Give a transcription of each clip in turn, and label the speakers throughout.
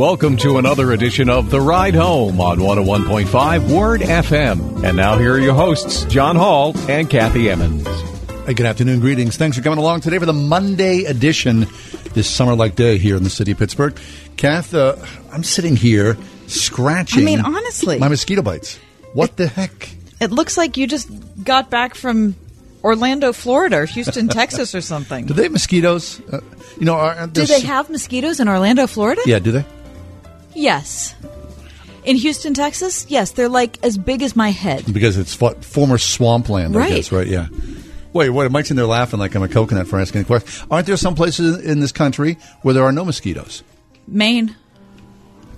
Speaker 1: Welcome to another edition of The Ride Home on 101.5 Word FM. And now here are your hosts, John Hall and Kathy Emmons.
Speaker 2: Hey, good afternoon. Greetings. Thanks for coming along today for the Monday edition this summer like day here in the city of Pittsburgh. Kath, uh, I'm sitting here scratching
Speaker 3: I mean, honestly.
Speaker 2: my mosquito bites. What the heck?
Speaker 3: It looks like you just got back from Orlando, Florida, or Houston, Texas, or something.
Speaker 2: Do they have mosquitoes? Uh, you know, are,
Speaker 3: Do they have mosquitoes in Orlando, Florida?
Speaker 2: Yeah, do they?
Speaker 3: Yes. In Houston, Texas, yes, they're like as big as my head.
Speaker 2: Because it's what, former swampland, I
Speaker 3: Right.
Speaker 2: guess, right? Yeah. Wait, wait, Mike's in there laughing like I'm a coconut for asking a question. Aren't there some places in this country where there are no mosquitoes?
Speaker 3: Maine.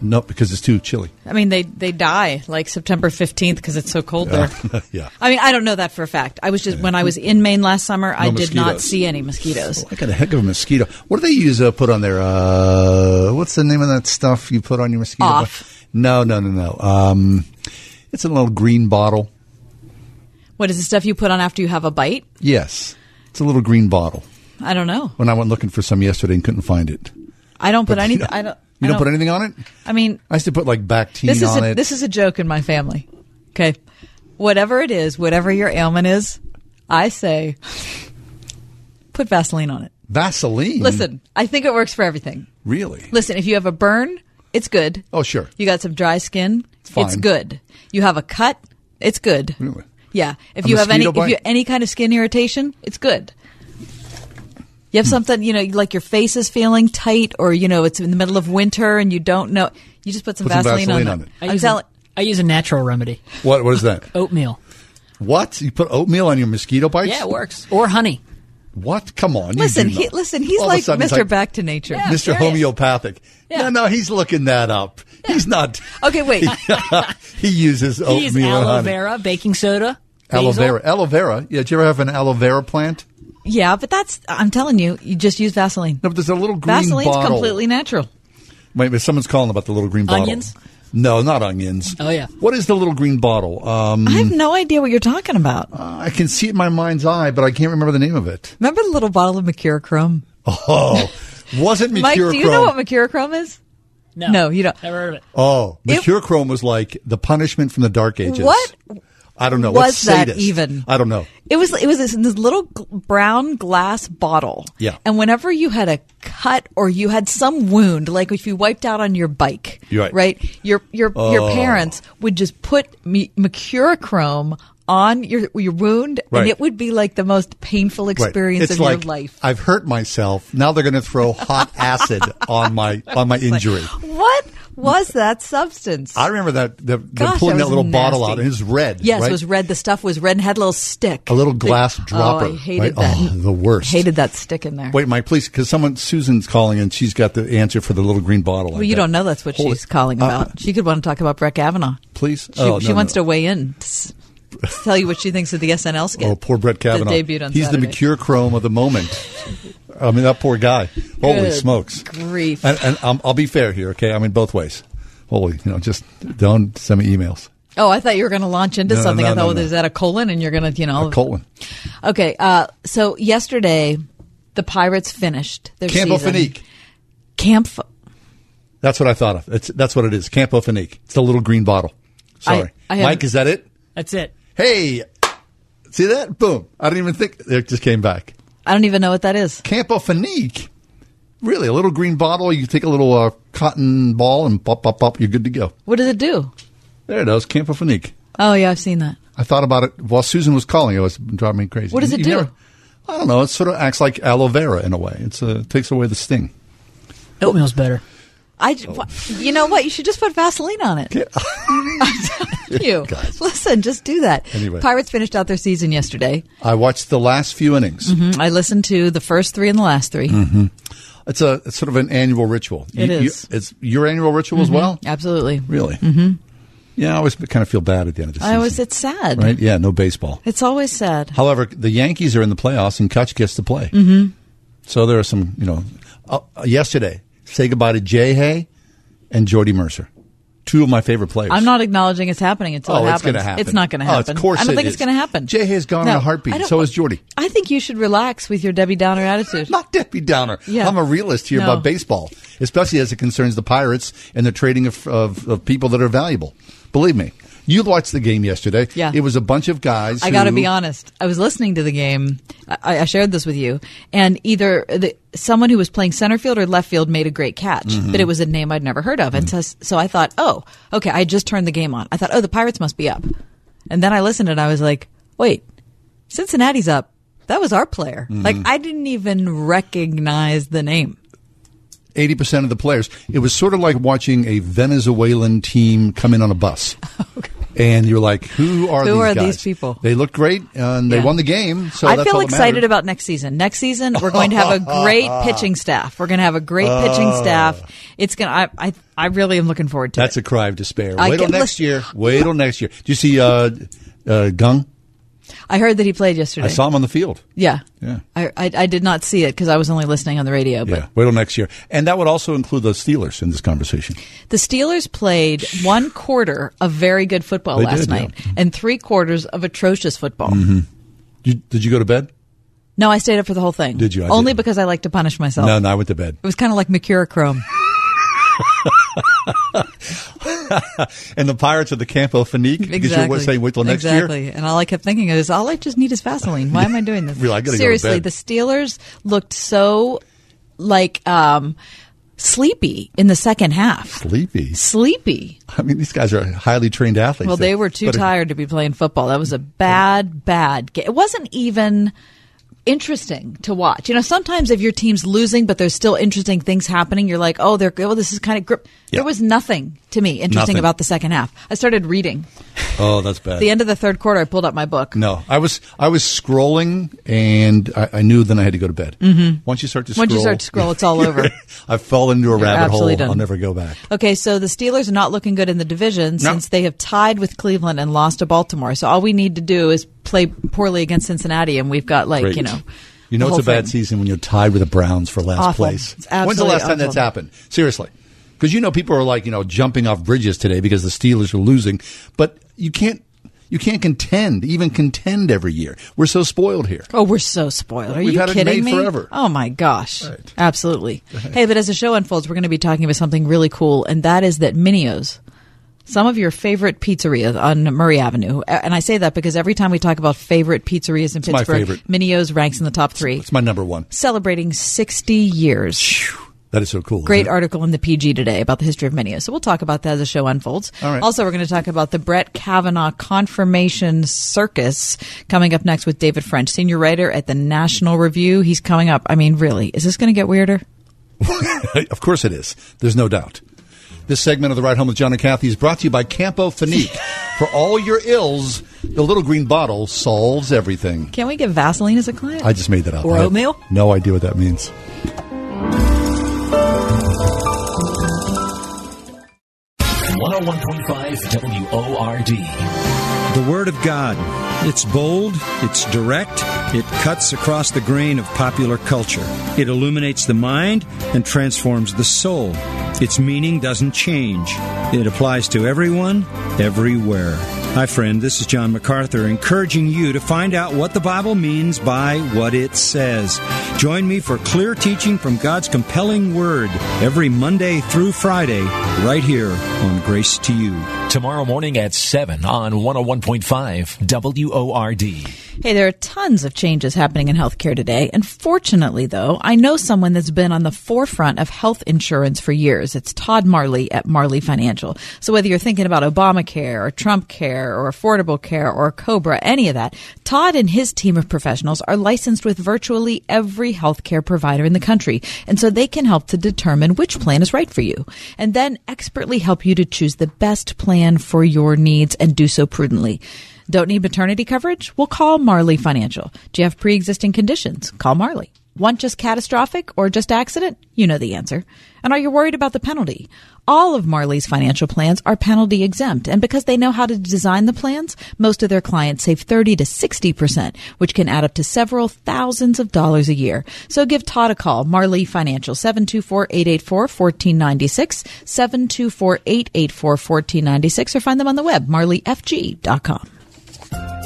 Speaker 2: No, because it's too chilly.
Speaker 3: I mean, they they die like September fifteenth because it's so cold there.
Speaker 2: yeah.
Speaker 3: I mean, I don't know that for a fact. I was just when I was in Maine last summer, I did not see any mosquitoes.
Speaker 2: I got a heck of a mosquito. What do they use uh, put on there? Uh, what's the name of that stuff you put on your mosquito?
Speaker 3: Off.
Speaker 2: No, no, no, no. Um, it's a little green bottle.
Speaker 3: What is the stuff you put on after you have a bite?
Speaker 2: Yes, it's a little green bottle.
Speaker 3: I don't know.
Speaker 2: When I went looking for some yesterday and couldn't find it.
Speaker 3: I don't put
Speaker 2: But
Speaker 3: any.
Speaker 2: you don't-
Speaker 3: I don't.
Speaker 2: You
Speaker 3: I
Speaker 2: don't put anything on it.
Speaker 3: I mean,
Speaker 2: I used to put like Bactine
Speaker 3: this is
Speaker 2: on
Speaker 3: a,
Speaker 2: it.
Speaker 3: this is a joke in my family. Okay, whatever it is, whatever your ailment is, I say put Vaseline on it.
Speaker 2: Vaseline.
Speaker 3: Listen, I think it works for everything.
Speaker 2: really?
Speaker 3: Listen, if you have a burn, it's good.
Speaker 2: Oh, sure.
Speaker 3: You got some dry skin, it's,
Speaker 2: fine.
Speaker 3: good. You have a cut, it's good.
Speaker 2: Really?
Speaker 3: Yeah. If
Speaker 2: A
Speaker 3: you have any if you any kind of skin irritation, it's good. You have something, you know, like your face is feeling tight, or you know, it's in the middle of winter and you don't know. You just put some,
Speaker 2: Put some
Speaker 3: Vaseline,
Speaker 2: Vaseline
Speaker 3: on,
Speaker 2: on
Speaker 3: it.
Speaker 2: it.
Speaker 4: I use, a, I use a natural remedy,
Speaker 2: What? What is that?
Speaker 4: oatmeal.
Speaker 2: what? You put oatmeal on your mosquito bites?
Speaker 4: Yeah, it works. Or honey.
Speaker 2: What? Come on.
Speaker 3: Listen,
Speaker 2: do
Speaker 3: he, listen. He's
Speaker 2: All
Speaker 3: like
Speaker 2: sudden,
Speaker 3: Mr.
Speaker 2: like,
Speaker 3: Back to Nature.
Speaker 4: Yeah.
Speaker 2: Mr.
Speaker 4: serious.
Speaker 2: Homeopathic.
Speaker 4: Yeah.
Speaker 2: No, no, he's looking that up. He's not.
Speaker 3: Okay, wait.
Speaker 2: he uses
Speaker 4: Use
Speaker 2: oatmeal and
Speaker 4: aloe
Speaker 2: honey.
Speaker 4: vera, baking soda,
Speaker 2: Aloe vera. Aloe vera. Yeah, did you ever have an aloe vera plant?
Speaker 3: Yeah, but that's. I'm telling you, you just use Vaseline.
Speaker 2: No, but there's a little green
Speaker 3: Vaseline's
Speaker 2: bottle.
Speaker 3: completely natural.
Speaker 2: Wait, but someone's calling about the little green bottle.
Speaker 4: Onions?
Speaker 2: No, not onions.
Speaker 4: Oh, yeah.
Speaker 2: What is the little green bottle? Um,
Speaker 3: I have no idea what you're talking about.
Speaker 2: I can see it in my mind's eye, but I can't remember the name of it.
Speaker 3: Remember the little bottle of Mercurochrome?
Speaker 2: Oh, wasn't
Speaker 3: Mike, do you know what Mercurochrome is?
Speaker 4: No,
Speaker 3: No, you don't.
Speaker 4: Never heard of it.
Speaker 2: Oh,
Speaker 3: It-
Speaker 2: was like the punishment from the Dark Ages.
Speaker 3: What
Speaker 2: I don't know.
Speaker 3: was
Speaker 2: What's
Speaker 3: that even?
Speaker 2: I don't know.
Speaker 3: It was it was this, this little brown glass bottle.
Speaker 2: Yeah.
Speaker 3: And whenever you had a cut or you had some wound, like if you wiped out on your bike,
Speaker 2: You're right.
Speaker 3: Your your your
Speaker 2: Oh.
Speaker 3: parents would just put me, Mercurochrome on your your wound,
Speaker 2: Right.
Speaker 3: and it would be like the most painful
Speaker 2: Right.
Speaker 3: experience
Speaker 2: It's
Speaker 3: of
Speaker 2: like
Speaker 3: your life.
Speaker 2: I've hurt myself. Now they're going to throw hot acid on my on my injury.
Speaker 3: what was that substance?
Speaker 2: I remember that the,
Speaker 3: Gosh,
Speaker 2: pulling
Speaker 3: that
Speaker 2: that little bottle out. and It was red.
Speaker 3: Yes,
Speaker 2: right?
Speaker 3: it was red. The stuff was red and had a little stick.
Speaker 2: A little glass
Speaker 3: The-
Speaker 2: dropper.
Speaker 3: Oh, I hated
Speaker 2: right?
Speaker 3: that.
Speaker 2: Oh, the worst.
Speaker 3: Hated that stick in there.
Speaker 2: Wait, Mike, please, because someone Susan's calling and she's got the answer for the little green bottle.
Speaker 3: Well, you don't know that's what
Speaker 2: Hold
Speaker 3: she's
Speaker 2: it.
Speaker 3: calling
Speaker 2: Uh,
Speaker 3: about. she could want to talk about Brett Kavanaugh.
Speaker 2: please.
Speaker 3: She,
Speaker 2: oh,
Speaker 3: she
Speaker 2: no,
Speaker 3: wants
Speaker 2: no.
Speaker 3: to weigh in, tell you what she thinks of the SNL skit.
Speaker 2: Oh, poor Brett Kavanaugh.
Speaker 3: That debuted on
Speaker 2: He's
Speaker 3: Saturday.
Speaker 2: the Mercurochrome of the moment. I mean, that poor guy. Holy
Speaker 3: Good
Speaker 2: smokes!
Speaker 3: grief.
Speaker 2: And, and um, I'll be fair here, okay? I mean, both ways. Holy, you know, just don't send me emails.
Speaker 3: Oh, I thought you were going to launch into
Speaker 2: No,
Speaker 3: something.
Speaker 2: no,
Speaker 3: I thought,
Speaker 2: no,
Speaker 3: well,
Speaker 2: no.
Speaker 3: is that a colon? And you're going to, you know.
Speaker 2: A colon.
Speaker 3: Okay. Uh, so yesterday, the Pirates finished their
Speaker 2: Campo
Speaker 3: season.
Speaker 2: Finique.
Speaker 3: Camp.
Speaker 2: That's what I thought of. It's, that's what it is. Campho-Phenique. It's the little green bottle. Sorry.
Speaker 3: I have-
Speaker 2: Mike, is that it?
Speaker 4: That's it.
Speaker 2: Hey, see that? Boom. I didn't even think. It just came back.
Speaker 3: I don't even know what that is.
Speaker 2: Campo Finique. Really, a little green bottle. You take a little uh, cotton ball and pop, pop, pop. You're good to go.
Speaker 3: What does it do?
Speaker 2: There it is. Campho-Phenique.
Speaker 3: Oh, yeah, I've seen that.
Speaker 2: I thought about it while Susan was calling. It was driving me crazy.
Speaker 3: What does it
Speaker 2: You
Speaker 3: do?
Speaker 2: never- I don't know. It sort of acts like aloe vera in a way. It's uh, it takes away the sting.
Speaker 4: Oatmeal's better.
Speaker 3: I, wha- you know what? You should just put Vaseline on it. you listen, just do that.
Speaker 2: Anyway.
Speaker 3: Pirates finished out their season yesterday.
Speaker 2: I watched the last few innings.
Speaker 3: Mm, I listened to the first three and the last 3
Speaker 2: It's a it's sort of an annual ritual.
Speaker 3: It
Speaker 2: You- you- it's your annual ritual as well.
Speaker 3: Absolutely.
Speaker 2: Really? Mm-hmm. Yeah, I always kind of feel bad at the end of the season.
Speaker 3: I always, It's sad.
Speaker 2: right. Yeah, no baseball.
Speaker 3: It's always sad.
Speaker 2: However, the Yankees are in the playoffs, and Cutch gets to play. Mm-hmm. So there are some, you know. Uh, yesterday, say goodbye to Jay Hay and Jordy Mercer, two of my favorite players.
Speaker 3: I'm not acknowledging it's happening until
Speaker 2: Oh,
Speaker 3: it
Speaker 2: it's
Speaker 3: happens.
Speaker 2: gonna happen.
Speaker 3: Oh, it's not going to
Speaker 2: Oh, of
Speaker 3: happen.
Speaker 2: course
Speaker 3: I don't
Speaker 2: it
Speaker 3: think
Speaker 2: is.
Speaker 3: it's going to happen.
Speaker 2: Jay Hay's gone in a heartbeat. So is Jordy.
Speaker 3: I think you should relax with your Debbie Downer attitude.
Speaker 2: not Debbie Downer.
Speaker 3: Yeah.
Speaker 2: I'm a realist here
Speaker 3: No.
Speaker 2: about baseball, especially as it concerns the Pirates and the trading of, of, of people that are valuable. Believe me. You watched the game yesterday.
Speaker 3: Yeah.
Speaker 2: It was a bunch of guys.
Speaker 3: I got to be honest. I was listening to the game. I, I shared this with you, and either the, someone who was playing center field or left field made a great catch,
Speaker 2: Mm-hmm.
Speaker 3: but it was a name I'd never heard of, and so, so I thought, oh, okay. I just turned the game on. I thought, oh, the Pirates must be up, and then I listened and I was like, wait, Cincinnati's up. That was our player.
Speaker 2: Mm-hmm.
Speaker 3: Like I didn't even recognize the name.
Speaker 2: 80% of the players. It was sort of like watching a Venezuelan team come in on a bus. And you're like, who are
Speaker 3: Who
Speaker 2: these
Speaker 3: are
Speaker 2: guys?
Speaker 3: these people?
Speaker 2: They look great and they
Speaker 3: Yeah.
Speaker 2: won the game. So
Speaker 3: I feel excited about next season. Next season, we're going to have a great pitching staff. We're going to have a great pitching staff. It's going to, I, I, I really am looking forward to
Speaker 2: That's
Speaker 3: it.
Speaker 2: a cry of despair.
Speaker 3: I
Speaker 2: Wait till next year. Wait till next year. Do you see uh, uh, Gung?
Speaker 3: I heard that he played yesterday.
Speaker 2: I saw him on the field.
Speaker 3: Yeah.
Speaker 2: Yeah.
Speaker 3: I, I, I did not see it because I was only listening on the radio. But
Speaker 2: Yeah, wait till next year. And that would also include the Steelers in this conversation.
Speaker 3: the Steelers played one quarter of very good football
Speaker 2: They
Speaker 3: last
Speaker 2: did,
Speaker 3: night
Speaker 2: yeah.
Speaker 3: and three quarters of atrocious football. Mm-hmm.
Speaker 2: You, did you go to bed?
Speaker 3: No, I stayed up for the whole thing.
Speaker 2: Did you? I
Speaker 3: Only
Speaker 2: didn't.
Speaker 3: because I like to punish myself.
Speaker 2: No, no, I went to bed.
Speaker 3: It was kind of like Mercurochrome.
Speaker 2: And the Pirates of the Campho-Phenique.
Speaker 3: Exactly.
Speaker 2: you were saying wait till next
Speaker 3: exactly.
Speaker 2: year.
Speaker 3: And all I kept thinking is, all I just need is Vaseline. Why am I doing this?
Speaker 2: Really, I go
Speaker 3: Seriously, the Steelers looked so like um, sleepy in the second half.
Speaker 2: Sleepy.
Speaker 3: Sleepy.
Speaker 2: I mean, these guys are highly trained athletes.
Speaker 3: Well, they were too tired to be playing football. That was a bad, bad game. It wasn't even interesting to watch. You know, sometimes if your team's losing, but there's still interesting things happening, you're like, oh, they're good. Well, this is kind of grip.
Speaker 2: Yeah.
Speaker 3: There was nothing to me interesting
Speaker 2: Nothing.
Speaker 3: about the second half. I started reading.
Speaker 2: Oh, that's bad.
Speaker 3: The end of the third quarter, I pulled up my book.
Speaker 2: no, I was I was scrolling, and I, I knew then I had to go to bed. Mm-hmm. Once you start to scroll,
Speaker 3: Once you start to scroll, it's all over.
Speaker 2: I've fallen into a rabbit hole.
Speaker 3: done.
Speaker 2: I'll never go back.
Speaker 3: Okay, so the Steelers are not looking good in the division
Speaker 2: No.
Speaker 3: since they have tied with Cleveland and lost to Baltimore. So all we need to do is play poorly against Cincinnati, and we've got like
Speaker 2: Great.
Speaker 3: you know.
Speaker 2: You know it's a bad
Speaker 3: thing.
Speaker 2: season when you're tied with the Browns for last
Speaker 3: Awful.
Speaker 2: place. When's the last time that's happened? Seriously. Because you know people are like, you know, jumping off bridges today because the Steelers are losing, but you can't you can't contend, even contend every year. We're so spoiled here.
Speaker 3: Oh, we're so spoiled. Are
Speaker 2: We've
Speaker 3: you
Speaker 2: had it
Speaker 3: kidding
Speaker 2: made
Speaker 3: me?
Speaker 2: forever.
Speaker 3: Oh my gosh.
Speaker 2: Right.
Speaker 3: Absolutely. hey, but as the show unfolds, we're going to be talking about something really cool, and that is that Mineo's, some of your favorite pizzerias on Murray Avenue, and I say that because every time we talk about favorite pizzerias in
Speaker 2: my
Speaker 3: Pittsburgh. Mineo's ranks in the top three.
Speaker 2: It's my number one.
Speaker 3: Celebrating 60 years.
Speaker 2: That is so cool.
Speaker 3: Great article in the PG today about the history of Mineo. So we'll talk about that as the show unfolds.
Speaker 2: Right.
Speaker 3: Also, we're going to talk about the Brett Kavanaugh confirmation circus coming up next with David French, senior writer at the National Review. He's coming up. I mean, really, is this going to get weirder?
Speaker 2: of course it is. There's no doubt. This segment of the Ride Home with John and Kathy is brought to you by Campho-Phenique. For all your ills, the little green bottle solves everything.
Speaker 3: Can we get Vaseline as a client?
Speaker 2: I just made that up.
Speaker 3: Or oatmeal?
Speaker 2: No idea what that means.
Speaker 5: One hundred one point five WORD.
Speaker 6: The Word of God. It's bold, it's direct, it cuts across the grain of popular culture. It illuminates the mind and transforms the soul. Its meaning doesn't change. It applies to everyone, everywhere. Hi, friend, this is John MacArthur encouraging you to find out what the Bible means by what it says. Join me for clear teaching from God's compelling Word every Monday through Friday, right here on Grace to You.
Speaker 5: Tomorrow morning at 7 on 101.5 WORD.
Speaker 3: Hey, there are tons of changes happening in healthcare today. And fortunately, though, I know someone that's been on the forefront of health insurance for years. It's Todd Marley at Marley Financial. So whether you're thinking about Obamacare or Trump Care Care or Affordable Care or Cobra, any of that. Todd and his team of professionals are licensed with virtually every healthcare provider in the country, and so they can help to determine which plan is right for you, and then expertly help you to choose the best plan for your needs and do so prudently. Don't need maternity coverage? We'll call Marley Financial. Do you have pre-existing conditions? Call Marley. Want just catastrophic or just accident? You know the answer. And are you worried about the penalty? All of Marley's financial plans are penalty exempt, and because they know how to design the plans, most of their clients save 30 to 60%, which can add up to several thousands of dollars a year. So give Todd a call, Marley Financial, 724-884-1496, 724-884-1496, or find them on the web, marleyfg.com.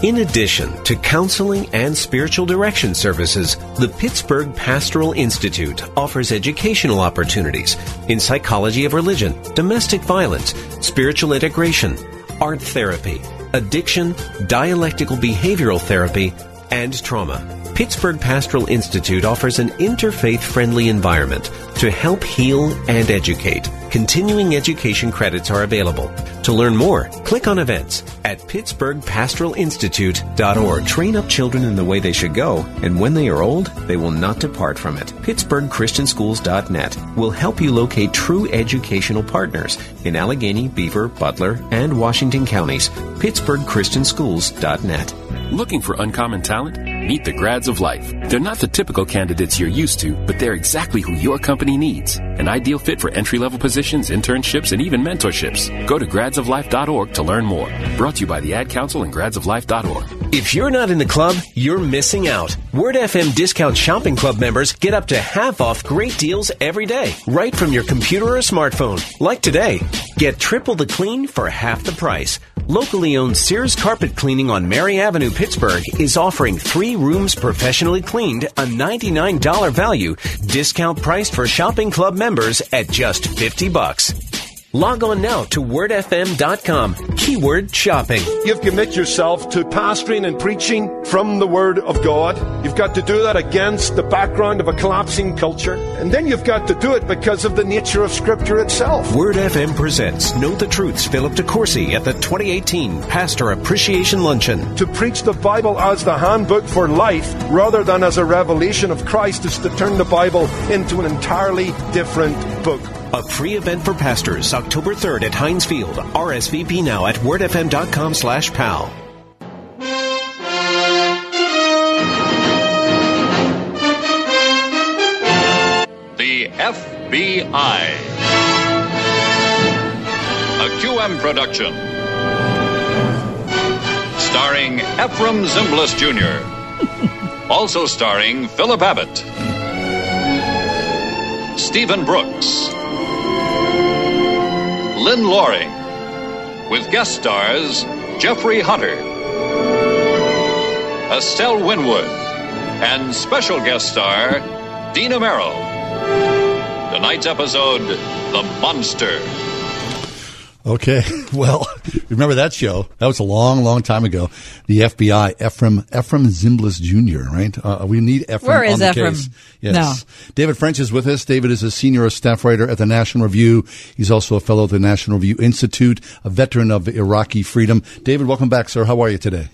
Speaker 7: In addition to counseling and spiritual direction services, the Pittsburgh Pastoral Institute offers educational opportunities in psychology of religion, domestic violence, spiritual integration, art therapy, addiction, dialectical behavioral therapy, and trauma. Pittsburgh Pastoral Institute offers an interfaith friendly environment to help heal and educate. Continuing education credits are available. To learn more, click on events at pittsburghpastoralinstitute.org. Train up children in the way they should go, and when they are old, they will not depart from it. PittsburghChristianSchools.net will help you locate true educational partners in Allegheny, Beaver, Butler, and Washington counties. PittsburghChristianSchools.net.
Speaker 8: Looking for uncommon talent? Meet the grads of life. They're not the typical candidates you're used to, but they're exactly who your company needs. An ideal fit for entry level positions, internships, and even mentorships. Go to gradsoflife.org to learn more. Brought to you by the Ad Council and gradsoflife.org.
Speaker 7: If you're not in the club, you're missing out. Word FM Discount Shopping Club members get up to half off great deals every day, right from your computer or smartphone. Like today, get triple the clean for half the price. Locally owned Sears Carpet Cleaning on Mary Avenue, Pittsburgh is offering three rooms professionally cleaned, a $99 value, discount priced for shopping club members at just 50 bucks. Log on now to wordfm.com. Keyword shopping.
Speaker 9: You've commit yourself to pastoring and preaching from the Word of God. You've got to do that against the background of a collapsing culture. And then you've got to do it because of the nature of Scripture itself.
Speaker 7: Word FM presents Know the Truths Philip DeCourcy at the 2018 Pastor Appreciation Luncheon.
Speaker 9: To preach the Bible as the handbook for life rather than as a revelation of Christ is to turn the Bible into an entirely different book.
Speaker 7: A free event for pastors, October 3rd at Heinz Field. RSVP now at wordfm.com slash pal.
Speaker 10: The FBI. A QM production. Starring Efrem Zimbalist Jr. also starring Philip Abbott. Stephen Brooks. Lynn Loring. With guest stars Jeffrey Hunter. Estelle Winwood. And special guest star Dina Merrill. Tonight's episode The Monster.
Speaker 2: Okay, well, remember that show? That was a long, long time ago. The FBI, Efrem, Efrem Zimbalist Jr., right? Uh, we need Efrem
Speaker 3: Where is
Speaker 2: on the
Speaker 3: Efrem?
Speaker 2: case. Yes. David French is with us. David is a senior staff writer at the National Review. He's also a fellow at the National Review Institute, a veteran of Iraqi freedom. David, welcome back, sir. How are you today?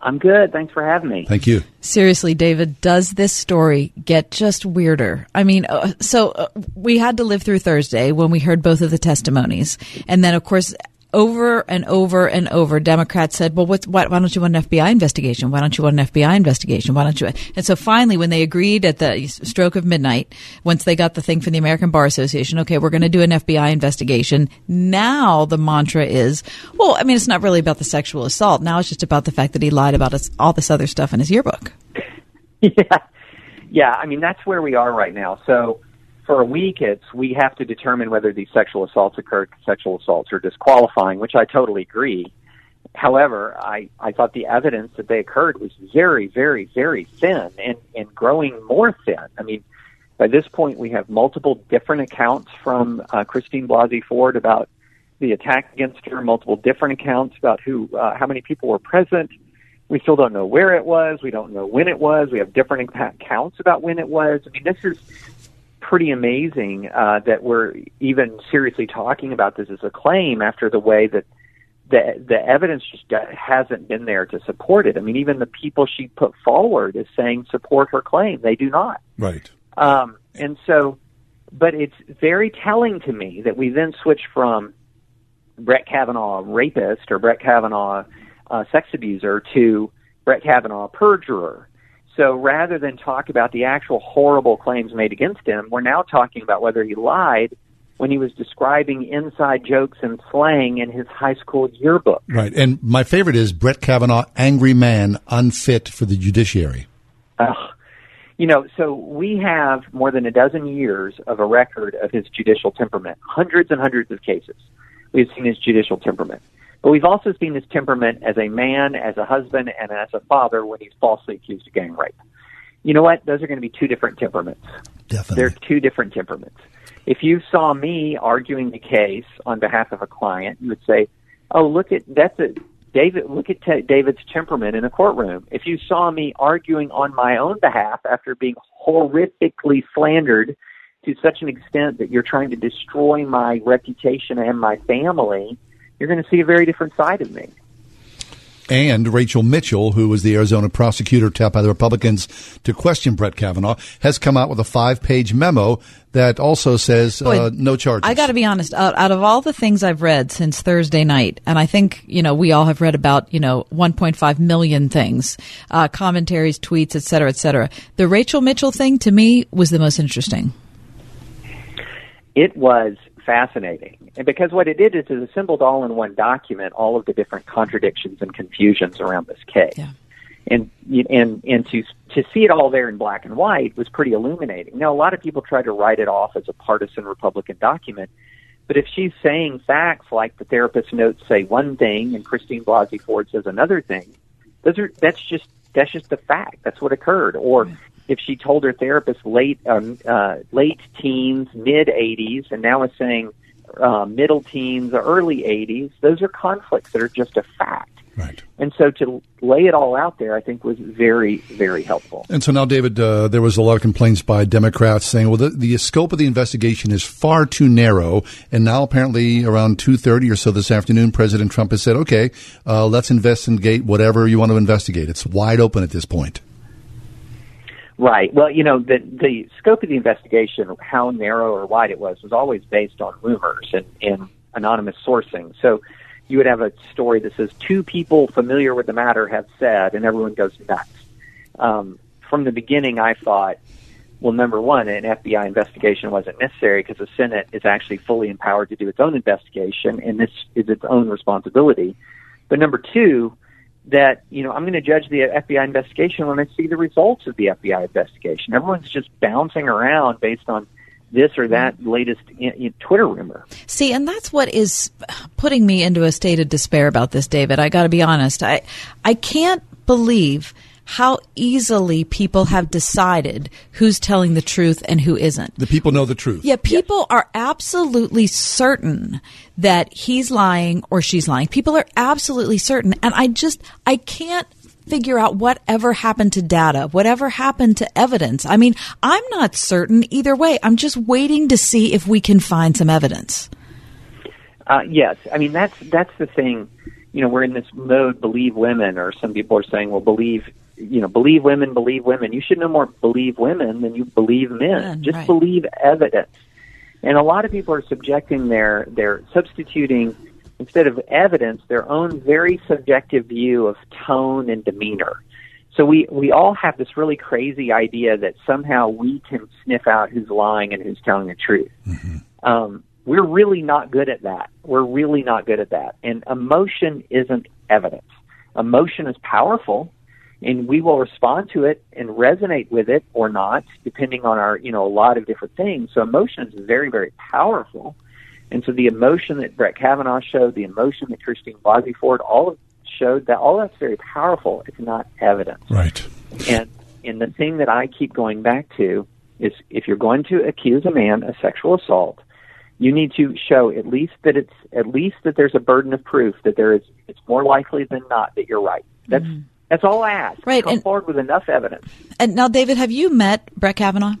Speaker 11: I'm good. Thanks for having me.
Speaker 2: Thank you.
Speaker 3: Seriously, David, does this story get just weirder? I mean, uh, so uh, we had to live through Thursday when we heard both of the testimonies. And then, of course, over and over and over, Democrats said, well, what's, why, why don't you want an FBI investigation? Why don't you want an FBI investigation? Why don't you? And so finally, when they agreed at the stroke of midnight, once they got the thing from the American Bar Association, okay, we're going to do an FBI investigation. Now the mantra is, well, I mean, it's not really about the sexual assault. Now it's just about the fact that he lied about us, all this other stuff in his yearbook.
Speaker 11: yeah, yeah. I mean, that's where we are right now. So for a week, it's we have to determine whether these sexual assaults occurred. Sexual assaults are disqualifying, which I totally agree. However, I, I thought the evidence that they occurred was very, very, very thin and, and growing more thin. I mean, by this point, we have multiple different accounts from uh, Christine Blasey Ford about the attack against her, multiple different accounts about who, uh, how many people were present. We still don't know where it was. We don't know when it was. We have different accounts about when it was. I mean, this is pretty amazing uh, that we're even seriously talking about this as a claim after the way that the the evidence just hasn't been there to support it. I mean, even the people she put forward is saying support her claim. They do not.
Speaker 2: Right.
Speaker 11: Um, and so, but it's very telling to me that we then switch from Brett Kavanaugh rapist or Brett Kavanaugh uh, sex abuser to Brett Kavanaugh perjurer. So rather than talk about the actual horrible claims made against him, we're now talking about whether he lied when he was describing inside jokes and slang in his high school yearbook.
Speaker 2: Right. And my favorite is Brett Kavanaugh, angry man, unfit for the judiciary.
Speaker 11: You know, so we have more than a dozen years of a record of his judicial temperament, hundreds and hundreds of cases. We've seen his judicial temperament. But we've also seen his temperament as a man, as a husband, and as a father when he's falsely accused of gang rape. You know what? Those are going to be two different temperaments.
Speaker 2: Definitely.
Speaker 11: They're two different temperaments. If you saw me arguing the case on behalf of a client, you would say, "Oh, look at that's a David. Look at te- David's temperament in a courtroom." If you saw me arguing on my own behalf after being horrifically slandered to such an extent that you're trying to destroy my reputation and my family, you're going to see a very different side of me.
Speaker 2: And Rachel Mitchell, who was the Arizona prosecutor tapped by the Republicans to question Brett Kavanaugh, has come out with a five page memo that also says uh, no charges.
Speaker 3: I got to be honest. Out, out of all the things I've read since Thursday night, and I think you know we all have read about you know 1.5 million things, uh, commentaries, tweets, et cetera, et cetera. The Rachel Mitchell thing to me was the most interesting.
Speaker 11: It was fascinating, and because what it did is it assembled all in one document all of the different contradictions and confusions around this case.
Speaker 3: Yeah.
Speaker 11: And and and to to see it all there in black and white was pretty illuminating. Now a lot of people try to write it off as a partisan Republican document, but if she's saying facts like the therapist notes say one thing and Christine Blasey Ford says another thing, those are that's just that's just the fact. That's what occurred. Or if she told her therapist late um, uh, late teens, mid 80s, and now is saying uh, middle teens or early 80s, those are conflicts that are just a fact.
Speaker 2: Right.
Speaker 11: And so to lay it all out there, I think was very, very helpful.
Speaker 2: And so now, David, uh, there was a lot of complaints by Democrats saying, well, the, the scope of the investigation is far too narrow. And now, apparently, around 2.30 or so this afternoon, President Trump has said, okay, uh, let's investigate whatever you want to investigate. It's wide open at this point.
Speaker 11: Right. Well, you know, the the scope of the investigation, how narrow or wide it was, was always based on rumors and, and anonymous sourcing. So you would have a story that says two people familiar with the matter have said, and everyone goes nuts. Um, from the beginning, I thought, well, number one, an FBI investigation wasn't necessary because the Senate is actually fully empowered to do its own investigation, and this is its own responsibility. But number two, that you know I'm going to judge the FBI investigation when I see the results of the FBI investigation. Everyone's just bouncing around based on this or that mm-hmm. latest in, in Twitter rumor.
Speaker 3: See, and that's what is putting me into a state of despair about this, David. I got to be honest. I I can't believe how easily people have decided who's telling the truth and who isn't.
Speaker 2: The people know the truth.
Speaker 3: Yeah, people are absolutely certain that he's lying or she's lying. People are absolutely certain. And I just, I can't figure out whatever happened to data, whatever happened to evidence. I mean, I'm not certain either way. I'm just waiting to see if we can find some evidence.
Speaker 11: Uh, yes, I mean that's that's the thing. You know, we're in this mode believe women, or some people are saying, well, believe you know, believe women, believe women. You should no more believe women than you believe men.
Speaker 3: Men,
Speaker 11: Just
Speaker 3: right.
Speaker 11: believe evidence. And a lot of people are subjecting their their substituting instead of evidence their own very subjective view of tone and demeanor. So we we all have this really crazy idea that somehow we can sniff out who's lying and who's telling the truth. Um, we're really not good at that. We're really not good at that. And emotion isn't evidence. Emotion is powerful, and we will respond to it and resonate with it or not, depending on our, you know, a lot of different things. So emotion is very, very powerful. And so the emotion that Brett Kavanaugh showed, the emotion that Christine Blasey Ford, all of showed that all that's very powerful. It's not evidence.
Speaker 2: Right.
Speaker 11: And and the thing that I keep going back to is if you're going to accuse a man of sexual assault, you need to show at least that it's at least that there's a burden of proof that there is it's more likely than not that you're right. That's mm-hmm. That's all I ask.
Speaker 3: Right,
Speaker 11: Come
Speaker 3: and-
Speaker 11: forward with enough evidence.
Speaker 3: And now, David, have you met Brett Kavanaugh?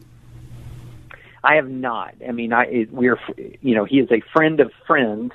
Speaker 11: I have not. I mean, I we're you know he is a friend of friends,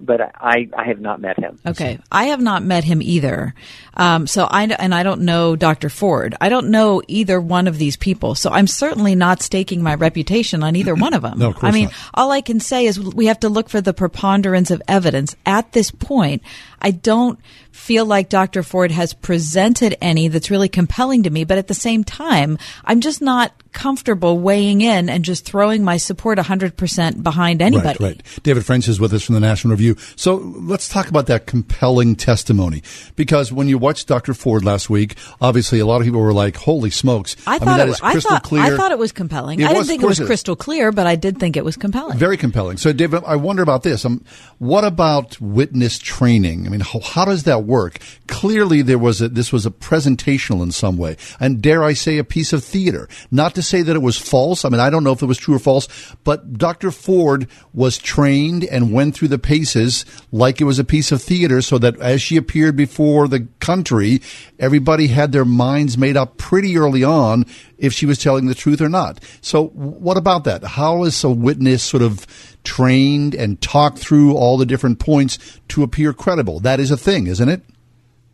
Speaker 11: but I, I have not met him.
Speaker 3: Okay, I have not met him either. Um, so I and I don't know Dr. Ford. I don't know either one of these people. So I'm certainly not staking my reputation on either one of them.
Speaker 2: No, of course
Speaker 3: I mean,
Speaker 2: not.
Speaker 3: all I can say is we have to look for the preponderance of evidence. At this point, I don't feel like Dr. Ford has presented any that's really compelling to me. But at the same time, I'm just not comfortable weighing in and just throwing my support 100% behind anybody.
Speaker 2: Right, right. David French is with us from the National Review. So let's talk about that compelling testimony. Because when you watched Dr. Ford last week, obviously a lot of people were like, holy smokes.
Speaker 3: I thought
Speaker 2: mean, that
Speaker 3: it,
Speaker 2: is
Speaker 3: I
Speaker 2: crystal
Speaker 3: thought
Speaker 2: clear.
Speaker 3: I thought it was compelling.
Speaker 2: It
Speaker 3: I
Speaker 2: was,
Speaker 3: didn't think it was
Speaker 2: course it-
Speaker 3: crystal clear, but I did think it was compelling.
Speaker 2: Very compelling. So, David, I wonder about this. Um, what about witness training? I mean, how, how does that work? Clearly, there was a, this was a presentational in some way, and dare I say, a piece of theater. Not to say that it was false. I mean, I don't know if it was true or false, but Dr. Ford was trained and went through the paces like it was a piece of theater, so that as she appeared before the country, everybody had their minds made up pretty early on if she was telling the truth or not. So, what about that? How is a witness sort of trained and talked through all the different points to appear credible? That is a thing, isn't it?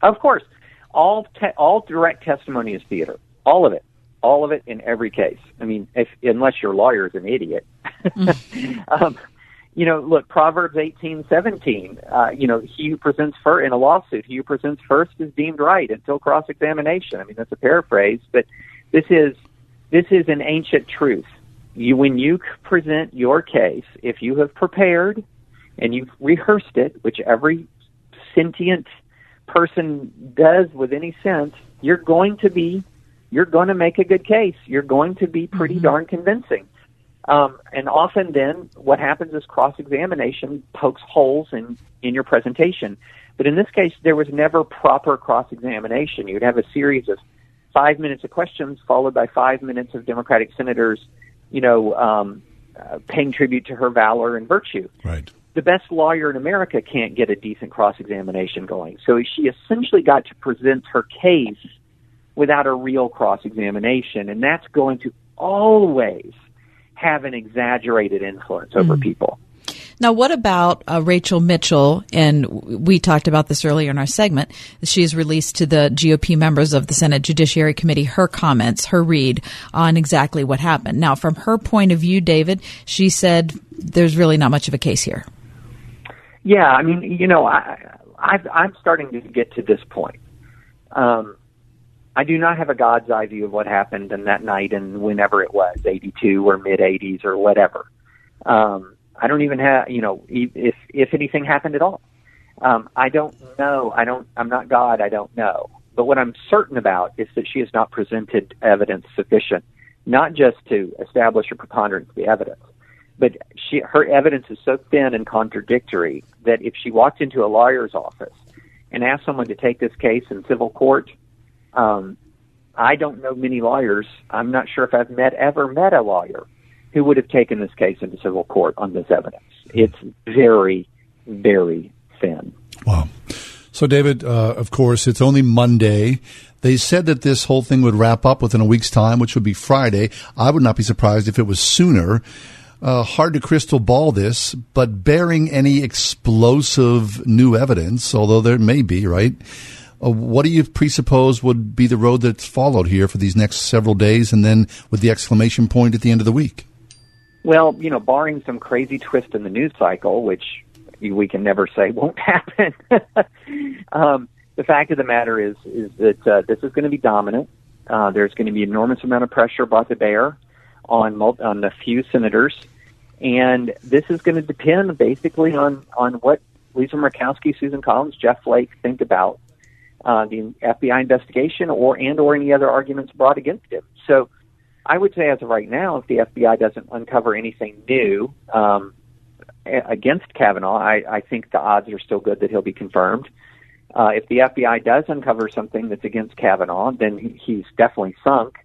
Speaker 11: Of course, all te- all direct testimony is theater. All of it, all of it in every case. I mean, if unless your lawyer is an idiot. um, you know, look, Proverbs eighteen seventeen. Uh, you know, he who presents first in a lawsuit, he who presents first is deemed right until cross examination. I mean, that's a paraphrase, but this is this is an ancient truth. You, when you present your case, if you have prepared and you've rehearsed it, which every sentient person does with any sense, you're going to be, you're going to make a good case. You're going to be pretty darn convincing. Um, and often then what happens is cross examination pokes holes in, in your presentation. But in this case, there was never proper cross examination. You'd have a series of five minutes of questions followed by five minutes of Democratic senators, you know, um, uh, paying tribute to her valor and virtue.
Speaker 2: Right.
Speaker 11: The best lawyer in America can't get a decent cross examination going. So she essentially got to present her case without a real cross examination. And that's going to always have an exaggerated influence over people.
Speaker 3: Now, what about uh, Rachel Mitchell? And we talked about this earlier in our segment. She has released to the GOP members of the Senate Judiciary Committee her comments, her read on exactly what happened. Now, from her point of view, David, she said there's really not much of a case here.
Speaker 11: Yeah, I mean, you know, I, I've, I'm starting to get to this point. Um, I do not have a God's eye view of what happened in that night and whenever it was, 82 or mid 80s or whatever. Um, I don't even have, you know, if if anything happened at all. Um, I don't know. I don't. I'm not God. I don't know. But what I'm certain about is that she has not presented evidence sufficient, not just to establish a preponderance of the evidence, but she her evidence is so thin and contradictory that if she walked into a lawyer's office and asked someone to take this case in civil court, um, I don't know many lawyers. I'm not sure if I've met ever met a lawyer who would have taken this case into civil court on this evidence. It's very, very thin.
Speaker 2: Wow. So, David, uh, of course, it's only Monday. They said that this whole thing would wrap up within a week's time, which would be Friday. I would not be surprised if it was sooner. Uh, hard to crystal ball this, but bearing any explosive new evidence, although there may be, right? Uh, what do you presuppose would be the road that's followed here for these next several days, and then with the exclamation point at the end of the week?
Speaker 11: Well, you know, barring some crazy twist in the news cycle, which we can never say won't happen. um, the fact of the matter is is that uh, this is going to be dominant. Uh, there's going to be enormous amount of pressure brought to bear on mul- on a few senators, and this is going to depend basically on on what Lisa Murkowski, Susan Collins, Jeff Flake think about uh, the FBI investigation or and or any other arguments brought against him. So. I would say, as of right now, if the FBI doesn't uncover anything new um, against Kavanaugh, I, I think the odds are still good that he'll be confirmed. Uh, if the FBI does uncover something that's against Kavanaugh, then he- he's definitely sunk.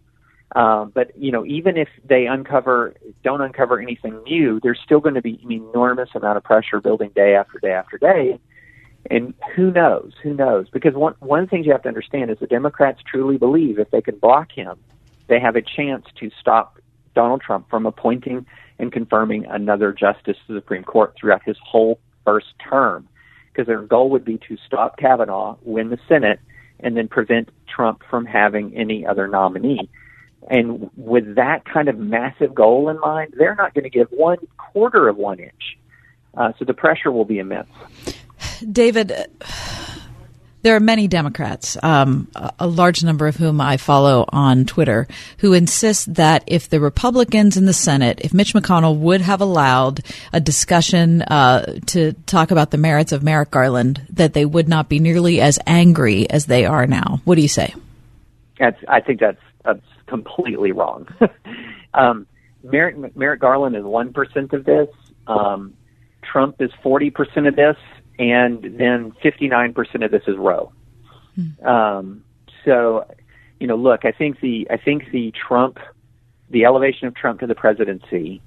Speaker 11: Uh, but you know, even if they uncover, don't uncover anything new, there's still going to be an enormous amount of pressure building day after day after day. And who knows? Who knows? Because one one things you have to understand is the Democrats truly believe if they can block him, they have a chance to stop Donald Trump from appointing and confirming another justice to the Supreme Court throughout his whole first term, because their goal would be to stop Kavanaugh, win the Senate, and then prevent Trump from having any other nominee. And with that kind of massive goal in mind, they're not going to give one quarter of one inch. Uh, so the pressure will be immense.
Speaker 3: David, there are many Democrats, um, a large number of whom I follow on Twitter, who insist that if the Republicans in the Senate, if Mitch McConnell would have allowed a discussion uh, to talk about the merits of Merrick Garland, that they would not be nearly as angry as they are now. What do you say?
Speaker 11: That's, I think that's, that's completely wrong. um, Merrick, Merrick Garland is 1% of this. Um, Trump is 40% of this and then 59% of this is Roe. Hmm. Um, so, you know, look, I think the I think the Trump, the elevation of Trump to the presidency,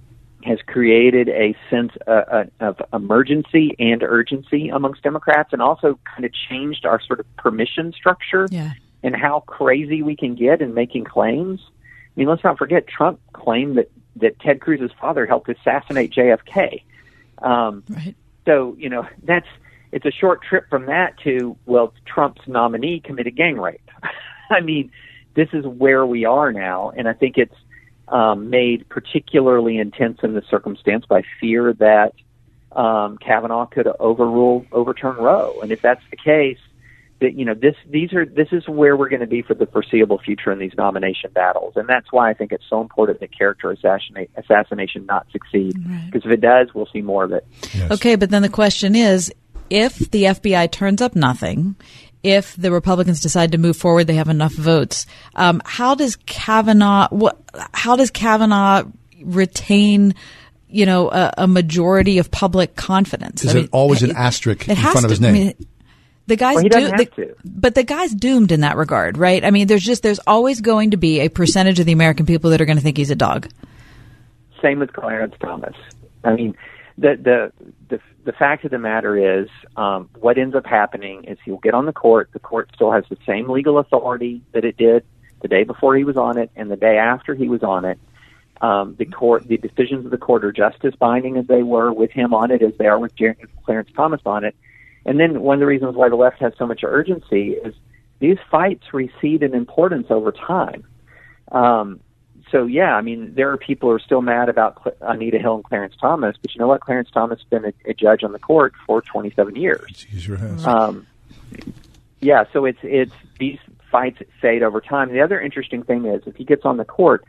Speaker 11: has created a sense uh, uh, of emergency and urgency amongst Democrats, and also kind of changed our sort of permission structure
Speaker 3: yeah.
Speaker 11: and how crazy we can get in making claims. I mean, let's not forget Trump claimed that that Ted Cruz's father helped assassinate JFK. Um,
Speaker 3: right.
Speaker 11: So you know that's it's a short trip from that to well Trump's nominee committed gang rape. I mean, this is where we are now, and I think it's um, made particularly intense in the circumstance by fear that um, Kavanaugh could overrule overturn Roe, and if that's the case, that you know this these are this is where we're going to be for the foreseeable future in these nomination battles, and that's why I think it's so important that character assassinate, assassination not succeed because right. if it does, we'll see more of it.
Speaker 3: Yes. Okay, but then the question is, if the FBI turns up nothing, if the Republicans decide to move forward, they have enough votes. Um, how does Kavanaugh? What? How does Kavanaugh retain? You know, a, a majority of public confidence.
Speaker 2: Is
Speaker 3: I
Speaker 2: it always an asterisk in front
Speaker 3: to,
Speaker 2: of his name? I mean,
Speaker 3: the guy's
Speaker 11: well,
Speaker 3: doomed,
Speaker 11: the,
Speaker 3: but the guy's doomed in that regard, right? I mean, there's just there's always going to be a percentage of the American people that are going to think he's a dog.
Speaker 11: Same with Clarence Thomas. I mean, the the the, the fact of the matter is, um, what ends up happening is he'll get on the court. The court still has the same legal authority that it did the day before he was on it and the day after he was on it. Um, the court, the decisions of the court are just as binding as they were with him on it as they are with Clarence Thomas on it. And then one of the reasons why the left has so much urgency is these fights recede in importance over time. Um, so yeah, I mean, there are people who are still mad about Cl- Anita Hill and Clarence Thomas, but you know what? Clarence Thomas has been a, a judge on the court for 27 years. Um, yeah, so it's it's these fights fade over time. The other interesting thing is, if he gets on the court,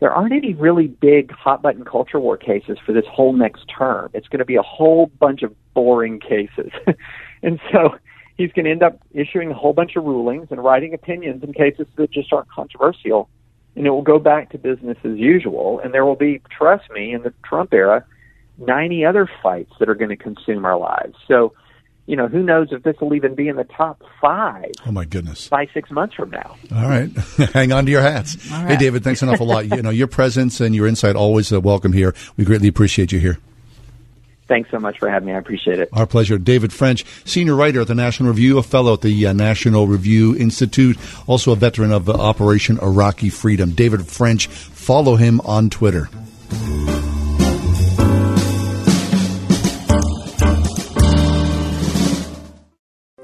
Speaker 11: there aren't any really big hot button culture war cases for this whole next term. It's going to be a whole bunch of boring cases, and so he's going to end up issuing a whole bunch of rulings and writing opinions in cases that just aren't controversial and it will go back to business as usual. And there will be, trust me, in the Trump era, 90 other fights that are going to consume our lives. So, you know, who knows if this will even be in the top five.
Speaker 2: Oh my goodness!
Speaker 11: Five six months from now.
Speaker 2: All right, hang on to your hats.
Speaker 3: Right.
Speaker 2: Hey, David, thanks an awful lot. You know, your presence and your insight always uh, welcome here. We greatly appreciate you here.
Speaker 11: Thanks so much for having me. I appreciate it.
Speaker 2: Our pleasure. David French, senior writer at the National Review, a fellow at the uh, National Review Institute, also a veteran of uh, Operation Iraqi Freedom. David French, follow him on Twitter.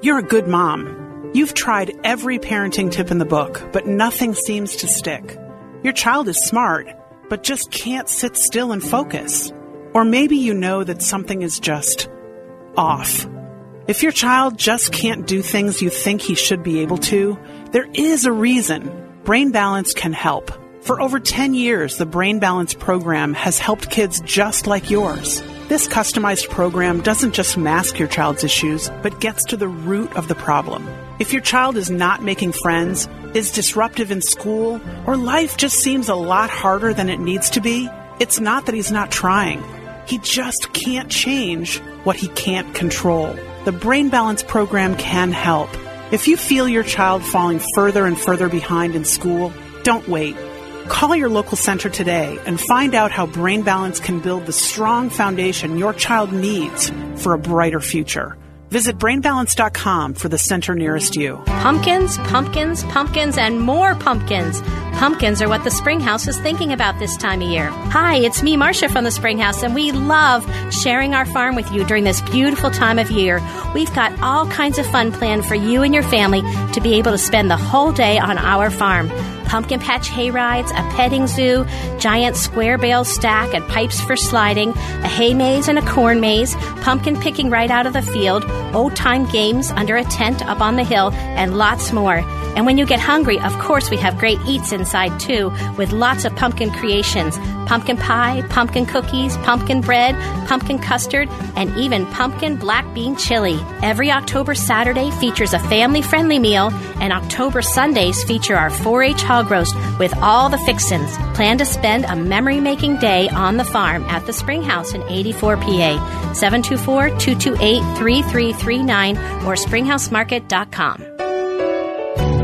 Speaker 12: You're a good mom. You've tried every parenting tip in the book, but nothing seems to stick. Your child is smart, but just can't sit still and focus. Or maybe you know that something is just off. If your child just can't do things you think he should be able to, there is a reason. Brain Balance can help. For over 10 years, the Brain Balance program has helped kids just like yours. This customized program doesn't just mask your child's issues, but gets to the root of the problem. If your child is not making friends, is disruptive in school, or life just seems a lot harder than it needs to be, it's not that he's not trying. He just can't change what he can't control. The Brain Balance program can help. If you feel your child falling further and further behind in school, don't wait. Call your local center today and find out how Brain Balance can build the strong foundation your child needs for a brighter future. Visit brainbalance.com for the center nearest you.
Speaker 13: Pumpkins, pumpkins, pumpkins, and more pumpkins. Pumpkins are what the Springhouse is thinking about this time of year. Hi, it's me, Marcia from the Springhouse, and we love sharing our farm with you during this beautiful time of year. We've got all kinds of fun planned for you and your family to be able to spend the whole day on our farm pumpkin patch hay rides, a petting zoo, giant square bale stack and pipes for sliding, a hay maze and a corn maze, pumpkin picking right out of the field, old time games under a tent up on the hill, and lots more. And when you get hungry, of course, we have great eats inside too, with lots of pumpkin creations pumpkin pie, pumpkin cookies, pumpkin bread, pumpkin custard, and even pumpkin black bean chili. Every October Saturday features a family friendly meal, and October Sundays feature our 4 H hog roast with all the fixins. Plan to spend a memory making day on the farm at the Springhouse in 84 PA. 724 228 3339 or springhousemarket.com.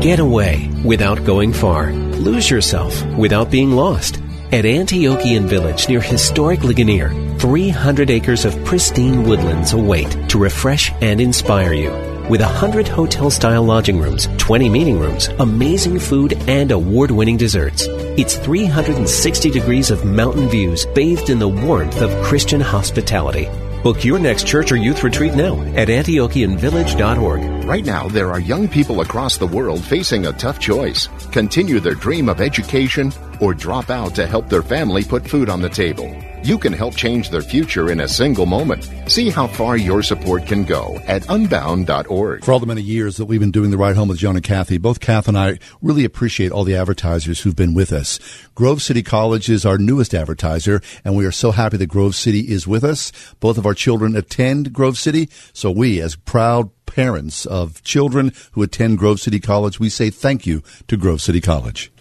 Speaker 7: Get away without going far. Lose yourself without being lost. At Antiochian Village near historic Ligonier, 300 acres of pristine woodlands await to refresh and inspire you. With 100 hotel style lodging rooms, 20 meeting rooms, amazing food, and award winning desserts. It's 360 degrees of mountain views bathed in the warmth of Christian hospitality. Book your next church or youth retreat now at AntiochianVillage.org.
Speaker 14: Right now, there are young people across the world facing a tough choice continue their dream of education or drop out to help their family put food on the table. You can help change their future in a single moment. See how far your support can go at unbound.org.
Speaker 2: For all the many years that we've been doing the ride home with John and Kathy, both Kath and I really appreciate all the advertisers who've been with us. Grove City College is our newest advertiser, and we are so happy that Grove City is with us. Both of our children attend Grove City, so we, as proud parents of children who attend Grove City College, we say thank you to Grove City College.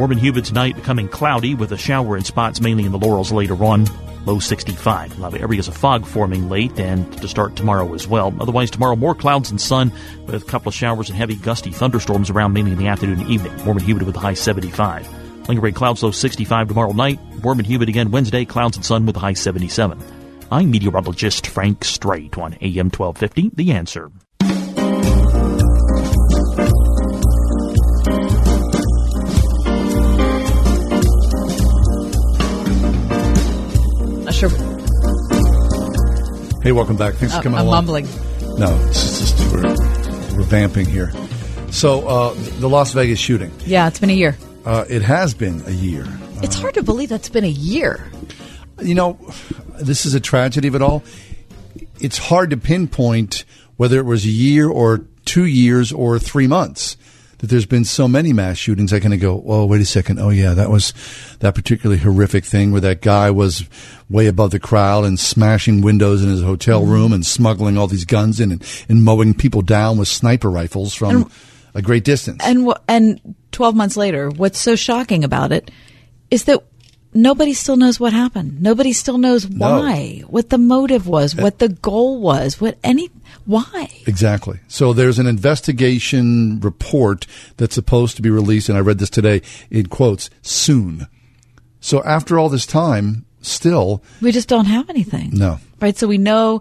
Speaker 15: Warm and humid tonight, becoming cloudy with a shower in spots mainly in the Laurels later on. Low 65. A lot of areas of fog forming late and to start tomorrow as well. Otherwise, tomorrow more clouds and sun with a couple of showers and heavy gusty thunderstorms around mainly in the afternoon and evening. Warm and humid with a high 75. Lingering clouds low 65 tomorrow night. Warm and humid again Wednesday. Clouds and sun with a high 77. I'm meteorologist Frank Strait on AM 1250. The answer.
Speaker 3: Not sure.
Speaker 2: Hey, welcome back. Thanks for
Speaker 3: Uh,
Speaker 2: coming
Speaker 3: I'm
Speaker 2: along.
Speaker 3: mumbling.
Speaker 2: No, it's just we're, we're vamping here. So, uh, the Las Vegas shooting.
Speaker 3: Yeah, it's been a year.
Speaker 2: Uh, it has been a year.
Speaker 3: It's hard to believe that's been a year.
Speaker 2: You know, this is a tragedy of it all. It's hard to pinpoint whether it was a year or two years or three months that there's been so many mass shootings. I kind of go, oh, wait a second. Oh, yeah, that was that particularly horrific thing where that guy was way above the crowd and smashing windows in his hotel mm-hmm. room and smuggling all these guns in and, and mowing people down with sniper rifles from
Speaker 3: And-
Speaker 2: a great distance.
Speaker 3: And and 12 months later, what's so shocking about it is that nobody still knows what happened. Nobody still knows
Speaker 2: No.
Speaker 3: why, what the motive was, eh. what the goal was, what any why.
Speaker 2: Exactly. So there's an investigation report that's supposed to be released, and I read this today in quotes soon. So after all this time, still
Speaker 3: We just don't have anything.
Speaker 2: no.
Speaker 3: Right? So we know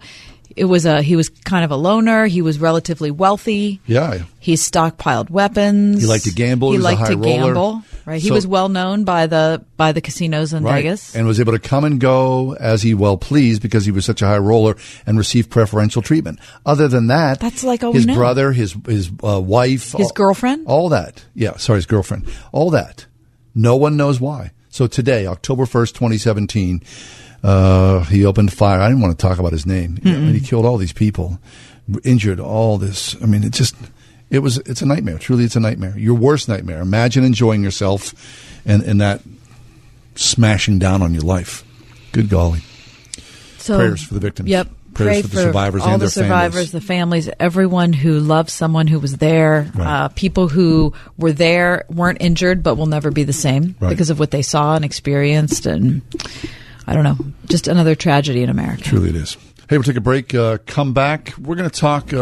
Speaker 3: it was a he was kind of a loner, he was relatively wealthy.
Speaker 2: Yeah,
Speaker 3: He stockpiled weapons.
Speaker 2: He liked to gamble.
Speaker 3: He,
Speaker 2: He
Speaker 3: liked to
Speaker 2: roller.
Speaker 3: gamble. Right. He was well known by the by the casinos in
Speaker 2: right,
Speaker 3: Vegas.
Speaker 2: and was able to come and go as he well pleased because he was such a high roller and received preferential treatment. Other than that,
Speaker 3: That's like all
Speaker 2: his brother, his his uh, wife,
Speaker 3: His
Speaker 2: all-
Speaker 3: girlfriend?
Speaker 2: all that. Yeah, sorry, his girlfriend, all that. No one knows why. So today, October first, twenty seventeen, uh, he opened fire. I didn't want to talk about his name. I mean, he killed all these people, injured all this. I mean, it just. It was. It's a nightmare. Truly, it's a nightmare. Your worst nightmare. Imagine enjoying yourself, and and that smashing down on your life. Good golly.
Speaker 3: So
Speaker 2: Prayers for the victims.
Speaker 3: Yep.
Speaker 2: Prayers
Speaker 3: Pray
Speaker 2: for the survivors
Speaker 3: all
Speaker 2: and
Speaker 3: the
Speaker 2: their
Speaker 3: survivors,
Speaker 2: families.
Speaker 3: the families, everyone who loved someone who was there.
Speaker 2: Right.
Speaker 3: Uh, people who were there weren't injured, but will never be the same
Speaker 2: Right.
Speaker 3: because of what they saw and experienced. And I don't know, just another tragedy in America.
Speaker 2: Truly, it is. Hey, we'll take a break. Uh, come back. We're going to talk uh,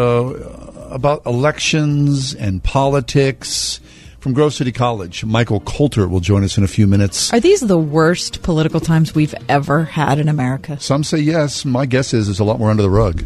Speaker 2: about elections and politics from Grove City College. Michael Coulter will join us in a few minutes.
Speaker 3: Are these the worst political times we've ever had in America?
Speaker 2: Some say yes. My guess is there's a lot more under the rug.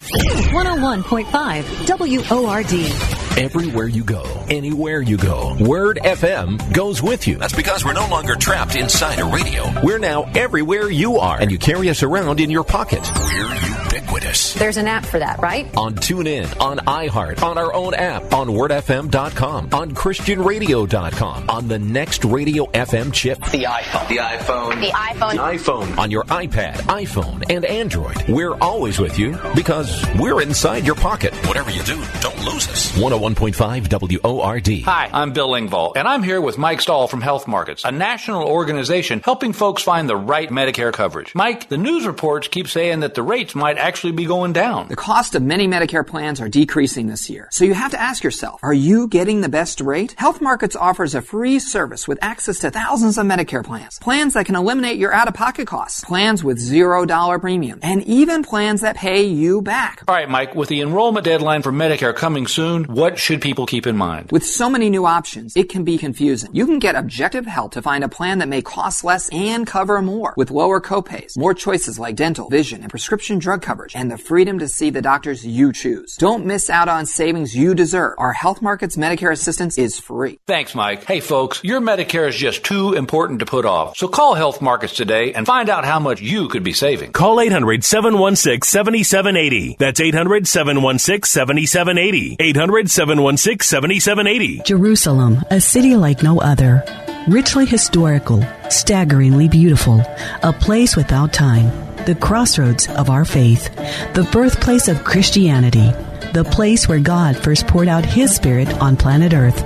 Speaker 16: 101.5 101.5 WORD.
Speaker 5: Everywhere you go, anywhere you go, Word FM goes with you. That's because we're no longer trapped inside a radio. We're now everywhere you are, and you carry us around in your pocket. We're ubiquitous.
Speaker 16: There's an app for that, right?
Speaker 5: On TuneIn, on iHeart, on our own app, on WordFM.com, on ChristianRadio.com, on the next Radio FM chip,
Speaker 17: The iPhone. The iPhone.
Speaker 13: The iPhone.
Speaker 5: iPhone, on your iPad, iPhone, and Android. We're always with you because we're inside your pocket. Whatever you do, don't lose us. Oh 101.5 WORD.
Speaker 18: Hi, I'm Bill Engvall, and I'm here with Mike Stahl from Health Markets, a national organization helping folks find the right Medicare coverage. Mike, the news reports keep saying that the rates might actually be going down.
Speaker 19: The cost of many Medicare plans are decreasing this year. So you have to ask yourself, are you getting the best rate? Health Markets offers a free service with access to thousands of Medicare plans. Plans that can eliminate your out-of-pocket costs. Plans with zero dollar premium. And even plans that pay you back.
Speaker 18: All right, Mike, with the enrollment deadline for Medicare coming soon, what should people keep in mind?
Speaker 19: With so many new options, it can be confusing. You can get objective help to find a plan that may cost less and cover more with lower copays, more choices like dental, vision, and prescription drug coverage, and the freedom to see the doctors you choose. Don't miss out on savings you deserve. Our Health Markets Medicare assistance is free.
Speaker 18: Thanks, Mike. Hey, folks, your Medicare is just too important to put off. So call Health Markets today and find out how much you could be saving.
Speaker 20: Call 800 716 7780. That's 800 716 7780. 800 716 7780.
Speaker 21: Jerusalem, a city like no other. Richly historical, staggeringly beautiful, a place without time, the crossroads of our faith, the birthplace of Christianity, the place where God first poured out His Spirit on planet Earth.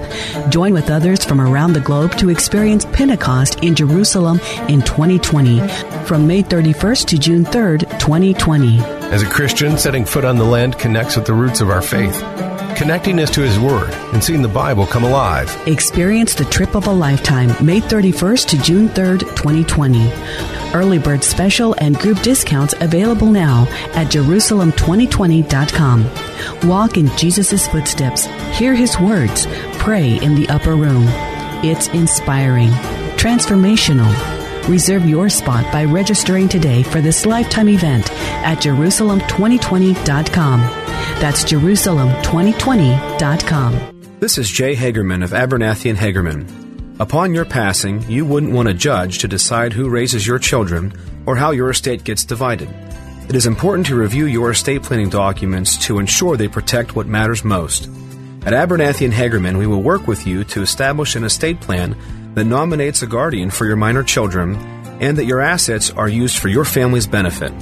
Speaker 21: Join with others from around the globe to experience Pentecost in Jerusalem in 2020 from May 31st to June 3rd, 2020.
Speaker 22: As a Christian, setting foot on the land connects with the roots of our faith, connecting us to His Word and seeing the Bible come alive.
Speaker 21: Experience the trip of a lifetime, May 31st to June 3rd, 2020. Early bird special and group discounts available now at Jerusalem2020.com. Walk in Jesus' footsteps, hear his words, pray in the upper room. It's inspiring, transformational. Reserve your spot by registering today for this lifetime event at Jerusalem2020.com. That's Jerusalem2020.com.
Speaker 23: This is Jay Hagerman of Abernathy and Hagerman. Upon your passing, you wouldn't want a judge to decide who raises your children or how your estate gets divided. It is important to review your estate planning documents to ensure they protect what matters most. At Abernathy and Hagerman, we will work with you to establish an estate plan that nominates a guardian for your minor children and that your assets are used for your family's benefit.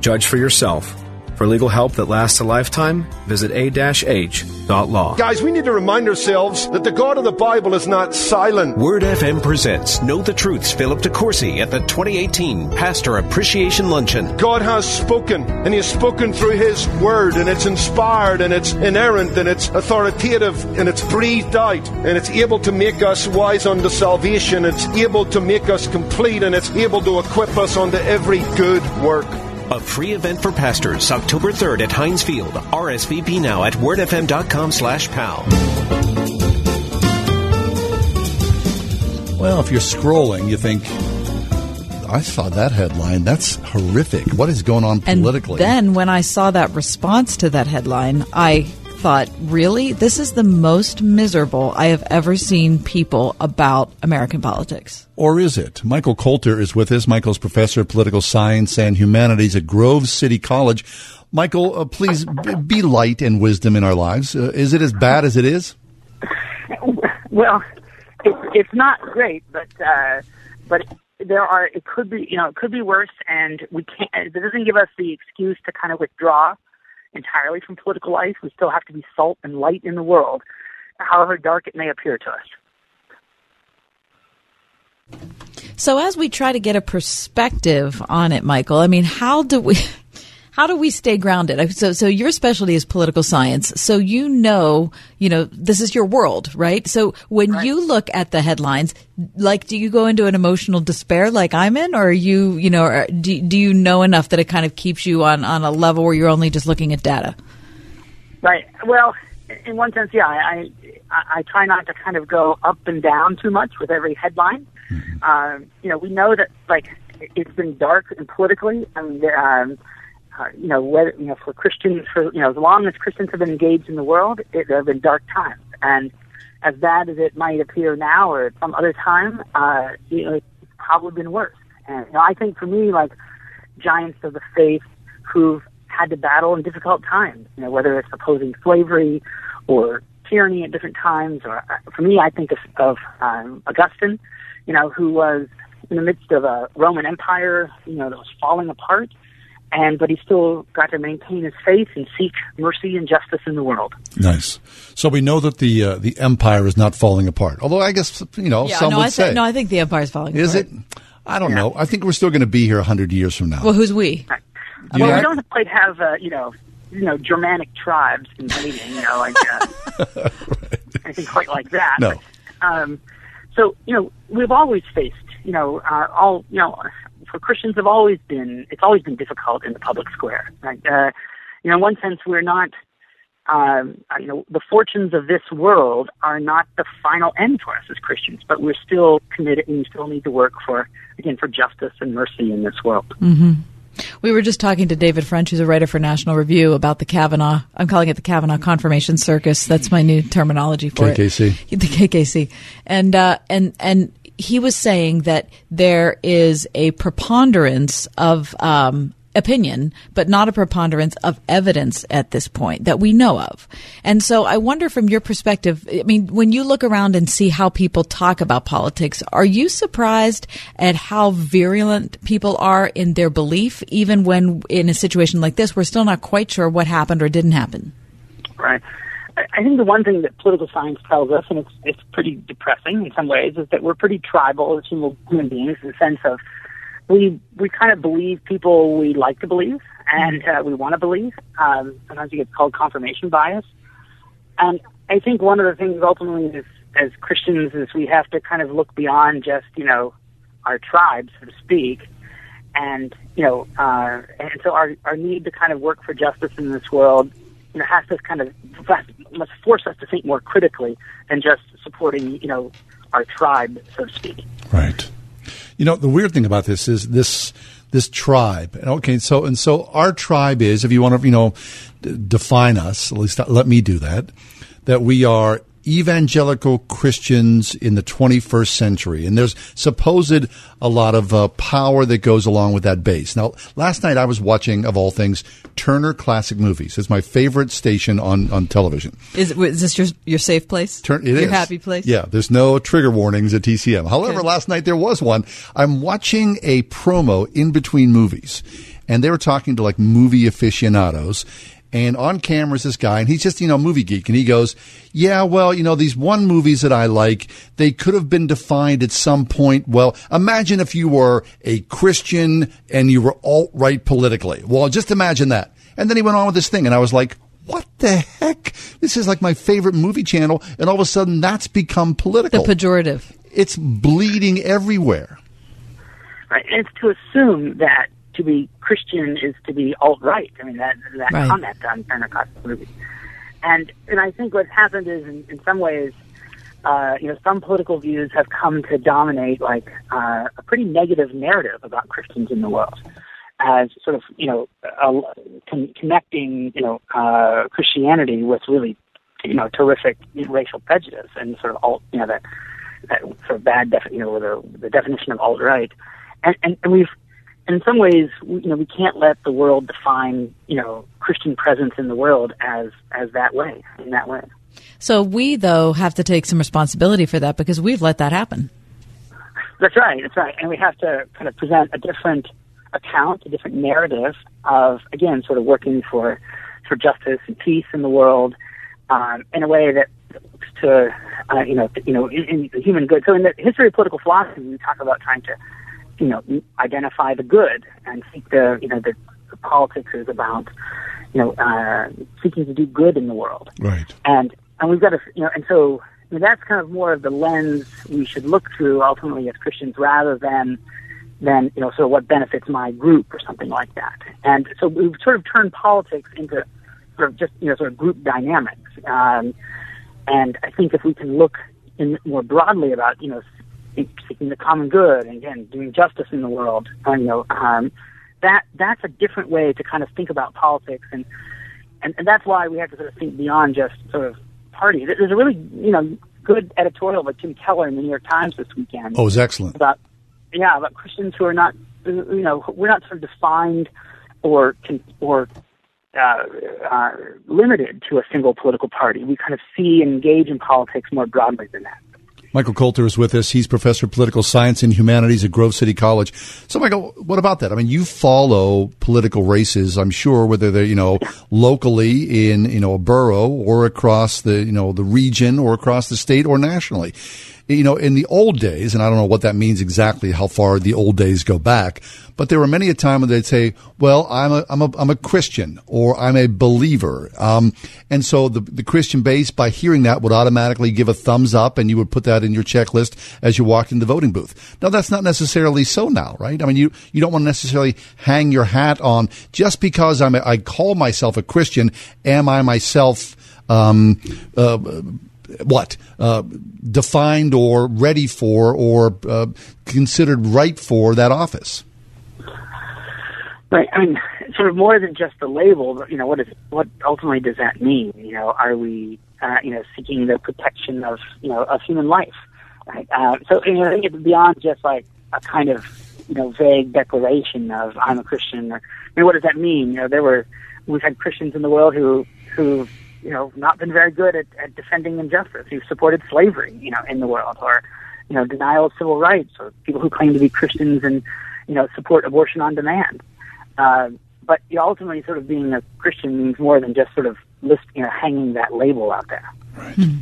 Speaker 23: Judge for yourself. For legal help that lasts a lifetime, visit a-h.law.
Speaker 9: Guys, we need to remind ourselves that the God of the Bible is not silent.
Speaker 24: Word FM presents Know the Truth's Philip DeCourcy at the 2018 Pastor Appreciation Luncheon.
Speaker 9: God has spoken, and He has spoken through His Word, and it's inspired, and it's inerrant, and it's authoritative, and it's breathed out, and it's able to make us wise unto salvation, it's able to make us complete, and it's able to equip us unto every good work.
Speaker 24: A free event for pastors, October 3rd at Heinz Field. RSVP now at wordfm.com slash pal.
Speaker 2: Well, if you're scrolling, you think, I saw that headline. That's horrific. What is going on politically?
Speaker 3: And then when I saw that response to that headline, I thought, really? This is the most miserable I have ever seen people about American politics.
Speaker 2: Or is it? Michael Coulter is with us. Michael's professor of political science and humanities at Grove City College. Michael, uh, please b- be light and wisdom in our lives. Uh, is it as bad as it is?
Speaker 25: Well, it's it's not great, but uh, but there are it could be you know it could be worse, and we can't. It doesn't give us the excuse to kind of withdraw entirely from political life. We still have to be salt and light in the world, however dark it may appear to us.
Speaker 3: So as we try to get a perspective on it, Michael, I mean, how do we how do we stay grounded? So so your specialty is political science. So you know, you know, this is your world, right? So when right. you look at the headlines, like do you go into an emotional despair like I'm in or are you, you know, do do you know enough that it kind of keeps you on on a level where you're only just looking at data?
Speaker 25: Right. Well, in one sense, yeah, I I, I try not to kind of go up and down too much with every headline. Mm-hmm. Um, you know, we know that like it's been dark and politically. Mean, um, you know, whether you know, for Christians, for you know, as long as Christians have been engaged in the world, it, there have been dark times, and as bad as it might appear now or at some other time, uh, you know, it's probably been worse. And you know, I think for me, like giants of the faith who've had to battle in difficult times, you know, whether it's opposing slavery or tyranny at different times, or uh, for me, I think of, of um, Augustine, you know, who was in the midst of a Roman Empire, you know, that was falling apart, and but he still got to maintain his faith and seek mercy and justice in the world.
Speaker 2: Nice. So we know that the uh, the empire is not falling apart. Although I guess you know
Speaker 3: Yeah,
Speaker 2: some
Speaker 3: no,
Speaker 2: would
Speaker 3: I
Speaker 2: say
Speaker 3: no, I think the empire is falling.
Speaker 2: is
Speaker 3: apart.
Speaker 2: it? I don't know. I think we're still going to be here hundred years from now.
Speaker 3: Well, who's we?
Speaker 2: You
Speaker 25: well,
Speaker 2: know-
Speaker 25: we don't quite have, uh, you know, you know, Germanic tribes invading, you know, like uh, anything quite like that.
Speaker 2: No.
Speaker 25: But, um, so you know, we've always faced, you know, uh, all you know, for Christians have always been, it's always been difficult in the public square. Right? Uh, you know, in one sense, we're not. Um, uh, you know, the fortunes of this world are not the final end for us as Christians, but we're still committed and we still need to work for, again, for justice and mercy in this world.
Speaker 3: hmm We were just talking to David French, who's a writer for National Review, about the Kavanaugh. I'm calling it the Kavanaugh confirmation circus. That's my new terminology for
Speaker 2: KKC.
Speaker 3: it. KKC. The KKC, and uh, and and he was saying that there is a preponderance of um, opinion, but not a preponderance of evidence at this point that we know of. And so I wonder from your perspective, I mean, when you look around and see how people talk about politics, are you surprised at how virulent people are in their belief, even when in a situation like this, we're still not quite sure what happened or didn't happen?
Speaker 25: Right. I think the one thing that political science tells us, and it's it's pretty depressing in some ways, is that we're pretty tribal as human human beings in the sense of we we kind of believe people we like to believe and uh, we want to believe. Um, sometimes it gets called confirmation bias, and I think one of the things ultimately is as Christians is we have to kind of look beyond just you know our tribe, so to speak, and you know, uh, and so our our need to kind of work for justice in this world, you know, has to kind of must force us to think more critically than just supporting you know our tribe, so to speak.
Speaker 2: Right. You know, the weird thing about this is this this tribe. Okay, so and so our tribe is, if you want to, you know, d- define us, at least let me do that, that we are evangelical Christians in the 21st century. And there's supposed a lot of uh, power that goes along with that base. Now, last night I was watching, of all things, Turner Classic Movies. It's my favorite station on, on television.
Speaker 3: Is, is this your your safe place?
Speaker 2: Turn, it
Speaker 3: your
Speaker 2: is.
Speaker 3: happy place?
Speaker 2: Yeah, there's no trigger warnings at TCM. However, last night there was one. I'm watching a promo in between movies, and they were talking to like movie aficionados. And on camera is this guy, and he's just, you know, movie geek. And he goes, Yeah, well, you know, these one movies that I like, they could have been defined at some point. Well, imagine if you were a Christian and you were alt right politically. Well, just imagine that. And then he went on with this thing, and I was like, what the heck? This is like my favorite movie channel, and all of a sudden that's become political.
Speaker 3: The pejorative.
Speaker 2: it's bleeding everywhere.
Speaker 25: Right, and it's to assume that to be Christian is to be alt right. I mean that that
Speaker 3: Right.
Speaker 25: comment on Classic Movies, and and I think what's happened is in, in some ways, uh, you know, some political views have come to dominate like uh, a pretty negative narrative about Christians in the world, as sort of you know uh, con- connecting you know uh, Christianity with really you know terrific racial prejudice and sort of alt you know that that sort of bad defi- you know the the definition of alt right, and, and and we've in some ways, we, you know, we can't let the world define, you know, Christian presence in the world as as that way, in that way.
Speaker 3: So we though have to take some responsibility for that because we've let that happen.
Speaker 25: That's right. That's right. And we have to kind of present a different account, a different narrative of, again, sort of working for for justice and peace in the world um, in a way that looks to, uh, you know, you know, in, in human good. So in the history of political philosophy, we talk about trying to, you know, identify the good and seek the, you know, the, the politics is about, you know, uh, seeking to do good in the world.
Speaker 2: Right.
Speaker 25: and and we've got to you know and so I mean, that's kind of more of the lens we should look through ultimately as Christians rather than than you know sort of what benefits my group or something like that. And so we've sort of turned politics into sort of just you know sort of group dynamics. Um, and I think if we can look in more broadly about you know seeking the common good and again doing justice in the world and you know um, that that's a different way to kind of think about politics, and and, and that's why we have to sort of think beyond just sort of party. There's a really you know good editorial by Tim Keller in the New York Times this weekend.
Speaker 2: Oh, it was excellent.
Speaker 25: About yeah, about Christians who are not you know we're not sort of defined or or uh, uh, limited to a single political party. We kind of see and engage in politics more broadly than that.
Speaker 2: Michael Coulter is with us. He's professor of political science and humanities at Grove City College. So, Michael, what about that? I mean, you follow political races, I'm sure, whether they're you know locally in you know a borough or across the you know the region or across the state or nationally you know, in the old days, and I don't know what that means exactly, how far the old days go back, but there were many a time when they'd say, well, I'm a, I'm a, I'm a Christian or I'm a believer. Um, and so the, the Christian base, by hearing that, would automatically give a thumbs up and you would put that in your checklist as you walked in the voting booth. Now, that's not necessarily so now, right? I mean, you, you don't want to necessarily hang your hat on just because I'm a, I call myself a Christian, am I myself, um, uh, what uh, defined or ready for or uh, considered right for that office.
Speaker 25: Right. I mean, sort of more than just the label. But, you know, what is what ultimately does that mean? You know, are we uh, you know seeking the protection of you know of human life? Right. Uh, so you know, I think it's beyond just like a kind of you know vague declaration of I'm a Christian. Or, I mean, what does that mean? You know, there were we've had Christians in the world who who you know, not been very good at, at defending injustice, who supported slavery, you know, in the world, or, you know, denial of civil rights, or people who claim to be Christians and, you know, support abortion on demand. Uh, but ultimately, sort of being a Christian means more than just sort of list, you know, hanging that label out there.
Speaker 2: Right. Hmm.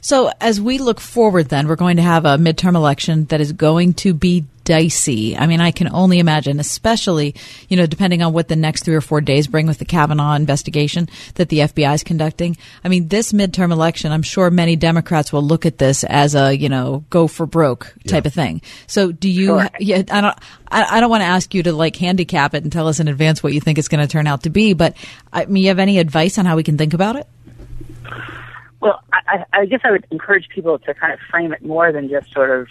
Speaker 3: So, as we look forward, then we're going to have a midterm election that is going to be dicey. I mean, I can only imagine, especially, you know, depending on what the next three or four days bring with the Kavanaugh investigation that the FBI is conducting. I mean, this midterm election, I'm sure many Democrats will look at this as a, you know, go for broke type yeah. of thing. So do you, sure. yeah, I don't, I, I don't want to ask you to like handicap it and tell us in advance what you think it's going to turn out to be, but I mean, you have any advice on how we can think about it?
Speaker 25: Well, I, I guess I would encourage people to kind of frame it more than just sort of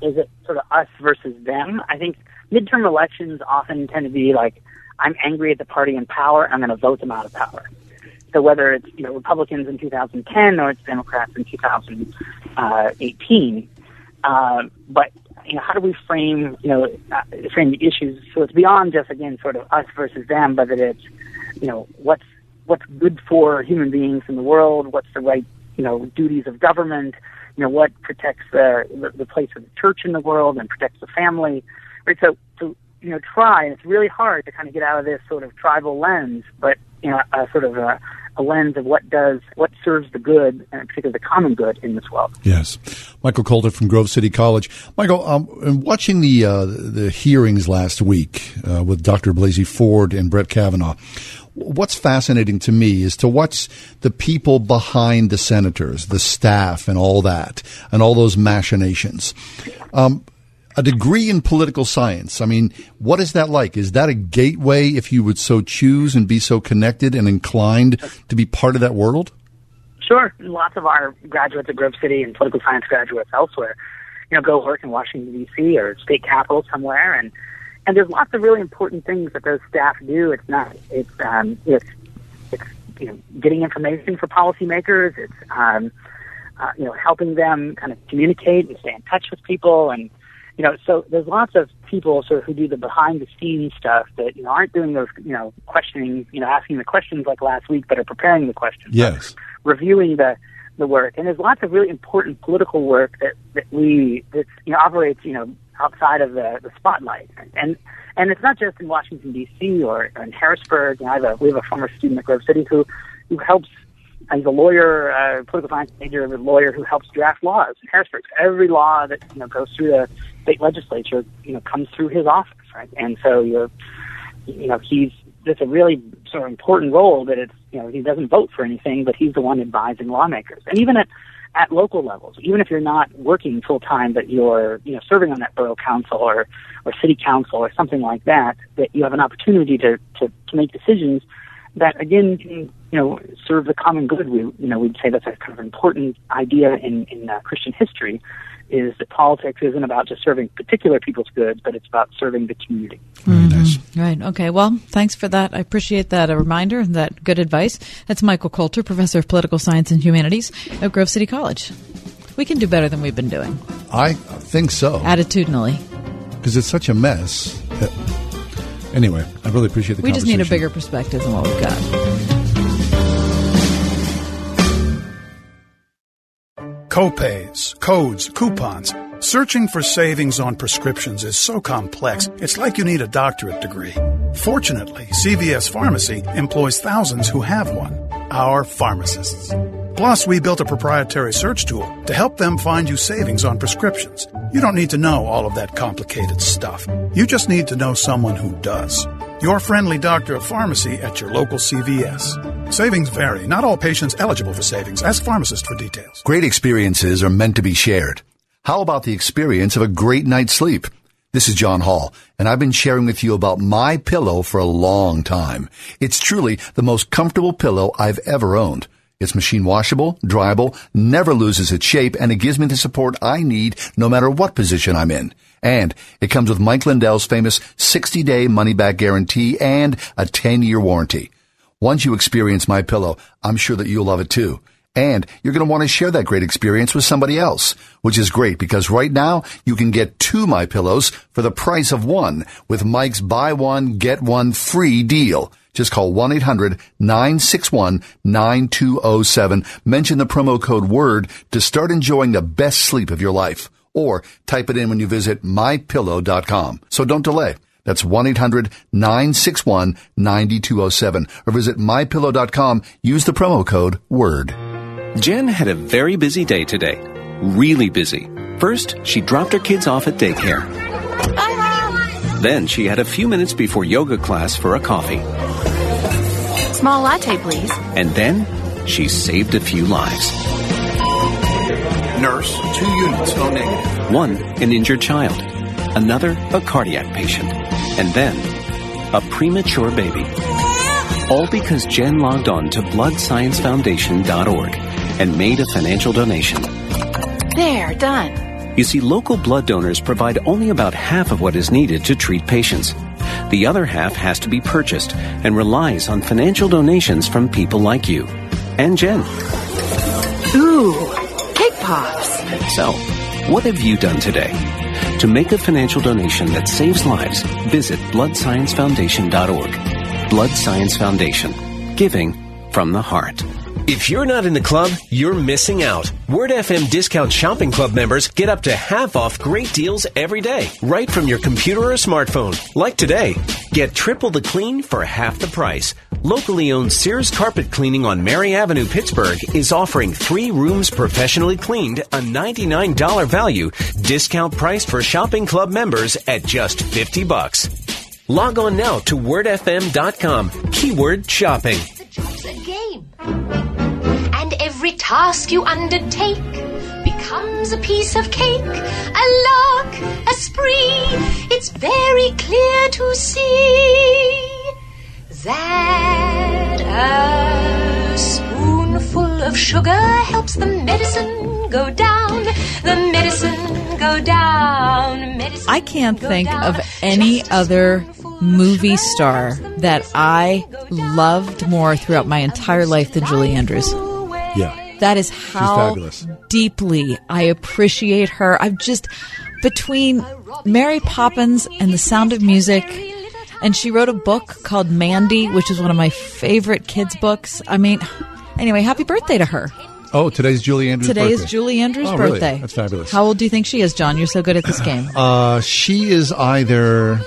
Speaker 25: is it sort of us versus them? I think midterm elections often tend to be like, I'm angry at the party in power, I'm going to vote them out of power. So whether it's you know Republicans in 2010 or it's Democrats in 2018, uh, but you know how do we frame you know uh, frame the issues so it's beyond just again sort of us versus them, but that it's you know what's what's good for human beings in the world, what's the right you know duties of government, you know, what protects the, the, place of the church in the world and protects the family, right? So, to you know, try, and it's really hard to kind of get out of this sort of tribal lens, but, you know, a sort of a, a lens of what does, what serves the good, and particularly the common good in this world.
Speaker 2: Yes. Michael Coulter from Grove City College. Michael, um, in watching the, uh, the hearings last week uh, with Dr. Blasey Ford and Brett Kavanaugh, what's fascinating to me is to watch the people behind the senators, the staff, and all that, and all those machinations. Um, a degree in political science. I mean, what is that like? Is that a gateway, if you would so choose, and be so connected and inclined to be part of that world?
Speaker 25: Sure. Lots of our graduates at Grove City and political science graduates elsewhere, you know, go work in Washington D.C. or state capital somewhere, and and there's lots of really important things that those staff do. It's not it's um, it's it's you know getting information for policymakers. It's um, uh, you know helping them kind of communicate and stay in touch with people and you know so there's lots of people sort of who do the behind the scenes stuff that you know aren't doing those you know questioning you know asking the questions like last week but are preparing the questions
Speaker 2: yes
Speaker 25: reviewing the the work and there's lots of really important political work that that we that you know operates you know outside of the, the spotlight. And and it's not just in Washington D.C. or, in Harrisburg. You know, I have a, we have a former student at Grove City who who helps. He's a lawyer, uh, political science major, a lawyer who helps draft laws in Harrisburg. Every law that you know goes through the state legislature, you know, comes through his office, right? And so you're, you know, he's it's a really sort of important role that it's you know he doesn't vote for anything, but he's the one advising lawmakers. And even at at local levels, even if you're not working full time, but you're you know serving on that borough council or or city council or something like that, that you have an opportunity to to, to make decisions that again can you know serve the common good. We you know we'd say that's a kind of important idea in in uh, Christian history is that politics isn't about just serving particular people's goods, but it's about serving the community.
Speaker 2: Very mm-hmm. nice.
Speaker 3: Right. Okay. Well, thanks for that. I appreciate that a reminder and that good advice. That's Michael Coulter, professor of political science and humanities at Grove City College. We can do better than we've been doing.
Speaker 2: I think so.
Speaker 3: Attitudinally.
Speaker 2: Because it's such a mess. that- Anyway, I really appreciate the
Speaker 3: We just need a bigger perspective than what we've got.
Speaker 26: Copays, codes, coupons. Searching for savings on prescriptions is so complex, it's like you need a doctorate degree. Fortunately, CVS Pharmacy employs thousands who have one our pharmacists. Plus, we built a proprietary search tool to help them find you savings on prescriptions. You don't need to know all of that complicated stuff. You just need to know someone who does. Your friendly doctor of pharmacy at your local CVS. Savings vary. Not all patients eligible for savings. Ask pharmacist for details.
Speaker 2: Great experiences are meant to be shared. How about the experience of a great night's sleep? This is John Hall, and I've been sharing with you about my pillow for a long time. It's truly the most comfortable pillow I've ever owned. It's machine washable, dryable, never loses its shape, and it gives me the support I need no matter what position I'm in. And it comes with Mike Lindell's famous 60 day money back guarantee and a 10 year warranty. Once you experience my pillow, I'm sure that you'll love it too. And you're going to want to share that great experience with somebody else, which is great because right now you can get two My Pillows for the price of one with Mike's buy one, get one free deal. Just call 1-800-961-9207. Mention the promo code WORD to start enjoying the best sleep of your life. Or type it in when you visit mypillow.com. So don't delay. That's 1-800-961-9207 or visit mypillow.com. Use the promo code WORD.
Speaker 24: Jen had a very busy day today. Really busy. First, she dropped her kids off at daycare. Then she had a few minutes before yoga class for a coffee.
Speaker 16: Small latte, please.
Speaker 24: And then she saved a few lives.
Speaker 26: Nurse, two units, O negative.
Speaker 24: One, an injured child. Another, a cardiac patient. And then, a premature baby. All because Jen logged on to bloodsciencefoundation.org and made a financial donation.
Speaker 16: There, done.
Speaker 24: You see, local blood donors provide only about half of what is needed to treat patients. The other half has to be purchased and relies on financial donations from people like you and Jen.
Speaker 16: Ooh, cake pops.
Speaker 24: So, what have you done today? To make a financial donation that saves lives, visit bloodsciencefoundation.org. Blood Science Foundation. Giving from the heart.
Speaker 7: If you're not in the club, you're missing out. Word FM Discount Shopping Club members get up to half off great deals every day, right from your computer or smartphone. Like today, get triple the clean for half the price. Locally owned Sears Carpet Cleaning on Mary Avenue, Pittsburgh is offering three rooms professionally cleaned, a $99 value, discount price for shopping club members at just 50 bucks. Log on now to wordfm.com, keyword shopping.
Speaker 27: A game. And every task you undertake becomes a piece of cake, a lark, a spree. It's very clear to see that a spoonful of sugar helps the medicine go down, the medicine go down, medicine
Speaker 3: I can't think
Speaker 27: down.
Speaker 3: of any other movie star that I loved more throughout my entire life than Julie Andrews.
Speaker 2: Yeah.
Speaker 3: That is how deeply I appreciate her. I've just between Mary Poppins and The Sound of Music, and she wrote a book called Mandy, which is one of my favorite kids' books. I mean, anyway, happy birthday to her.
Speaker 2: Oh, today's Julie Andrews' birthday.
Speaker 3: Today
Speaker 2: birthday.
Speaker 3: is Julie Andrews'
Speaker 2: Oh, really?
Speaker 3: birthday.
Speaker 2: That's fabulous.
Speaker 3: How old do you think she is, John? You're so good at this game.
Speaker 2: Uh, she is either.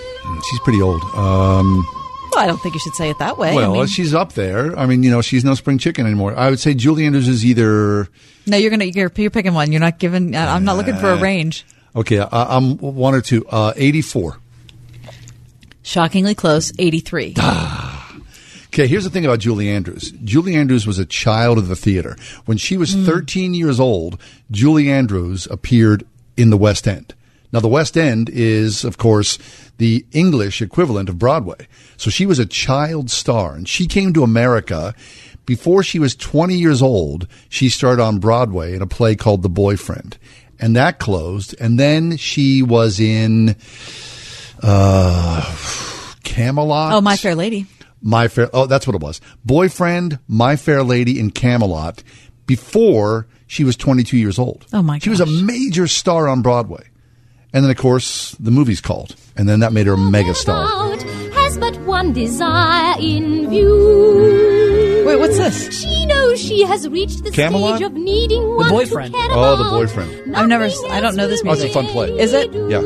Speaker 2: She's pretty old. Um,
Speaker 3: Well, I don't think you should say it that way. I
Speaker 2: well,
Speaker 3: mean-
Speaker 2: she's up there. I mean, you know, she's no spring chicken anymore. I would say Julie Andrews is either.
Speaker 3: no, you're gonna you're, you're picking one. You're not giving. I- I'm not looking for a
Speaker 2: Uh,
Speaker 3: range.
Speaker 2: Okay, I, I'm one or two. Uh, 84.
Speaker 3: Shockingly close, 83.
Speaker 2: Okay, here's the thing about Julie Andrews. Julie Andrews was a child of the theater. When she was 13 years old, Julie Andrews appeared in the West End. Now, the West End is, of course, the English equivalent of Broadway. So she was a child star, and she came to America before she was 20 years old. She started on Broadway in a play called The Boyfriend, and that closed. And then she was in, uh, Camelot.
Speaker 3: Oh, My Fair Lady.
Speaker 2: My Fair. Oh, that's what it was. Boyfriend, My Fair Lady in Camelot. Before she was 22 years old.
Speaker 3: Oh my!
Speaker 2: God She was a major star on Broadway, and then of course the movie's called, and then that made her a mega star.
Speaker 28: Has but one desire in view.
Speaker 3: Wait, what's this?
Speaker 28: She knows she has reached the
Speaker 2: Camelot?
Speaker 28: stage of needing one
Speaker 3: boyfriend.
Speaker 28: to care
Speaker 2: Oh, the
Speaker 28: about.
Speaker 2: boyfriend.
Speaker 3: I've never. I don't know this
Speaker 2: Oh, it's a fun play.
Speaker 3: Is it?
Speaker 2: Yeah,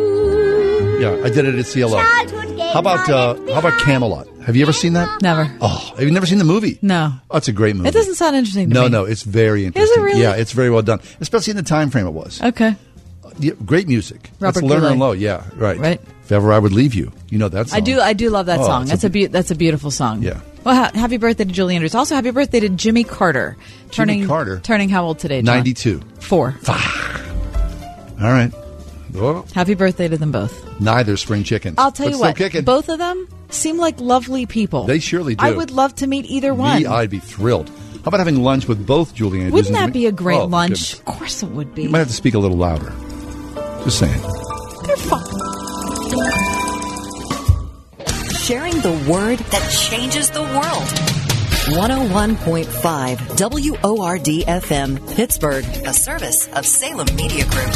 Speaker 2: yeah. I did it at CLO. How about uh, how about Camelot? Have you ever seen that?
Speaker 3: Never.
Speaker 2: Oh, have you never seen the movie?
Speaker 3: No.
Speaker 2: Oh, it's a great movie.
Speaker 3: It doesn't sound interesting to
Speaker 2: No,
Speaker 3: me.
Speaker 2: no, it's very interesting.
Speaker 3: Is it really?
Speaker 2: Yeah, it's very well done, especially in the time frame it was.
Speaker 3: Okay.
Speaker 2: Yeah, great music.
Speaker 3: Robert
Speaker 2: That's Lerner and Loewe. Yeah, right.
Speaker 3: Right.
Speaker 2: If ever I would leave you, you know that song.
Speaker 3: I do. I do love that
Speaker 2: Oh,
Speaker 3: song. That's
Speaker 2: a
Speaker 3: a, be- that's a beautiful song.
Speaker 2: Yeah.
Speaker 3: Well, ha- happy birthday to Julie Andrews. Also, happy birthday to Jimmy Carter. Turning
Speaker 2: Carter?
Speaker 3: Turning how old today? John?
Speaker 2: Ninety-two.
Speaker 3: Four.
Speaker 2: All right. Oh,
Speaker 3: Happy birthday to them both.
Speaker 2: neither spring chickens.
Speaker 3: I'll tell
Speaker 2: but
Speaker 3: you
Speaker 2: still
Speaker 3: what.
Speaker 2: Kicking.
Speaker 3: Both of them seem like lovely people.
Speaker 2: They surely do.
Speaker 3: I would love to meet either one.
Speaker 2: Me, I'd be thrilled. How about having lunch with both Julie Andrews?
Speaker 3: Wouldn't
Speaker 2: and
Speaker 3: that be a great
Speaker 2: Oh,
Speaker 3: lunch?
Speaker 2: goodness.
Speaker 3: Of course it would be.
Speaker 2: You might have to speak a little louder. Just saying.
Speaker 3: They're fun.
Speaker 29: Sharing the word that changes the world. 101.5 WORD FM, Pittsburgh, a service of Salem Media Group.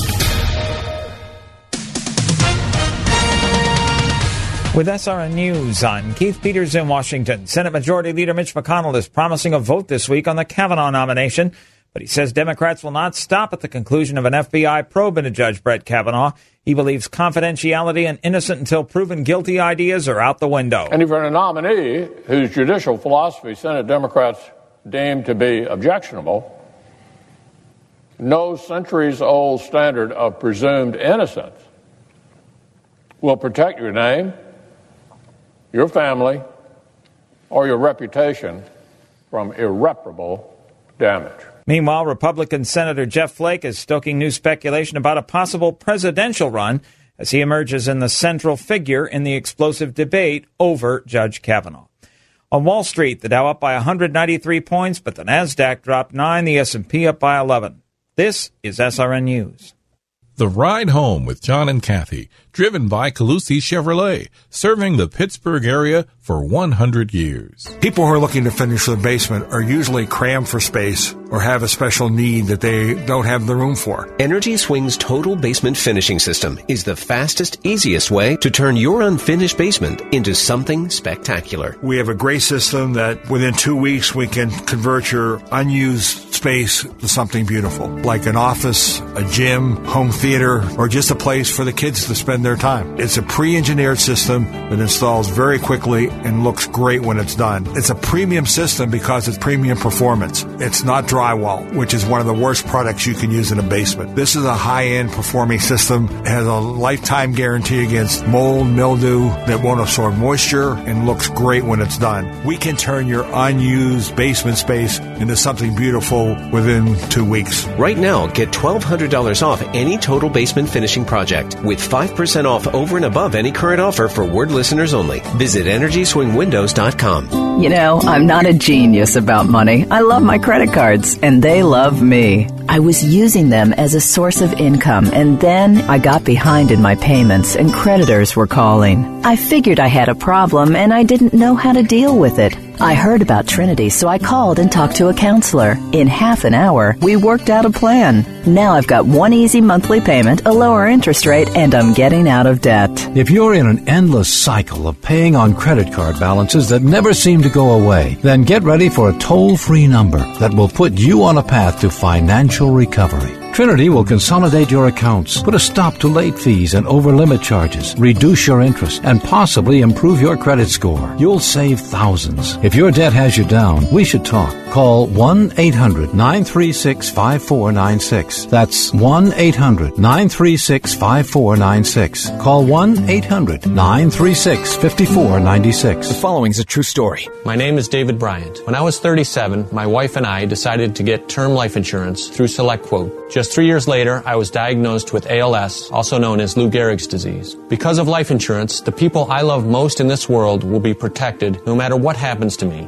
Speaker 30: With SRN News, I'm Keith Peters in Washington. Senate Majority Leader Mitch McConnell is promising a vote this week on the Kavanaugh nomination, but he says Democrats will not stop at the conclusion of an FBI probe into Judge Brett Kavanaugh. He believes confidentiality and innocent until proven guilty ideas are out the window.
Speaker 31: And for a nominee whose judicial philosophy Senate Democrats deem to be objectionable, no centuries old standard of presumed innocence will protect your name, your family, or your reputation from irreparable damage.
Speaker 30: Meanwhile, Republican Senator Jeff Flake is stoking new speculation about a possible presidential run as he emerges in the central figure in the explosive debate over Judge Kavanaugh. On Wall Street, the Dow up by 193 points, but the Nasdaq dropped 9, the S&P up by 11. This is SRN News.
Speaker 32: The Ride Home with John and Kathy, driven by Colussy Chevrolet, serving the Pittsburgh area for 100 years.
Speaker 33: People who are looking to finish their basement are usually crammed for space or have a special need that they don't have the room for.
Speaker 7: Energy Swing's total basement finishing system is the fastest, easiest way to turn your unfinished basement into something spectacular.
Speaker 33: We have a great system that within two weeks we can convert your unused space to something beautiful, like an office, a gym, home theater, or just a place for the kids to spend their time. It's a pre-engineered system that installs very quickly and looks great when it's done. It's a premium system because it's premium performance. It's not drywall, which is one of the worst products you can use in a basement. This is a high-end performing system. It has a lifetime guarantee against mold, mildew that won't absorb moisture and looks great when it's done. We can turn your unused basement space into something beautiful within two weeks.
Speaker 7: Right now, get $1,200 off any total basement finishing project with 5% off over and above any current offer for word listeners only. Visit EnergySwingWindows.com.
Speaker 34: You know, I'm not a genius about money. I love my credit cards, and they love me. I was using them as a source of income, and then I got behind in my payments, and creditors were calling. I figured I had a problem, and I didn't know how to deal with it. I heard about Trinity, so I called and talked to a counselor. In half an hour, we worked out a plan. Now I've got one easy monthly payment, a lower interest rate, and I'm getting out of debt.
Speaker 35: If you're in an endless cycle of paying on credit card balances that never seem to go away, then get ready for a toll free number that will put you on a path to financial recovery. Trinity will consolidate your accounts, put a stop to late fees and over limit charges, reduce your interest, and possibly improve your credit score. You'll save thousands. If your debt has you down, we should talk. Call 1 800 936 5496. That's 1 800 936 5496. Call 1 800 936 5496.
Speaker 36: The following is a true story. My name is David Bryant. When I was 37, my wife and I decided to get term life insurance through SelectQuote. Just three years later, I was diagnosed with ALS, also known as Lou Gehrig's disease. Because of life insurance, the people I love most in this world will be protected no matter what happens to me.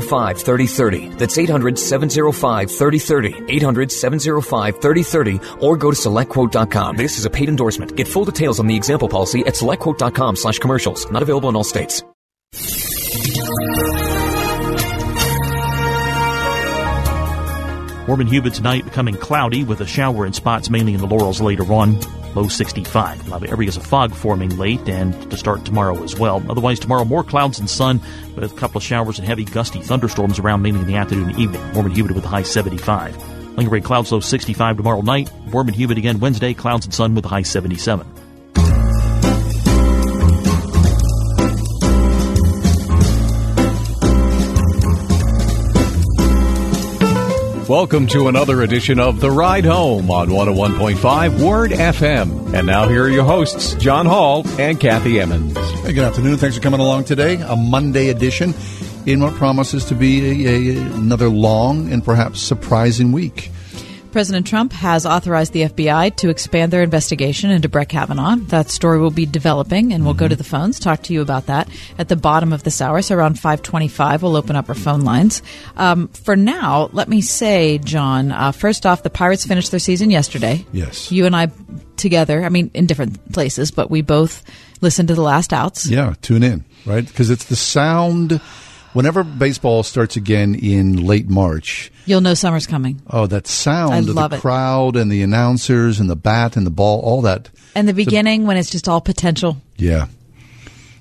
Speaker 37: 705 3030. That's 800 705 3030. 800 705 3030 or go to selectquote.com. This is a paid endorsement. Get full details on the example policy at selectquote.com slash commercials. Not available in all states.
Speaker 15: Warm and humid tonight, becoming cloudy with a shower in spots mainly in the Laurels later on. Low 65. A lot of areas of fog forming late and to start tomorrow as well. Otherwise, tomorrow more clouds and sun with a couple of showers and heavy gusty thunderstorms around mainly in the afternoon and evening. Warm and humid with a high 75. Lingering clouds low 65 tomorrow night. Warm and humid again Wednesday. Clouds and sun with a high 77.
Speaker 35: Welcome to another edition of The Ride Home on 101.5 Word FM. And now here are your hosts, John Hall and Kathy Emmons.
Speaker 2: Hey, good afternoon. Thanks for coming along today. A Monday edition in what promises to be a, a, another long and perhaps surprising week.
Speaker 3: President Trump has authorized the FBI to expand their investigation into Brett Kavanaugh. That story will be developing, and we'll mm-hmm. go to the phones, talk to you about that at the bottom of this hour. So around 525, we'll open up our phone lines. Um, for now, let me say, John, uh, first off, the Pirates finished their season yesterday.
Speaker 2: Yes.
Speaker 3: You and I together, I mean, in different places, but we both listened to the last outs.
Speaker 2: Yeah, tune in, right? Because it's the sound whenever baseball starts again in late March,
Speaker 3: you'll know summer's coming.
Speaker 2: Oh, that sound
Speaker 3: I
Speaker 2: of
Speaker 3: love
Speaker 2: the
Speaker 3: it.
Speaker 2: crowd and the announcers and the bat and the ball, all that.
Speaker 3: And the beginning when it's just all potential.
Speaker 2: Yeah.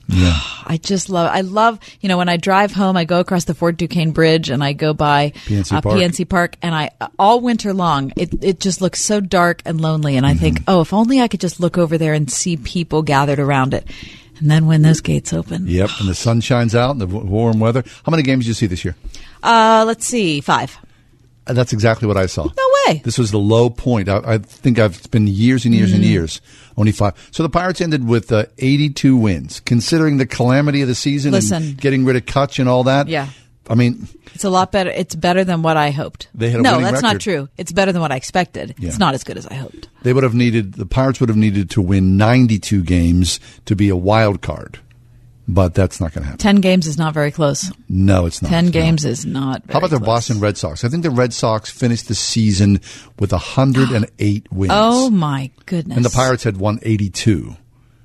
Speaker 2: Yeah.
Speaker 3: I just love. I love. You know, when I drive home, I go across the Fort Duquesne Bridge and I go by
Speaker 2: PNC
Speaker 3: uh,
Speaker 2: Park.
Speaker 3: PNC Park, and I all winter long, it it just looks so dark and lonely. And I
Speaker 2: Mm-hmm.
Speaker 3: think, oh, if only I could just look over there and see people gathered around it. And then when those gates open,
Speaker 2: Yep, and the sun shines out and the warm weather. How many games did you see this year?
Speaker 3: uh, let's see, five.
Speaker 2: Uh, That's exactly what I saw.
Speaker 3: No way.
Speaker 2: This was the low point. I, I think I've it's been years and years and
Speaker 3: Mhm.
Speaker 2: years. Only five. So the Pirates ended with uh, 82 wins. Considering the calamity of the season
Speaker 3: Listen.
Speaker 2: and getting rid of Cutch and all that.
Speaker 3: Yeah.
Speaker 2: I mean,
Speaker 3: It's a lot better. It's better than what I hoped.
Speaker 2: They had a
Speaker 3: no, that's not true. It's better than what I expected.
Speaker 2: Yeah.
Speaker 3: It's not as good as I hoped.
Speaker 2: they would have needed the Pirates would have needed to win 92 games to be a wild card, but that's not going to happen.
Speaker 3: Ten games is not very close.
Speaker 2: No, it's not.
Speaker 3: Ten
Speaker 2: No.
Speaker 3: games is not.
Speaker 2: How about the Boston Red Sox? I think the Red Sox finished the season with 108 wins.
Speaker 3: Oh my goodness!
Speaker 2: And the Pirates had won 82.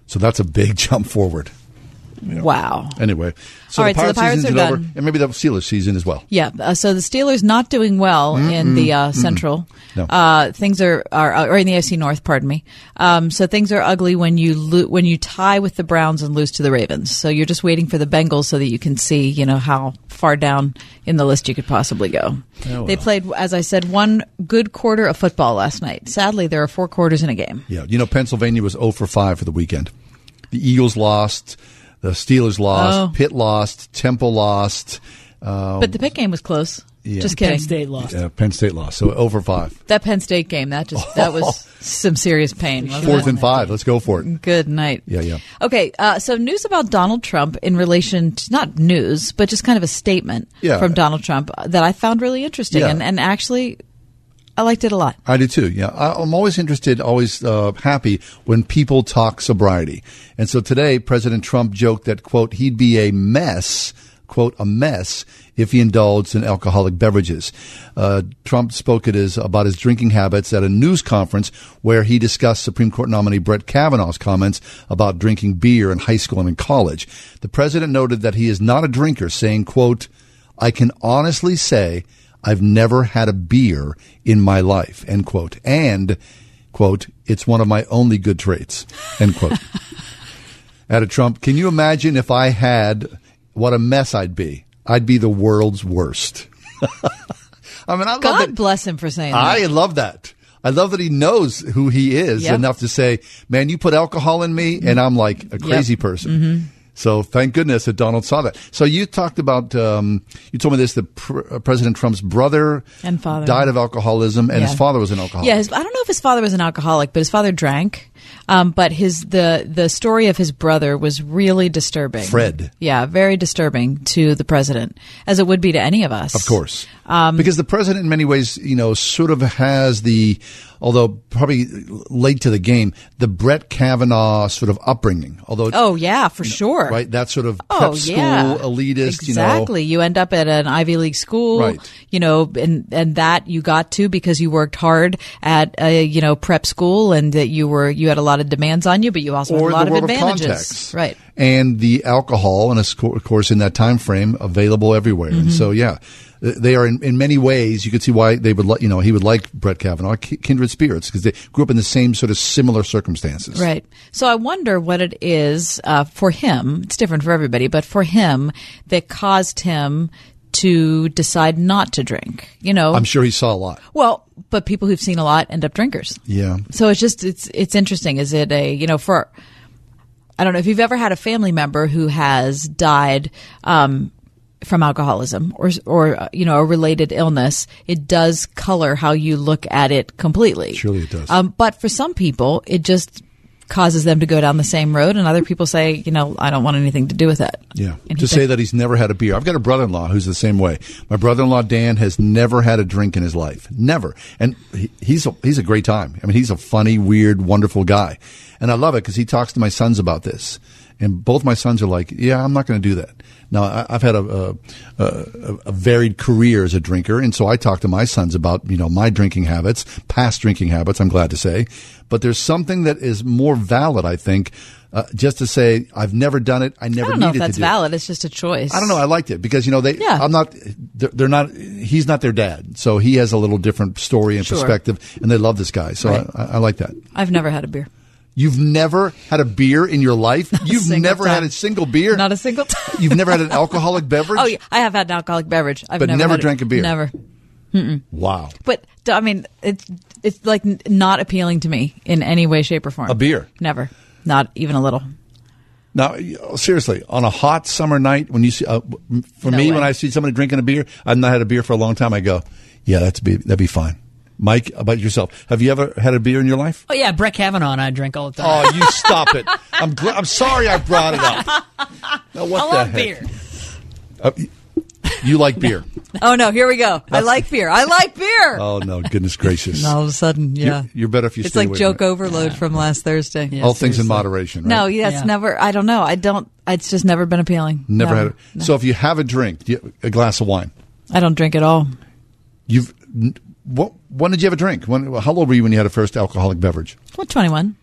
Speaker 2: So that's a big jump forward.
Speaker 3: Wow.
Speaker 2: Anyway, so
Speaker 3: All
Speaker 2: the
Speaker 3: right, so the
Speaker 2: Pirates season's
Speaker 3: are
Speaker 2: over,
Speaker 3: done.
Speaker 2: and maybe the Steelers season as well.
Speaker 3: Yeah. Uh, so the Steelers not doing well in
Speaker 2: Mm-mm,
Speaker 3: the uh. Central.
Speaker 2: No.
Speaker 3: Uh, things are, are or in the AFC North. Pardon me. Um, so things are ugly when you lo- when you tie with the Browns and lose to the Ravens. So you're just waiting for the Bengals so that you can see you know how far down in the list you could possibly go.
Speaker 2: Oh,
Speaker 3: They played, as I said, one good quarter of football last night. Sadly, there are four quarters in a game.
Speaker 2: Yeah, you know Pennsylvania was 0 for 5 for the weekend. The Eagles lost, the Steelers lost,
Speaker 3: Oh.
Speaker 2: Pitt lost, Temple lost. Um,
Speaker 3: But the Pitt game was close.
Speaker 2: yeah.
Speaker 3: Just kidding. Penn State lost.
Speaker 2: Yeah, Penn State lost. So over 5.
Speaker 3: That Penn State game, that just that was some serious pain.
Speaker 2: Fourth
Speaker 3: it?
Speaker 2: and 5. Let's go for it.
Speaker 3: Good night.
Speaker 2: Yeah, yeah.
Speaker 3: Okay, uh, so news about Donald Trump in relation to not news, but just kind of a statement
Speaker 2: Yeah.
Speaker 3: from Donald Trump that I found really interesting,
Speaker 2: Yeah.
Speaker 3: and, and actually, I liked it a lot.
Speaker 2: I do too. Yeah, I, I'm always interested, always uh, happy when people talk sobriety. And so today, President Trump joked that quote he'd be a mess, quote a mess if he indulged in alcoholic beverages. Uh, Trump spoke it as about his drinking habits at a news conference where he discussed Supreme Court nominee Brett Kavanaugh's comments about drinking beer in high school and in college. The president noted that he is not a drinker, saying quote I can honestly say I've never had a beer in my life, end quote. And, quote, it's one of my only good traits, end quote. Added Trump, can you imagine if I had what a mess I'd be? I'd be the world's worst. I mean, I
Speaker 3: God
Speaker 2: that.
Speaker 3: bless him for saying
Speaker 2: I
Speaker 3: that.
Speaker 2: I love that. I love that he knows who he is
Speaker 3: Yep.
Speaker 2: enough to say, man, you put alcohol in me and I'm like a crazy person.
Speaker 3: Mhm.
Speaker 2: So thank goodness that Donald saw that. So you talked about, um, you told me this, that pr- uh, President Trump's brother
Speaker 3: And father.
Speaker 2: died of alcoholism and
Speaker 3: Yeah.
Speaker 2: his father was an alcoholic.
Speaker 3: Yeah, his, I don't know if his father was an alcoholic, but his father drank. Um, but his the the story of his brother was really disturbing.
Speaker 2: Fred.
Speaker 3: Yeah, very disturbing to the president, as it would be to any of us.
Speaker 2: Of course.
Speaker 3: Um,
Speaker 2: because the president, in many ways, you know, sort of has the, although probably late to the game, the Brett Kavanaugh sort of upbringing. Although,
Speaker 3: Oh yeah, for sure.
Speaker 2: right, that sort of prep
Speaker 3: Oh
Speaker 2: school
Speaker 3: yeah,
Speaker 2: elitist,
Speaker 3: exactly.
Speaker 2: you know.
Speaker 3: end up at an Ivy League school,
Speaker 2: Right.
Speaker 3: You know, and and that you got to because you worked hard at a you know prep school, and that you were you had a lot of demands on you, but you also had a lot of
Speaker 2: of
Speaker 3: advantages,
Speaker 2: contacts.
Speaker 3: right?
Speaker 2: and the alcohol, and of course, in that time frame, available everywhere. And
Speaker 3: Mhm.
Speaker 2: so, yeah, they are in, in many ways. You could see why they would, li- you know, he would like Brett Kavanaugh, kindred spirits, because they grew up in the same sort of similar circumstances.
Speaker 3: Right. So I wonder what it is uh, for him. It's different for everybody, but for him that caused him to decide not to drink. You know,
Speaker 2: I'm sure he saw a lot.
Speaker 3: Well, but people who've seen a lot end up drinkers.
Speaker 2: Yeah.
Speaker 3: So it's just it's it's interesting. Is it a you know for I don't know if you've ever had a family member who has died um, from alcoholism or or uh, you know a related illness. It does color how you look at it completely.
Speaker 2: Surely it does.
Speaker 3: Um, but for some people, it just causes them to go down the same road, and other people say, you know, I don't want anything to do with that.
Speaker 2: Yeah.
Speaker 3: And
Speaker 2: to say that he's never had a beer. I've got a brother in law who's the same way. My brother in law, Dan, has never had a drink in his life. Never. And he, he's, a, he's a great time. I mean, he's a funny, weird, wonderful guy. And I love it because he talks to my sons about this. And both my sons are like, yeah, I'm not going to do that. Now, I, I've had a, a, a, a varied career as a drinker. And so I talk to my sons about, you know, my drinking habits, past drinking habits, I'm glad to say. But there's something that is more valid, I think, uh, just to say, I've never done it. I
Speaker 3: I
Speaker 2: never
Speaker 3: don't know if that's
Speaker 2: do it.
Speaker 3: valid. It's just a choice.
Speaker 2: I don't know. I liked it because you know they.
Speaker 3: Yeah.
Speaker 2: I'm not. They're, they're not. He's not their dad, so he has a little different story and
Speaker 3: Sure.
Speaker 2: perspective, and they love this guy. So
Speaker 3: Right.
Speaker 2: I, I like that.
Speaker 3: I've never had a beer.
Speaker 2: You've never had a beer in your life.
Speaker 3: Not
Speaker 2: You've never had a single beer.
Speaker 3: Not a single time.
Speaker 2: You've never had an alcoholic beverage.
Speaker 3: Oh, yeah, I have had an alcoholic beverage. I've
Speaker 2: But
Speaker 3: never,
Speaker 2: never drank a beer?
Speaker 3: Never. Mm-mm.
Speaker 2: Wow.
Speaker 3: But I mean, it's it's like not appealing to me in any way, shape, or form.
Speaker 2: A beer?
Speaker 3: Never. Not even a little.
Speaker 2: Now, seriously, on a hot summer night, when you see, uh, for
Speaker 3: No
Speaker 2: me,
Speaker 3: way.
Speaker 2: when I see somebody drinking a beer, I've not had a beer for a long time. I go, yeah, that's be that'd be fine. Mike, about yourself, have you ever had a beer in your life?
Speaker 38: Oh yeah, Brett Kavanaugh and I drink all the time.
Speaker 2: Oh, you stop it! I'm gl- I'm sorry I brought it up. Now, what
Speaker 38: I
Speaker 2: the
Speaker 38: love
Speaker 2: heck?
Speaker 38: beer.
Speaker 2: Uh, you like beer?
Speaker 3: Oh no, here we go. I like beer. I like beer.
Speaker 2: Oh no, goodness gracious!
Speaker 3: And all of a sudden,
Speaker 2: You're-
Speaker 3: yeah.
Speaker 2: you're, better if you.
Speaker 3: it's
Speaker 2: stay
Speaker 3: like
Speaker 2: away
Speaker 3: joke
Speaker 2: from
Speaker 3: overload from last Thursday.
Speaker 2: it. All things in moderation. Right?
Speaker 3: No, yeah, it's never. I don't know. I don't. It's just never been appealing.
Speaker 2: never
Speaker 3: No,
Speaker 2: had it. So if you have a drink, you- a glass of wine,
Speaker 3: I don't drink at all.
Speaker 2: you've. What? When did you have a drink? When? How old were you when you had a first alcoholic beverage?
Speaker 3: What twenty one?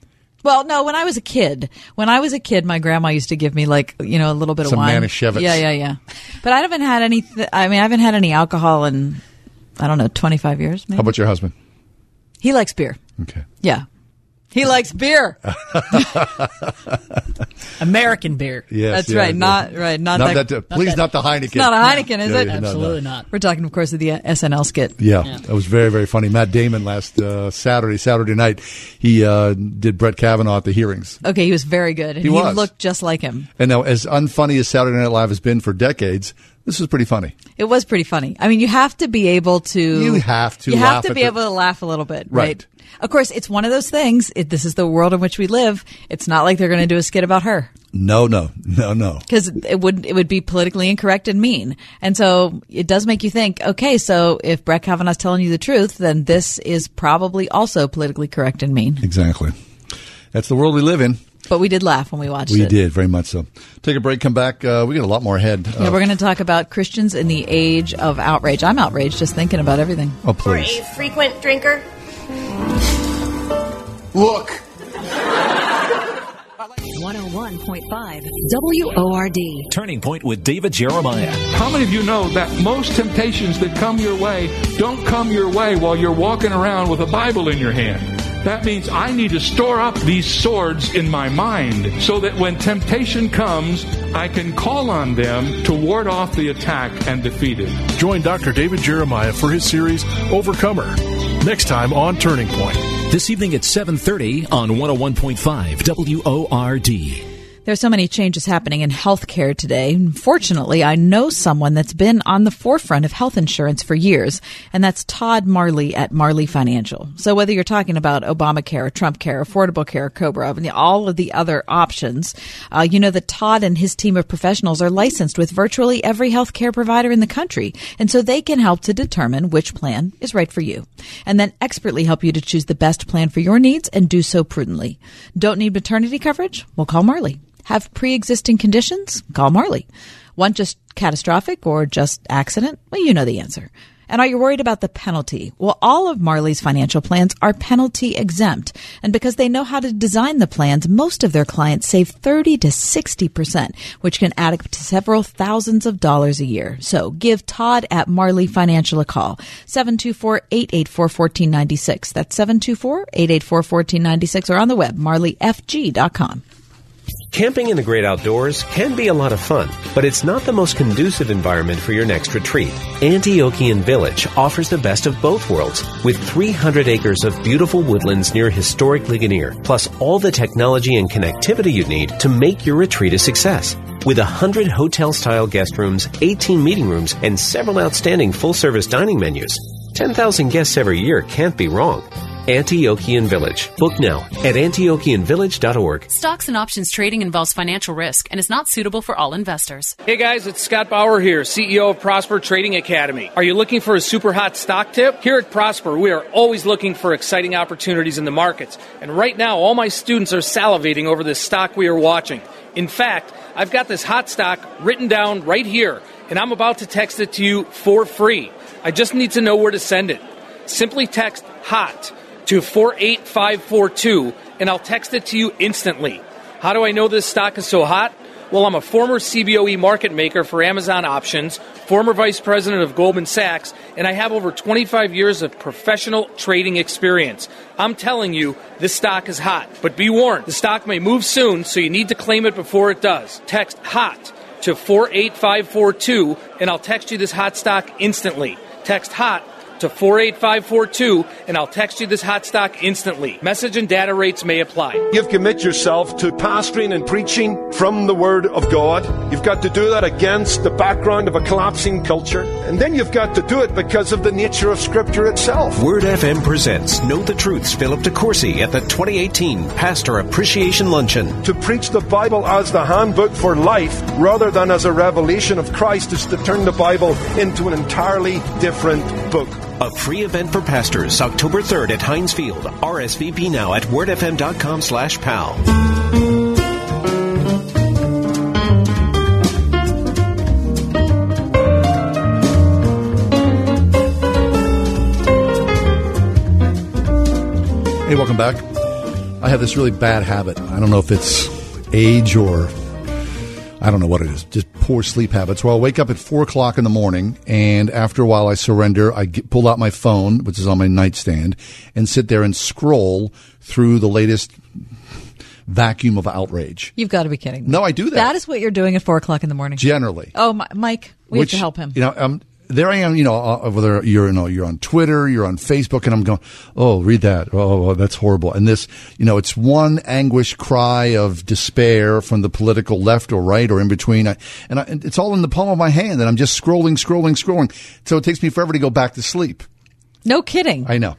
Speaker 3: Well, no. When I was a kid, when I was a kid, my grandma used to give me like you know a little bit
Speaker 2: Some
Speaker 3: of wine.
Speaker 2: Manischewitz.
Speaker 3: Yeah, yeah, yeah. But I haven't had any. I mean, I haven't had any alcohol in I don't know twenty five years. Maybe.
Speaker 2: How about your husband?
Speaker 3: He likes beer.
Speaker 2: Okay.
Speaker 3: Yeah, he likes beer.
Speaker 38: American beer.
Speaker 2: Yes,
Speaker 3: That's
Speaker 2: yeah,
Speaker 3: right.
Speaker 2: yeah.
Speaker 3: Not right. Not,
Speaker 2: Not
Speaker 3: that.
Speaker 2: that- please, not the Heineken.
Speaker 3: It's not a Heineken, is
Speaker 2: Yeah,
Speaker 3: it?
Speaker 2: yeah, no, Absolutely no.
Speaker 38: not.
Speaker 3: We're talking, of course, of the uh, SNL skit.
Speaker 2: Yeah, that was very very funny. Matt Damon last uh, Saturday Saturday night he uh, did Brett Kavanaugh at the hearings.
Speaker 3: Okay, he was very good, and
Speaker 2: He
Speaker 3: he,
Speaker 2: was.
Speaker 3: looked just like him.
Speaker 2: And now, as unfunny as Saturday Night Live has been for decades, this was pretty funny.
Speaker 3: It was pretty funny. I mean, you have to be able to.
Speaker 2: You have to
Speaker 3: You
Speaker 2: laugh
Speaker 3: have to be
Speaker 2: the-
Speaker 3: able to laugh a little bit,
Speaker 2: Right.
Speaker 3: right? Of course, it's one of those things. It, this is the world in which we live. It's not like they're going to do a skit about her
Speaker 2: No, no, no, no.
Speaker 3: because it would it would be politically incorrect and mean. And so it does make you think. Okay, so if Brett Kavanaugh's telling you the truth, then this is probably also politically correct and mean.
Speaker 2: Exactly. That's the world we live in.
Speaker 3: But we did laugh when we watched
Speaker 2: We
Speaker 3: it.
Speaker 2: We did very much so. Take a break. Come back. Uh, we got a lot more ahead.
Speaker 3: Yeah,
Speaker 2: Uh,
Speaker 3: we're going to talk about Christians in the age of outrage. I'm outraged just thinking about everything.
Speaker 2: oh,
Speaker 39: For
Speaker 2: please.
Speaker 39: a frequent drinker,
Speaker 40: Look.
Speaker 29: 101.5 WORD.
Speaker 41: Turning Point with David Jeremiah.
Speaker 42: How many of you know that most temptations that come your way don't come your way while you're walking around with a Bible in your hand? That means I need to store up these swords in my mind so that when temptation comes, I can call on them to ward off the attack and defeat it.
Speaker 43: Join Dr. David Jeremiah for his series Overcomer. Next time on Turning Point.
Speaker 41: This evening at 7:30 on 101.5 WORD.
Speaker 3: There's so many changes happening in healthcare today. Fortunately, I know someone that's been on the forefront of health insurance for years, and that's Todd Marley at Marley Financial. So whether you're talking about Obamacare, Trump Care, Affordable Care, Cobra, and all of the other options, uh, you know that Todd and his team of professionals are licensed with virtually every healthcare provider in the country, and so they can help to determine which plan is right for you, and then expertly help you to choose the best plan for your needs and do so prudently. Don't need maternity coverage? Well, call Marley. Have pre existing conditions? Call Marley. Want just catastrophic or just accident? Well, you know the answer. And are you worried about the penalty? Well, all of Marley's financial plans are penalty exempt. And because they know how to design the plans, most of their clients save 30 to 60%, which can add up to several thousands of dollars a year. So give Todd at Marley Financial a call. 724-884-1496. That's 724-884-1496 or on the web, marleyfg.com.
Speaker 7: Camping in the great outdoors can be a lot of fun, but it's not the most conducive environment for your next retreat. Antiochian Village offers the best of both worlds with 300 acres of beautiful woodlands near historic Ligonier, plus all the technology and connectivity you need to make your retreat a success. With 100 hotel style guest rooms, 18 meeting rooms, and several outstanding full service dining menus, 10,000 guests every year can't be wrong. Antiochian Village. Book now at antiochianvillage.org.
Speaker 44: Stocks and options trading involves financial risk and is not suitable for all investors.
Speaker 45: Hey guys, it's Scott Bauer here, CEO of Prosper Trading Academy. Are you looking for a super hot stock tip? Here at Prosper, we are always looking for exciting opportunities in the markets. And right now, all my students are salivating over this stock we are watching. In fact, I've got this hot stock written down right here, and I'm about to text it to you for free. I just need to know where to send it. Simply text HOT to 48542 and I'll text it to you instantly. How do I know this stock is so hot? Well, I'm a former CBOE market maker for Amazon Options, former vice president of Goldman Sachs, and I have over 25 years of professional trading experience. I'm telling you, this stock is hot. But be warned, the stock may move soon, so you need to claim it before it does. Text HOT to 48542 and I'll text you this hot stock instantly. Text HOT to 48542 and I'll text you this hot stock instantly. Message and data rates may apply.
Speaker 9: You've commit yourself to pastoring and preaching from the Word of God. You've got to do that against the background of a collapsing culture. And then you've got to do it because of the nature of Scripture itself.
Speaker 7: Word FM presents Know the Truth's Philip DeCourcy at the 2018 Pastor Appreciation Luncheon.
Speaker 9: To preach the Bible as the handbook for life rather than as a revelation of Christ is to turn the Bible into an entirely different book.
Speaker 7: A free event for pastors, October 3rd at Heinz Field. RSVP now at wordfm.com slash pal.
Speaker 2: Hey, welcome back. I have this really bad habit. I don't know if it's age or I don't know what it is, just poor sleep habits. Where I'll wake up at four o'clock in the morning, and after a while, I surrender. I get, pull out my phone, which is on my nightstand, and sit there and scroll through the latest vacuum of outrage.
Speaker 3: You've got to be kidding.
Speaker 2: No, I do that.
Speaker 3: That is what you're doing at four o'clock in the morning.
Speaker 2: Generally.
Speaker 3: Oh, my, Mike, we
Speaker 2: Which,
Speaker 3: have to help him.
Speaker 2: You know, um, there I am, you know, uh, whether you're, you know, you're on Twitter, you're on Facebook, and I'm going, oh, read that. Oh, that's horrible. And this, you know, it's one anguish cry of despair from the political left or right or in between. I, and, I, and it's all in the palm of my hand, and I'm just scrolling, scrolling, scrolling. So it takes me forever to go back to sleep.
Speaker 3: No kidding.
Speaker 2: I know.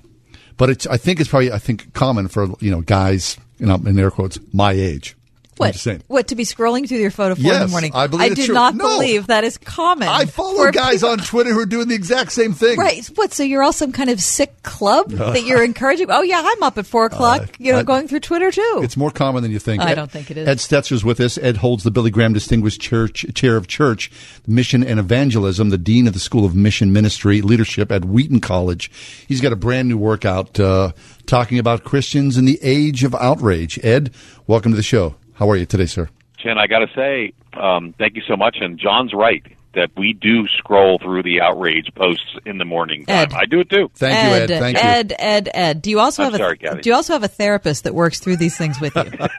Speaker 2: But it's, I think it's probably, I think, common for, you know, guys, you know, in air quotes, my age.
Speaker 3: What? What to be scrolling through your phone at
Speaker 2: yes,
Speaker 3: in the morning?
Speaker 2: I believe
Speaker 3: I do
Speaker 2: true.
Speaker 3: not
Speaker 2: no,
Speaker 3: believe that is common.
Speaker 2: I follow guys people. on Twitter who are doing the exact same thing.
Speaker 3: Right? What? So you're all some kind of sick club that you're encouraging? Oh yeah, I'm up at four o'clock. Uh, you know, I, going through Twitter too.
Speaker 2: It's more common than you think.
Speaker 3: I
Speaker 2: Ed,
Speaker 3: don't think it is.
Speaker 2: Ed Stetzer's with us. Ed holds the Billy Graham Distinguished Church Chair of Church, Mission and Evangelism, the Dean of the School of Mission Ministry Leadership at Wheaton College. He's got a brand new workout uh, talking about Christians in the age of outrage. Ed, welcome to the show. How are you today, sir?
Speaker 46: Chen, I got to say, um, thank you so much. And John's right. That we do scroll through the outrage posts in the morning time.
Speaker 3: Ed.
Speaker 46: I do it too.
Speaker 2: Thank
Speaker 3: Ed,
Speaker 2: you, Ed. Thank you.
Speaker 3: Ed, Ed, Ed. Do you also
Speaker 46: I'm
Speaker 3: have
Speaker 46: sorry,
Speaker 3: a
Speaker 46: Kathy.
Speaker 3: Do you also have a therapist that works through these things with you?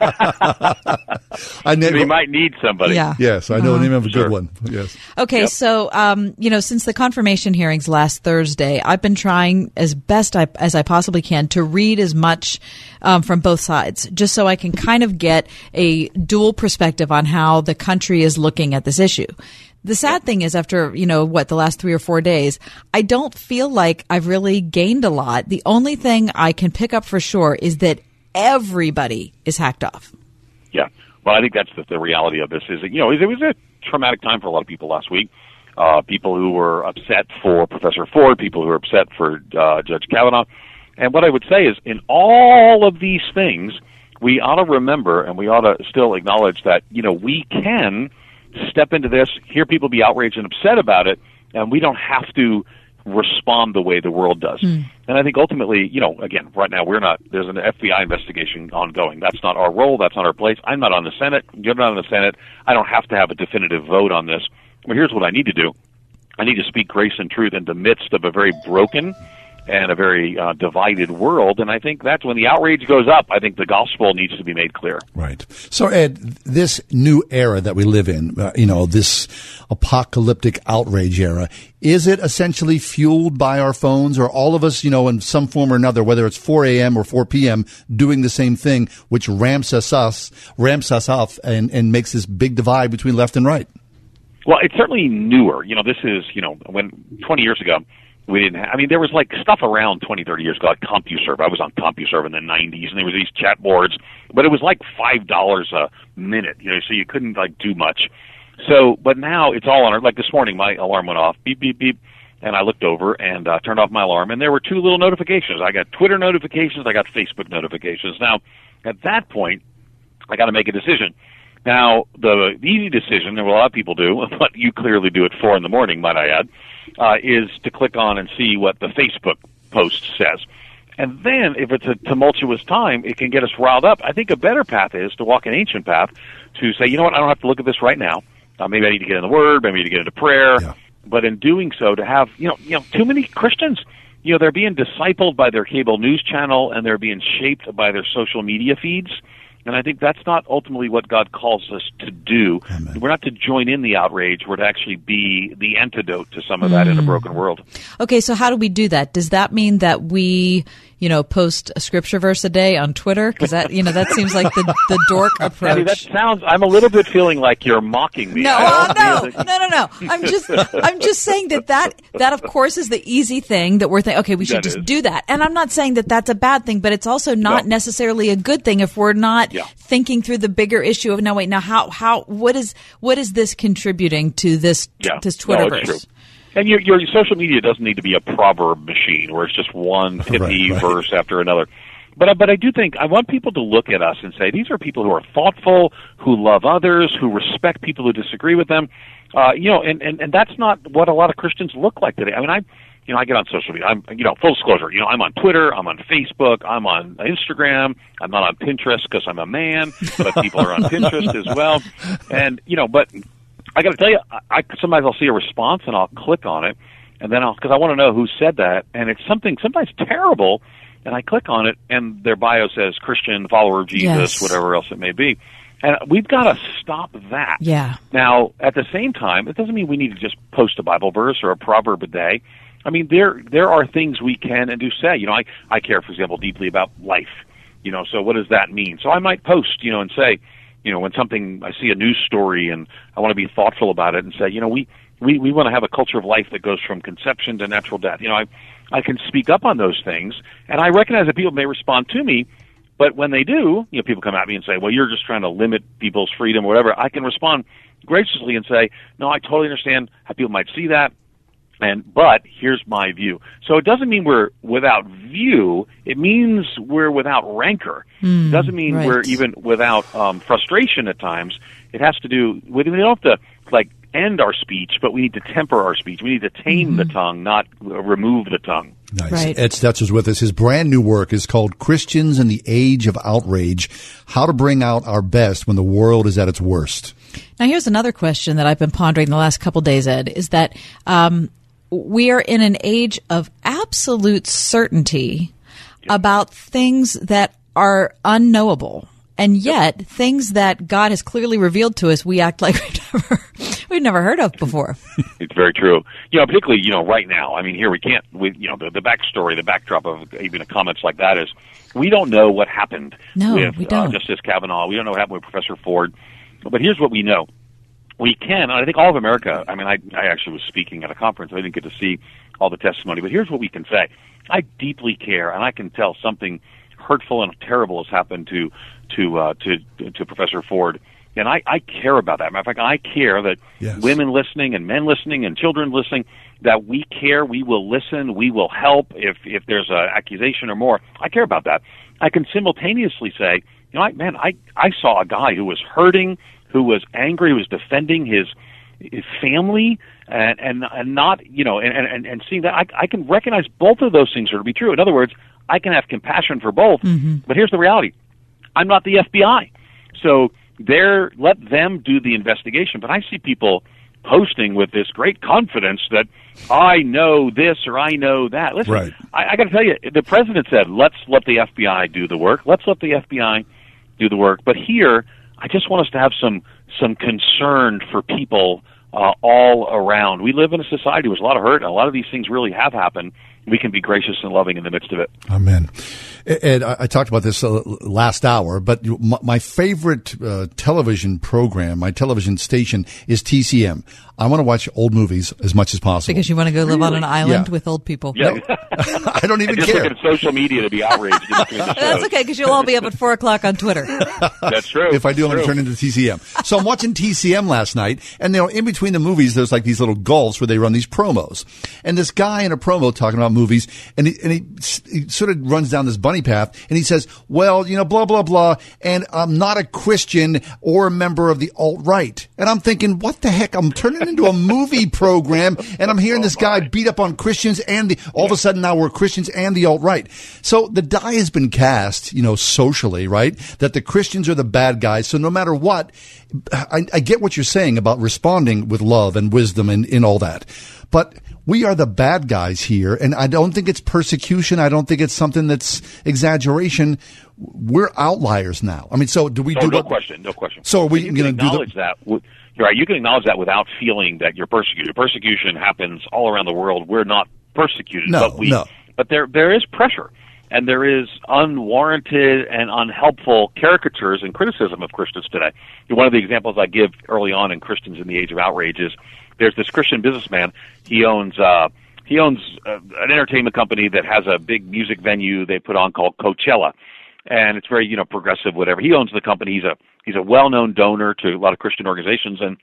Speaker 2: I never,
Speaker 46: we might need somebody.
Speaker 3: Yeah.
Speaker 2: Yes, I know the
Speaker 3: Uh-huh.
Speaker 2: name of a
Speaker 46: Sure.
Speaker 2: good one. Yes.
Speaker 3: Okay, so um, you know, since the confirmation hearings last Thursday, I've been trying as best I, as I possibly can to read as much um, from both sides, just so I can kind of get a dual perspective on how the country is looking at this issue. The sad thing is, after you know what the last three or four days, I don't feel like I've really gained a lot. The only thing I can pick up for sure is that everybody is hacked off.
Speaker 46: Yeah. Well, I think that's the, the reality of this. Is that, you know it was a traumatic time for a lot of people last week. Uh, people who were upset for Professor Ford, people who were upset for uh, Judge Kavanaugh. And what I would say is, in all of these things, we ought to remember and we ought to still acknowledge that you know we can step into this, hear people be outraged and upset about it, and we don't have to respond the way the world does. Hmm. And I think ultimately, you know, again, right now we're not. There's an FBI investigation ongoing. That's not our role. That's not our place. I'm not on the Senate. You're not on the Senate. I don't have to have a definitive vote on this. But here's what I need to do. I need to speak grace and truth in the midst of a very broken and a very uh, divided world. And I think that's when the outrage goes up. I think the gospel needs to be made clear.
Speaker 2: Right. So, Ed, this new era that we live in, uh, you know, this apocalyptic outrage era, is it essentially fueled by our phones or all of us, you know, in some form or another, whether it's 4 a.m. or 4 p.m., doing the same thing, which ramps us, us ramps us up and, and makes this big divide between left and right?
Speaker 46: Well, it's certainly newer. You know, this is, you know, when 20 years ago, we didn't have, I mean, there was like stuff around 20, 30 years ago, like CompuServe. I was on CompuServe in the 90s, and there was these chat boards, but it was like $5 a minute, you know, so you couldn't like do much. So, but now it's all on our, like this morning, my alarm went off, beep, beep, beep, and I looked over and uh, turned off my alarm, and there were two little notifications. I got Twitter notifications, I got Facebook notifications. Now, at that point, I got to make a decision. Now, the, easy decision, what a lot of people do, but you clearly do at four in the morning, might I add, uh, is to click on and see what the Facebook post says. And then, if it's a tumultuous time, it can get us riled up. I think a better path is to walk an ancient path to say, you know what, I don't have to look at this right now. Uh, maybe I need to get in the Word, maybe I need to get into prayer. But in doing so, to have, you know, you know, too many Christians, you know, they're being discipled by their cable news channel and they're being shaped by their social media feeds. And I think that's not ultimately what God calls us to do. We're not to join in the outrage. We're to actually be the antidote to some of that in a
Speaker 3: Mm.
Speaker 46: broken world.
Speaker 3: Okay, so how do we do that? Does that mean that we, you know, post a scripture verse a day on Twitter? Because that, you know, that seems like the, the dork approach.
Speaker 46: that sounds. I'm a little bit feeling like you're mocking me.
Speaker 3: No, uh, no, no, no, no. I'm just, I'm just saying that that, that of course is the easy thing that we're thinking. Okay, we should
Speaker 46: That
Speaker 3: just
Speaker 46: is.
Speaker 3: do that. And I'm not saying that that's a bad thing, but it's also not
Speaker 46: No.
Speaker 3: necessarily a good thing if we're not
Speaker 46: Yeah.
Speaker 3: thinking through the bigger issue of now. Wait, now how, how, what is, what is this contributing to this,
Speaker 46: Yeah,
Speaker 3: this
Speaker 46: no,
Speaker 3: Twitterverse?
Speaker 46: true. And your, your social media doesn't need to be a proverb machine where it's just one pithy
Speaker 2: right.
Speaker 46: verse after another. But I- but I do think I want people to look at us and say these are people who are thoughtful, who love others, who respect people who disagree with them. Uh, you know, and, and and that's not what a lot of Christians look like today. I mean, I you know I get on social media. I'm you know full disclosure. You know, I'm on Twitter, I'm on Facebook, I'm on Instagram. I'm not on Pinterest because I'm a man, but people are on Pinterest as well. And you know, but I got to tell you, I, I sometimes I'll see a response and I'll click on it, and then I'll because I want to know who said that, and it's something sometimes terrible, and I click on it, and their bio says Christian, follower of Jesus,
Speaker 3: Yes.
Speaker 46: whatever else it may be, and we've got to stop that.
Speaker 3: Yeah.
Speaker 46: Now, at the same time, it doesn't mean we need to just post a Bible verse or a proverb a day. I mean, there there are things we can and do say. You know, I I care, for example, deeply about life. You know, so what does that mean? So I might post, you know, and say, you know, when something I see a news story and I want to be thoughtful about it and say, you know, we we we want to have a culture of life that goes from conception to natural death. You know, I I can speak up on those things, and I recognize that people may respond to me, but when they do, you know, people come at me and say, "Well, you're just trying to limit people's freedom, or whatever." I can respond graciously and say, "No, I totally understand how people might see that, and but here's my view." So it doesn't mean we're without view. It means we're without rancor.
Speaker 47: Hmm,
Speaker 46: it doesn't mean
Speaker 47: right.
Speaker 46: we're even without um, frustration at times. It has to do with we don't have to like end our speech, but we need to temper our speech. We need to tame the tongue, not uh, remove the tongue.
Speaker 2: Nice.
Speaker 3: Right.
Speaker 2: Ed Stetzer is with us. His brand new work is called Christians in the Age of Outrage How to Bring Out Our Best When the World is at Its Worst.
Speaker 3: Now, here's another question that I've been pondering the last couple days, Ed, is that um, we are in an age of absolute certainty about things that are unknowable. And yet, things that God has clearly revealed to us, we act like we've never, we've never heard of before.
Speaker 46: It's very true. You know, particularly you know right now. I mean, here we can't. We you know the the backstory, the backdrop of even comments like that is we don't know what happened
Speaker 3: No,
Speaker 46: with
Speaker 3: we don't.
Speaker 46: Uh, Justice Kavanaugh. We don't know what happened with Professor Ford. But here's what we know. We can, and I think all of America. I mean, I I actually was speaking at a conference. I didn't get to see all the testimony, but here's what we can say. I deeply care, and I can tell something hurtful and terrible has happened to to uh, to to Professor Ford. And I, I care about that. Matter of fact, I care that
Speaker 2: Yes.
Speaker 46: women listening and men listening and children listening that we care, we will listen, we will help if if there's an accusation or more. I care about that. I can simultaneously say, you know, I, man, I I saw a guy who was hurting, who was angry, who was defending his his family and and and not you know and and and seeing that I I can recognize both of those things are to be true. In other words, I can have compassion for both. Mm-hmm. But here's the reality: I'm not the FBI, so they're let them do the investigation. But I see people posting with this great confidence that I know this or I know that. Listen,
Speaker 2: Right.
Speaker 46: I, I got to tell you, the president said, "Let's let the FBI do the work. Let's let the FBI do the work." But here, I just want us to have some some concern for people uh, all around. We live in a society with a lot of hurt, and a lot of these things really have happened. We can be gracious and loving in the midst of it.
Speaker 2: Amen. Ed, I talked about this uh, last hour, but my my favorite uh, television program, my television station is TCM. I want to watch old movies as much as possible.
Speaker 3: Because you want to go live on an island
Speaker 2: Yeah.
Speaker 3: with old people.
Speaker 46: Yeah.
Speaker 2: I don't even
Speaker 46: and just
Speaker 2: care.
Speaker 46: look at social media to be outraged. in between the
Speaker 3: That's okay because you'll all be up at four o'clock on Twitter.
Speaker 46: That's true.
Speaker 2: If I do, I'm going to turn into TCM. So I'm watching TCM last night, and you know, in between the movies, there's like these little gulfs where they run these promos. And this guy in a promo talking about movies, and he, and he, he sort of runs down this bunny path, and he says, "Well, you know, blah blah blah," and I'm not a Christian or a member of the alt right. And I'm thinking, what the heck? I'm turning into a movie program, and I'm hearing this oh, guy beat up on Christians, and the, all of a sudden now we're Christians and the alt right. So the die has been cast, you know, socially, right? That the Christians are the bad guys. So no matter what, I, I get what you're saying about responding with love and wisdom and, and all that. But we are the bad guys here, and I don't think it's persecution. I don't think it's something that's exaggeration. We're outliers now. I mean, so do we
Speaker 46: No,
Speaker 2: do
Speaker 46: no
Speaker 2: what?
Speaker 46: question, no question.
Speaker 2: So are we gonna
Speaker 46: can
Speaker 2: do the-
Speaker 46: acknowledge that? Right. You can acknowledge that without feeling that you're persecuted. Persecution happens all around the world. We're not persecuted,
Speaker 2: No,
Speaker 46: but we.
Speaker 2: no.
Speaker 46: But there, there is pressure, and there is unwarranted and unhelpful caricatures and criticism of Christians today. One of the examples I give early on in Christians in the Age of Outrage is there's this Christian businessman. He owns. uh he owns uh, an entertainment company that has a big music venue they put on called Coachella and it's very you know progressive whatever he owns the company he's a he's a well known donor to a lot of christian organizations and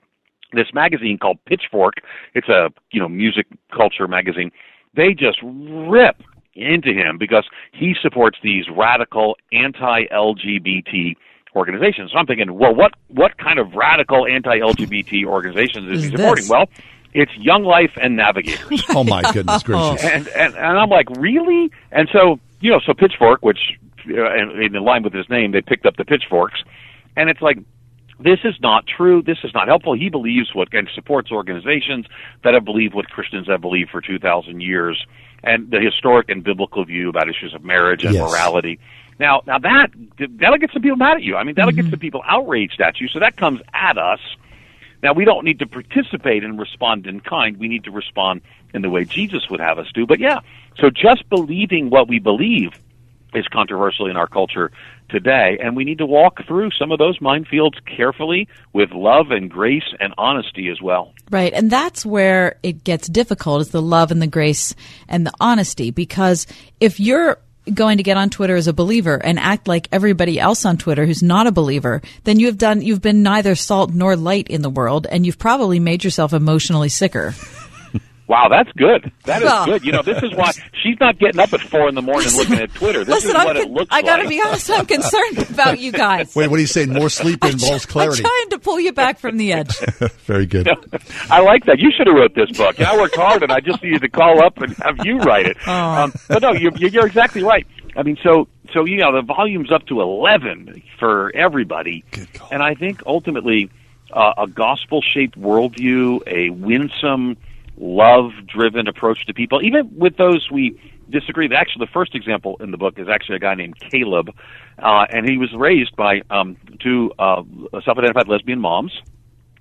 Speaker 46: this magazine called pitchfork it's a you know music culture magazine they just rip into him because he supports these radical anti lgbt organizations so i'm thinking well what what kind of radical anti lgbt organizations is,
Speaker 2: Is
Speaker 46: he supporting
Speaker 2: this?
Speaker 46: well it's young life and navigators
Speaker 2: Oh my goodness gracious!
Speaker 46: and, and and I'm like, really? And so you know, so Pitchfork, which uh, in, in line with his name, they picked up the pitchforks, and it's like. This is not true. This is not helpful. He believes what and supports organizations that have believed what Christians have believed for 2,000 years, and the historic and biblical view about issues of marriage and
Speaker 2: Yes.
Speaker 46: morality. Now, now that that'll get some people mad at you. I mean, that'll get some people outraged at you. So that comes at us. Now, we don't need to participate and respond in kind. We need to respond in the way Jesus would have us do. But yeah, so just believing what we believe is controversial in our culture today, and we need to walk through some of those minefields carefully with love and grace and honesty as well.
Speaker 3: Right. And that's where it gets difficult is the love and the grace and the honesty. Because if you're going to get on Twitter as a believer and act like everybody else on Twitter who's not a believer, then you've done, you've been neither salt nor light in the world and you've probably made yourself emotionally sicker.
Speaker 46: Wow, that's good. That is
Speaker 3: Well-
Speaker 46: good. You know, this is why she's not getting up at four in the morning looking at Twitter. This
Speaker 3: Listen,
Speaker 46: is
Speaker 3: I'm
Speaker 46: what it looks
Speaker 3: I got to
Speaker 46: like.
Speaker 3: be honest. I'm concerned about you guys.
Speaker 2: Wait, what are you saying? More sleep involves clarity.
Speaker 3: I'm
Speaker 2: clarity.
Speaker 3: trying to pull you back from the edge.
Speaker 2: Very good.
Speaker 46: I like that. You should have wrote this book. I worked hard, and I just needed to call up and have you write it.
Speaker 3: Oh.
Speaker 46: Um, but no, you're, you're exactly right. I mean, so so you know the volume's up to eleven for everybody, and I think ultimately uh, a gospel-shaped worldview, a winsome, love-driven approach to people, even with those we disagree. Actually, the first example in the book is actually a guy named Caleb, uh, and he was raised by um, two uh, self-identified lesbian moms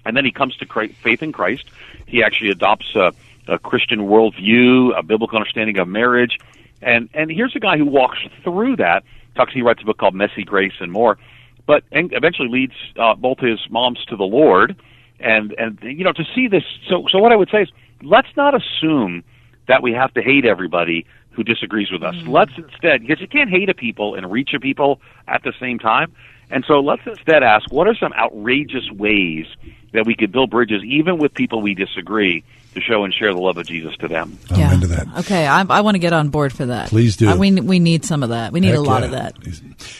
Speaker 46: and then he comes to faith in Christ. He actually adopts a, a Christian worldview, a biblical understanding of marriage, and and here's a guy who walks through that. Talks. He writes a book called Messy Grace and more, but and eventually leads uh, both his moms to the Lord, and and you know to see this. So so what I would say is let's not assume that we have to hate everybody who disagrees with us. Let's instead, because you can't hate a people and reach a people at the same time. And so let's instead ask, what are some outrageous ways that we could build bridges, even with people we disagree, to show and share the love of Jesus to them?
Speaker 3: yeah.
Speaker 2: into that.
Speaker 3: Okay, I, I want to get on board for that.
Speaker 2: Please do.
Speaker 3: Uh, we we need some of that. We need
Speaker 2: Heck
Speaker 3: a lot
Speaker 2: yeah.
Speaker 3: of that.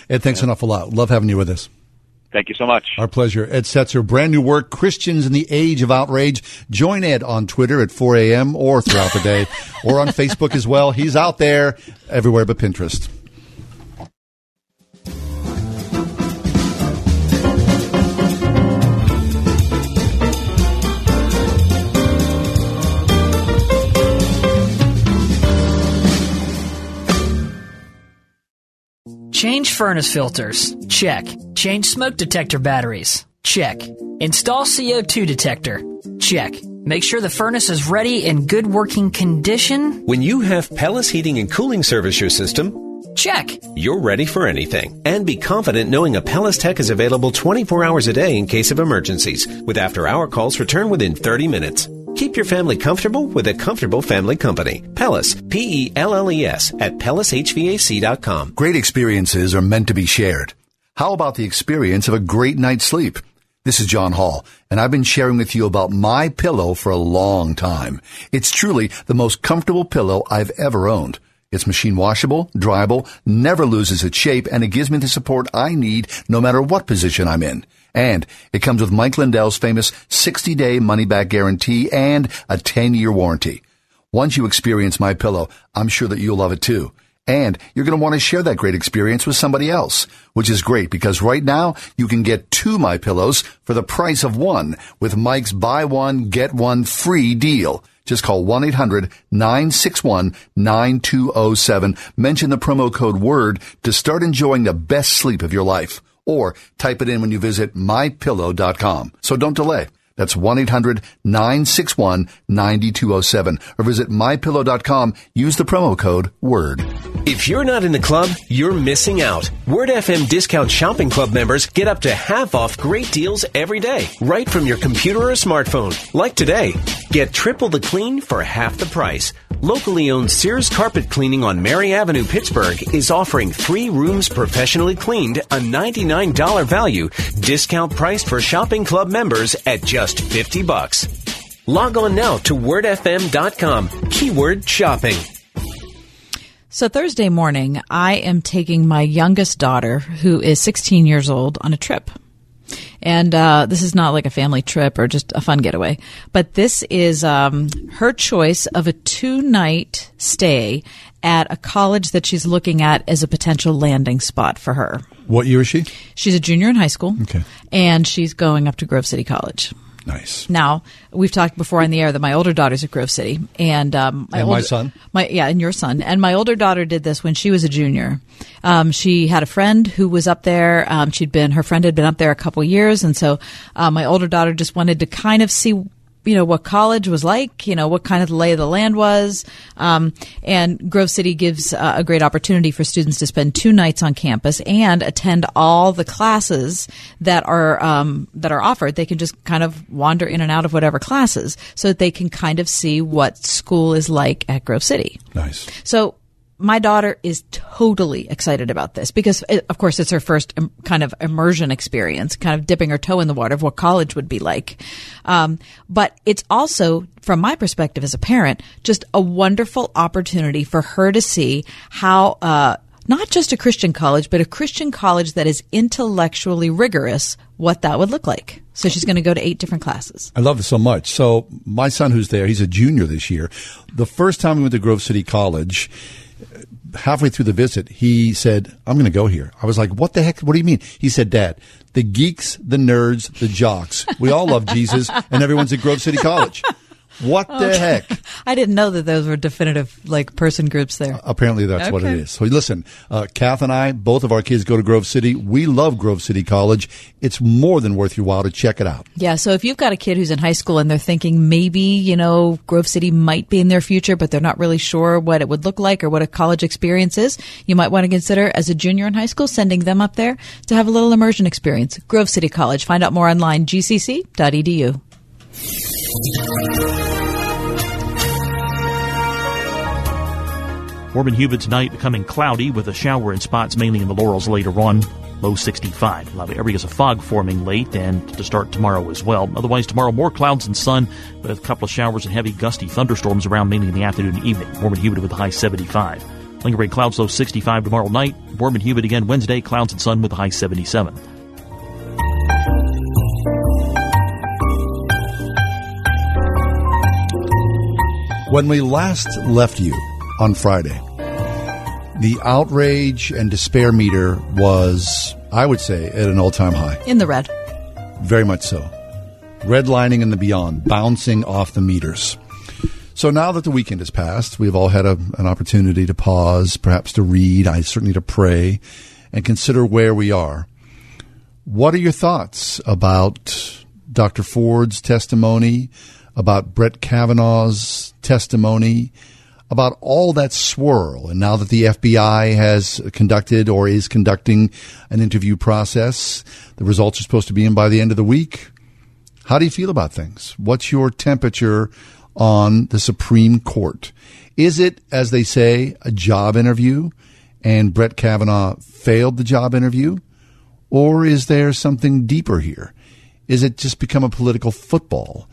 Speaker 2: Ed, thanks an awful lot. Love having you with us.
Speaker 46: Thank you so much.
Speaker 2: Our pleasure. Ed Stetzer, brand new work, Christians in the Age of Outrage. Join Ed on Twitter at 4 a.m. or throughout the day, or on Facebook as well. He's out there everywhere but Pinterest.
Speaker 38: Change furnace filters. Check. Change smoke detector batteries. Check. Install CO2 detector. Check. Make sure the furnace is ready in good working condition.
Speaker 48: When you have Pelles Heating and Cooling service your system,
Speaker 38: Check.
Speaker 48: you're ready for anything. And be confident knowing a Pelles Tech is available 24 hours a day in case of emergencies, with after hour calls return within 30 minutes. Keep your family comfortable with a comfortable family company. Pelles, P E L L E S, at PellesHVAC.com.
Speaker 2: Great experiences are meant to be shared. How about the experience of a great night's sleep? This is John Hall, and I've been sharing with you about my pillow for a long time. It's truly the most comfortable pillow I've ever owned. It's machine washable, dryable, never loses its shape, and it gives me the support I need no matter what position I'm in. And it comes with Mike Lindell's famous 60-day money-back guarantee and a 10-year warranty. Once you experience my pillow, I'm sure that you'll love it too. And you're going to want to share that great experience with somebody else, which is great because right now you can get two My Pillows for the price of one with Mike's buy one, get one free deal. Just call 1-800-961-9207. Mention the promo code WORD to start enjoying the best sleep of your life. Or type it in when you visit mypillow.com. So don't delay. That's 1-800-961-9207 or visit mypillow.com. Use the promo code WORD.
Speaker 7: If you're not in the club, you're missing out. Word FM Discount Shopping Club members get up to half off great deals every day, right from your computer or smartphone. Like today, get triple the clean for half the price. Locally owned Sears Carpet Cleaning on Mary Avenue, Pittsburgh is offering three rooms professionally cleaned, a $99 value, discount priced for shopping club members at just 50 bucks. Log on now to wordfm.com, keyword shopping.
Speaker 3: So Thursday morning, I am taking my youngest daughter, who is 16 years old, on a trip. And uh, this is not like a family trip or just a fun getaway, but this is um, her choice of a two night stay at a college that she's looking at as a potential landing spot for her.
Speaker 2: What year is she?
Speaker 3: She's a junior in high school.
Speaker 2: Okay.
Speaker 3: And she's going up to Grove City College.
Speaker 2: Nice.
Speaker 3: Now, we've talked before on the air that my older daughter's at Grove City, and um,
Speaker 2: And my
Speaker 3: older-
Speaker 2: son?
Speaker 3: my yeah, and your son, and my older daughter did this when she was a junior. Um, she had a friend who was up there. Um, she'd been her friend had been up there a couple years, and so uh, my older daughter just wanted to kind of see. You know what college was like. You know what kind of the lay of the land was, um, and Grove City gives uh, a great opportunity for students to spend two nights on campus and attend all the classes that are um, that are offered. They can just kind of wander in and out of whatever classes, so that they can kind of see what school is like at Grove City.
Speaker 2: Nice.
Speaker 3: So my daughter is totally excited about this because, it, of course, it's her first im- kind of immersion experience, kind of dipping her toe in the water of what college would be like. Um, but it's also, from my perspective as a parent, just a wonderful opportunity for her to see how, uh, not just a Christian college, but a Christian college that is intellectually rigorous, what that would look like. So she's going to go to eight different classes.
Speaker 2: I love this so much. So my son, who's there, he's a junior this year. The first time we went to Grove City College, halfway through the visit, he said, I'm going to go here. I was like, what the heck? What do you mean? He said, Dad, the geeks, the nerds, the jocks, we all love Jesus and everyone's at Grove City College. What the heck?
Speaker 3: I didn't know that those were definitive like person groups there.
Speaker 2: Apparently, that's what it is. So, listen, uh, Kath and I, both of our kids go to Grove City. We love Grove City College. It's more than worth your while to check it out.
Speaker 3: Yeah, so if you've got a kid who's in high school and they're thinking maybe, you know, Grove City might be in their future, but they're not really sure what it would look like or what a college experience is, you might want to consider as a junior in high school sending them up there to have a little immersion experience. Grove City College. Find out more online, gcc.edu.
Speaker 15: Warm and humid tonight, becoming cloudy with a shower in spots mainly in the Laurels later on. Low 65. A lot of areas of fog forming late and to start tomorrow as well. Otherwise, tomorrow more clouds and sun with a couple of showers and heavy gusty thunderstorms around mainly in the afternoon and evening. Warm and humid with a high 75. Lingering clouds low 65 tomorrow night. Warm and humid again Wednesday. Clouds and sun with a high 77.
Speaker 2: When we last left you on Friday, the outrage and despair meter was, I would say, at an all time high.
Speaker 3: In the red.
Speaker 2: Very much so. Redlining and the beyond, bouncing off the meters. So now that the weekend has passed, we've all had a, an opportunity to pause, perhaps to read, I certainly to pray, and consider where we are. What are your thoughts about Dr. Ford's testimony, about Brett Kavanaugh's testimony, about all that swirl? And now that the FBI has conducted or is conducting an interview process, the results are supposed to be in by the end of the week. How do you feel about things? What's your temperature on the Supreme Court? Is it, as they say, a job interview and Brett Kavanaugh failed the job interview? Or is there something deeper here? Is it just become a political football?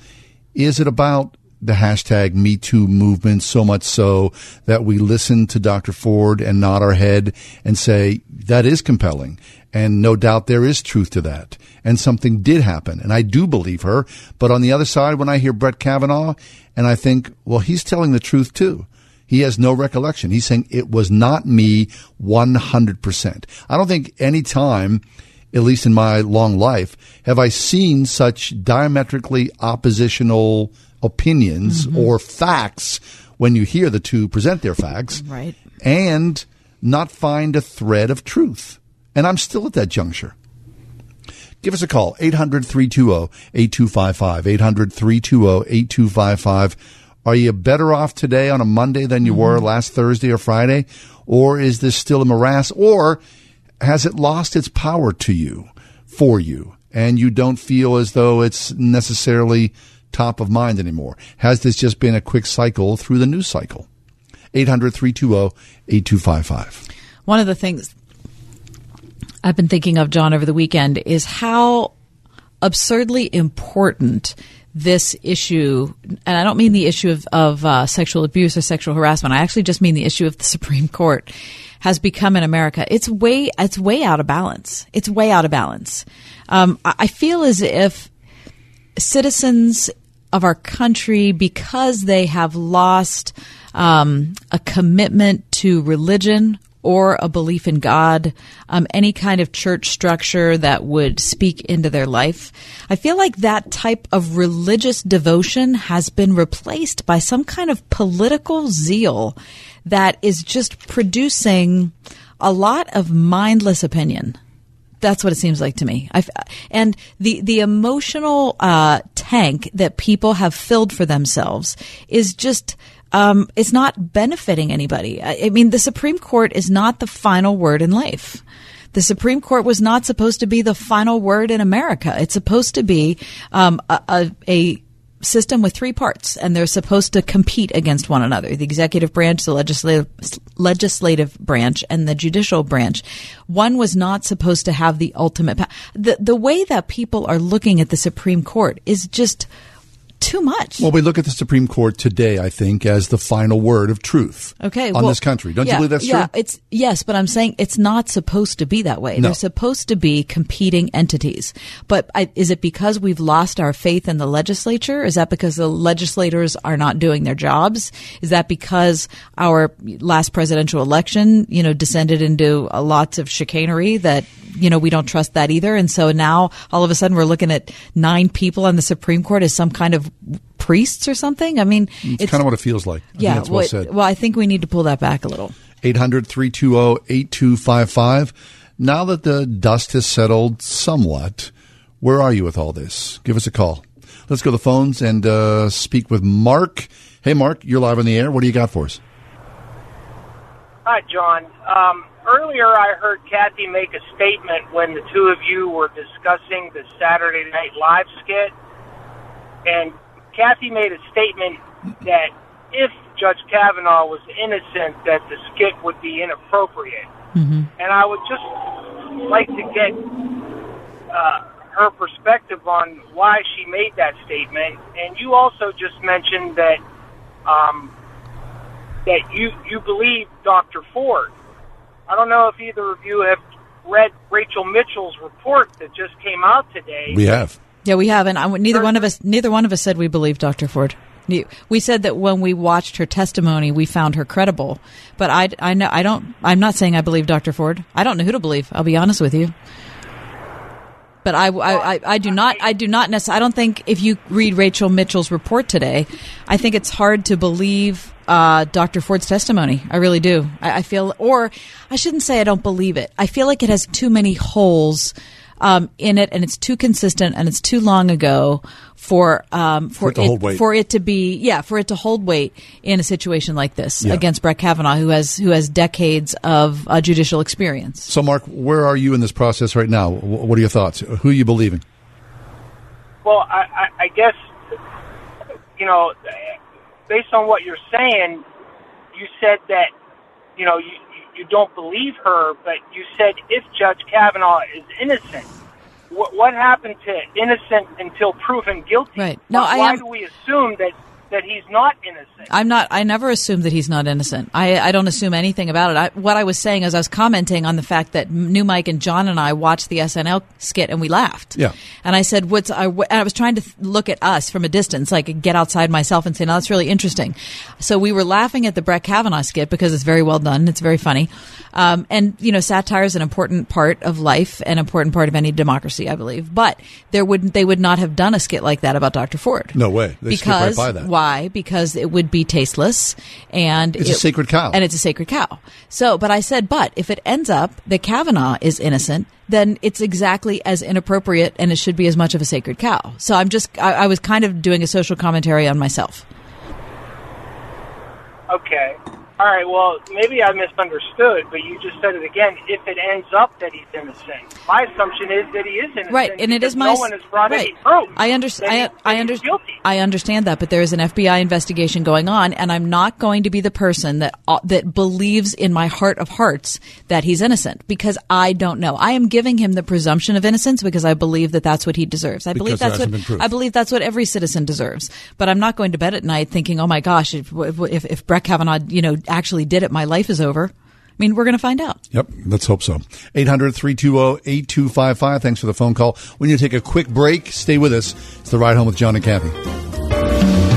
Speaker 2: Is it about the hashtag Me Too movement so much so that we listen to Dr. Ford and nod our head and say, that is compelling. And no doubt there is truth to that. And something did happen. And I do believe her. But on the other side, when I hear Brett Kavanaugh and I think, well, he's telling the truth too. He has no recollection. He's saying it was not me 100%. I don't think any time, at least in my long life, have I seen such diametrically oppositional opinions mm-hmm. or facts when you hear the two present their facts
Speaker 3: Right.
Speaker 2: and not find a thread of truth. And I'm still at that juncture. Give us a call, 800 320 8255. 800 320 8255. Are you better off today on a Monday than you mm-hmm. were last Thursday or Friday? Or is this still a morass? Or has it lost its power to you, for you, and you don't feel as though it's necessarily top of mind anymore? Has this just been a quick cycle through the news cycle? 800 320 8255.
Speaker 3: One of the things I've been thinking of, John, over the weekend is how absurdly important this issue, and I don't mean the issue of, of uh, sexual abuse or sexual harassment. I actually just mean the issue of the Supreme Court has become in America. It's way, it's way out of balance. It's way out of balance. Um, I feel as if citizens of our country, because they have lost um, a commitment to religion or a belief in God, um, any kind of church structure that would speak into their life. I feel like that type of religious devotion has been replaced by some kind of political zeal that is just producing a lot of mindless opinion. That's what it seems like to me. I've, and the the emotional uh, tank that people have filled for themselves is just um, it's not benefiting anybody. I, mean, the Supreme Court is not the final word in life. The Supreme Court was not supposed to be the final word in America. It's supposed to be um, a, a system with three parts, and they're supposed to compete against one another: the executive branch, the legislative legislative branch, and the judicial branch. One was not supposed to have the ultimate. Pa- the the way that people are looking at the Supreme Court is just too much.
Speaker 2: Well, we look at the Supreme Court today, I think, as the final word of truth.
Speaker 3: Okay,
Speaker 2: on
Speaker 3: well,
Speaker 2: this country. Don't
Speaker 3: yeah,
Speaker 2: you believe that's
Speaker 3: yeah,
Speaker 2: true?
Speaker 3: it's yes, but I'm saying it's not supposed to be that way.
Speaker 2: No.
Speaker 3: They're supposed to be competing entities. But I, is it because we've lost our faith in the legislature? Is that because the legislators are not doing their jobs? Is that because our last presidential election, you know, descended into lots of chicanery that you know we don't trust that either? And so now all of a sudden we're looking at nine people on the Supreme Court as some kind of priests or something. I mean,
Speaker 2: It's, kind of what it feels like. I think
Speaker 3: yeah.
Speaker 2: that's well
Speaker 3: well,
Speaker 2: said.
Speaker 3: well, I think we need to pull that back a little.
Speaker 2: 800 320 8255. Now that the dust has settled somewhat, where are you with all this? Give us a call. Let's go to the phones and uh, speak with Mark. Hey, Mark, you're live on the air. What do you got for us?
Speaker 47: Hi, John. Um, earlier, I heard Kathy make a statement when the two of you were discussing the Saturday Night Live skit, and Kathy made a statement that if Judge Kavanaugh was innocent, that the skit would be inappropriate. And I would just like to get uh, her perspective on why she made that statement. And you also just mentioned that um, that you you believe Dr. Ford. I don't know if either of you have read Rachel Mitchell's report that just came out today.
Speaker 2: We have.
Speaker 3: Yeah, we have, and I, neither one of us, neither one of us said we believe Dr. Ford. We said that when we watched her testimony, we found her credible. But I, I know, I don't. I'm not saying I believe Dr. Ford. I don't know who to believe. I'll be honest with you. But I, I, I, I do not, I do not necessarily. I don't think if you read Rachel Mitchell's report today, I think it's hard to believe uh, Dr. Ford's testimony. I really do. I, I feel, or I shouldn't say I don't believe it. I feel like it has too many holes um, in it, and it's too consistent, and it's too long ago for um, for,
Speaker 2: For it to hold weight.
Speaker 3: for it to be yeah for it to hold weight in a situation like this
Speaker 2: Yeah.
Speaker 3: against Brett Kavanaugh, who has who has decades of uh, judicial experience.
Speaker 2: So, Mark, where are you in this process right now? What are your thoughts? Who are you believing?
Speaker 47: Well, I, I, I guess you know, based on what you're saying, you said that you know you you don't believe her, but you said if Judge Kavanaugh is innocent. What, what happened to innocent until proven guilty?
Speaker 3: Right. No,
Speaker 47: why,
Speaker 3: I
Speaker 47: why
Speaker 3: am-
Speaker 47: do we assume that that he's not innocent?
Speaker 3: I'm not. I never assume that he's not innocent. I, I don't assume anything about it. I, what I was saying is I was commenting on the fact that New Mike and John and I watched the SNL skit and we laughed.
Speaker 2: Yeah.
Speaker 3: And I said, "What's?" I, and I was trying to look at us from a distance, like get outside myself and say, "No, that's really interesting." So we were laughing at the Brett Kavanaugh skit because it's very well done. It's very funny, um, and you know, satire is an important part of life, an important part of any democracy, I believe. But there would they would not have done a skit like that about Dr. Ford.
Speaker 2: No way. They skip right
Speaker 3: because
Speaker 2: by that.
Speaker 3: why? Because it would be tasteless and
Speaker 2: It's a sacred cow.
Speaker 3: and it's a sacred cow. So, but I said, but if it ends up that Kavanaugh is innocent, then it's exactly as inappropriate and it should be as much of a sacred cow. So I'm just, I, I was kind of doing a social commentary on myself.
Speaker 47: Okay. All right. Well, maybe I misunderstood, but you just said it again. If it ends up that he's innocent, my assumption is that he is innocent.
Speaker 3: Right, and it is my
Speaker 47: no one has brought
Speaker 3: right.
Speaker 47: any proof.
Speaker 3: I understand.
Speaker 47: that
Speaker 3: I, I
Speaker 47: that
Speaker 3: understand. I understand that, but there is an FBI investigation going on, and I'm not going to be the person that uh, that believes in my heart of hearts that he's innocent because I don't know. I am giving him the presumption of innocence because I believe that that's what he deserves. I believe
Speaker 2: Because there
Speaker 3: that's what. I believe that's what every citizen deserves. But I'm not going to bed at night thinking, "Oh my gosh, if if, if Brett Kavanaugh, you know, actually did it, my life is over." I mean, we're going to find out.
Speaker 2: Yep, let's hope so. 800 320 8255. Thanks for the phone call. We need to take a quick break. Stay with us. It's the ride home with John and Kathy.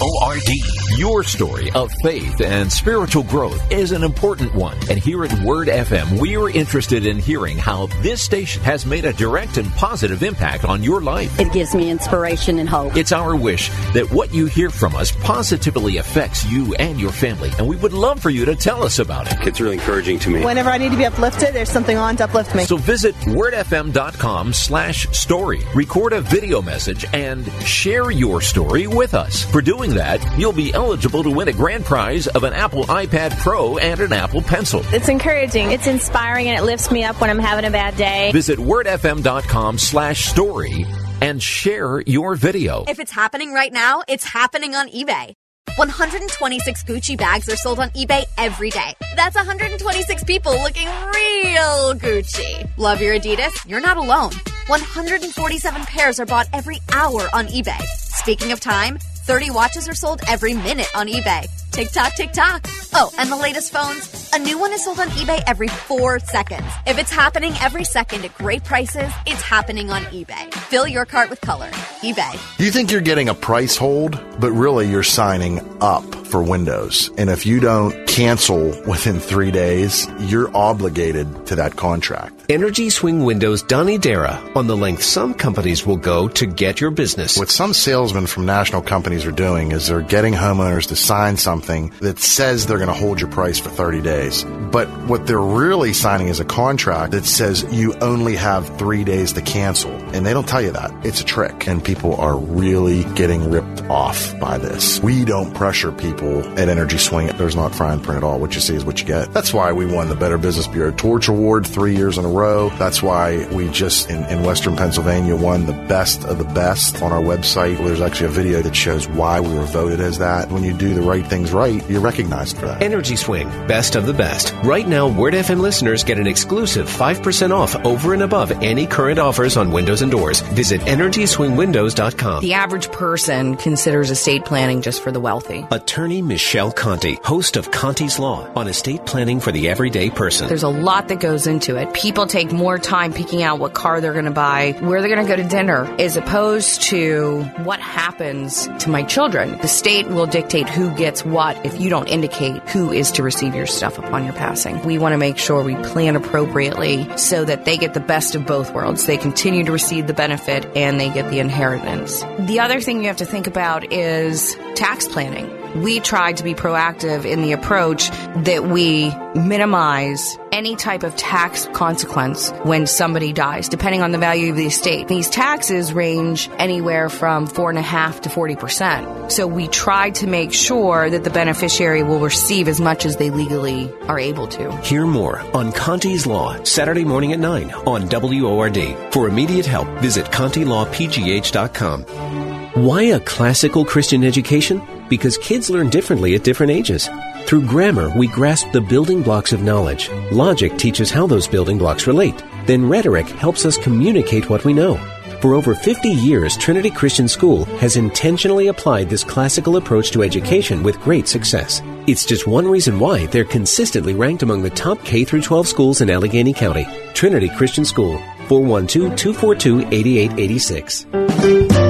Speaker 41: WORD. Your story of faith and spiritual growth is an important one. And here at Word FM, we are interested in hearing how this station has made a direct and positive impact on your life.
Speaker 49: It gives me inspiration and hope.
Speaker 41: It's our wish that what you hear from us positively affects you and your family, and we would love for you to tell us about it.
Speaker 50: It's really encouraging to me.
Speaker 40: Whenever I need to be uplifted, there's something on to uplift me.
Speaker 41: So visit wordfm.com slash story, record a video message, and share your story with us. For doing that, you'll be eligible eligible to win a grand prize of an Apple iPad Pro and an Apple Pencil.
Speaker 50: It's encouraging, it's inspiring, and it lifts me up when I'm having a bad day.
Speaker 41: Visit wordfm.com slash story and share your video.
Speaker 51: If it's happening right now, it's happening on eBay. 126 Gucci bags are sold on eBay every day. That's 126 people looking real Gucci. Love your Adidas? You're not alone. 147 pairs are bought every hour on eBay. Speaking of time, 30 watches are sold every minute on eBay. Tick tock, tick tock. Oh, and the latest phones? A new one is sold on eBay every four seconds. If it's happening every second at great prices, it's happening on eBay. Fill your cart with color. eBay.
Speaker 52: You think you're getting a price hold, but really you're signing up for Windows. And if you don't cancel within three days, you're obligated to that contract.
Speaker 7: Energy Swing Windows Donnie Dara on the length some companies will go to get your business.
Speaker 52: What some salesmen from national companies are doing is they're getting homeowners to sign something that says they're going to hold your price for 30 days. But what they're really signing is a contract that says you only have three days to cancel. And they don't tell you that. It's a trick. And people are really getting ripped off by this. We don't pressure people at Energy Swing. There's not fine print at all. What you see is what you get. That's why we won the Better Business Bureau Torch Award three years in a row. That's why we just in, in Western Pennsylvania won the best of the best on our website. There's actually a video that shows why we were voted as that. When you do the right things right, you're recognized for that.
Speaker 7: Energy Swing, best of the best. Right now, Word FM listeners get an exclusive 5% off over and above any current offers on windows and doors. Visit EnergySwingWindows.com.
Speaker 53: The average person considers estate planning just for the wealthy.
Speaker 7: Attorney Michelle Conti, host of Conti's Law on estate planning for the everyday person.
Speaker 53: There's a lot that goes into it. People take more time picking out what car they're going to buy, where they're going to go to dinner, as opposed to what happens to my children. The state will dictate who gets what if you don't indicate who is to receive your stuff upon your passing. We want to make sure we plan appropriately so that they get the best of both worlds. They continue to receive the benefit and they get the inheritance. The other thing you have to think about is tax planning. We try to be proactive in the approach that we minimize any type of tax consequence when somebody dies, depending on the value of the estate. These taxes range anywhere from four and a half to 40%. So we try to make sure that the beneficiary will receive as much as they legally are able to.
Speaker 7: Hear more on Conti's Law, Saturday morning at 9 on WORD. For immediate help, visit ContiLawPGH.com. Why a classical Christian education? Because kids learn differently at different ages. Through grammar, we grasp the building blocks of knowledge. Logic teaches how those building blocks relate. Then rhetoric helps us communicate what we know. For over 50 years, Trinity Christian School has intentionally applied this classical approach to education with great success. It's just one reason why they're consistently ranked among the top K 12 schools in Allegheny County. Trinity Christian School, 412-242-8886.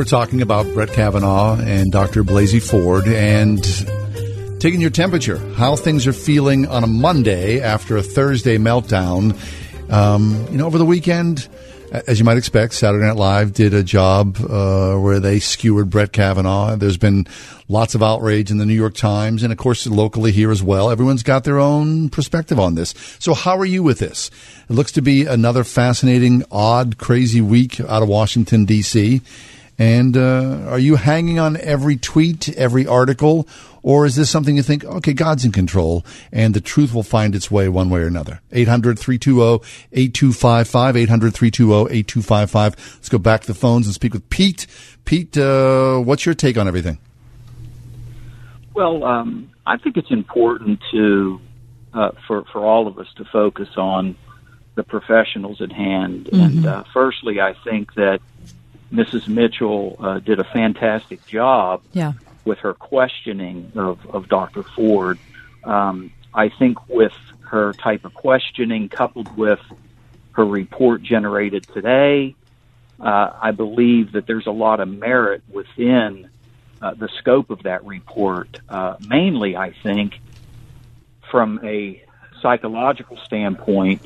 Speaker 2: We're talking about Brett Kavanaugh and Dr. Blasey Ford and taking your temperature, how things are feeling on a Monday after a Thursday meltdown. Um, you know, over the weekend, as you might expect, Saturday Night Live did a job uh, where they skewered Brett Kavanaugh. There's been lots of outrage in the New York Times and, of course, locally here as well. Everyone's got their own perspective on this. So, how are you with this? It looks to be another fascinating, odd, crazy week out of Washington, D.C. And uh, are you hanging on every tweet, every article, or is this something you think, okay, God's in control and the truth will find its way one way or another? 800 320 8255, 800 320 8255. Let's go back to the phones and speak with Pete. Pete, uh, what's your take on everything?
Speaker 54: Well, um, I think it's important to uh, for for all of us to focus on the professionals at hand.
Speaker 3: Mm-hmm.
Speaker 54: And uh, firstly, I think that Mrs. Mitchell uh, did a fantastic job
Speaker 3: Yeah.
Speaker 54: with her questioning of, of Dr. Ford. Um, I think with her type of questioning coupled with her report generated today, uh, I believe that there's a lot of merit within uh, the scope of that report. Uh, mainly, I think, from a psychological standpoint,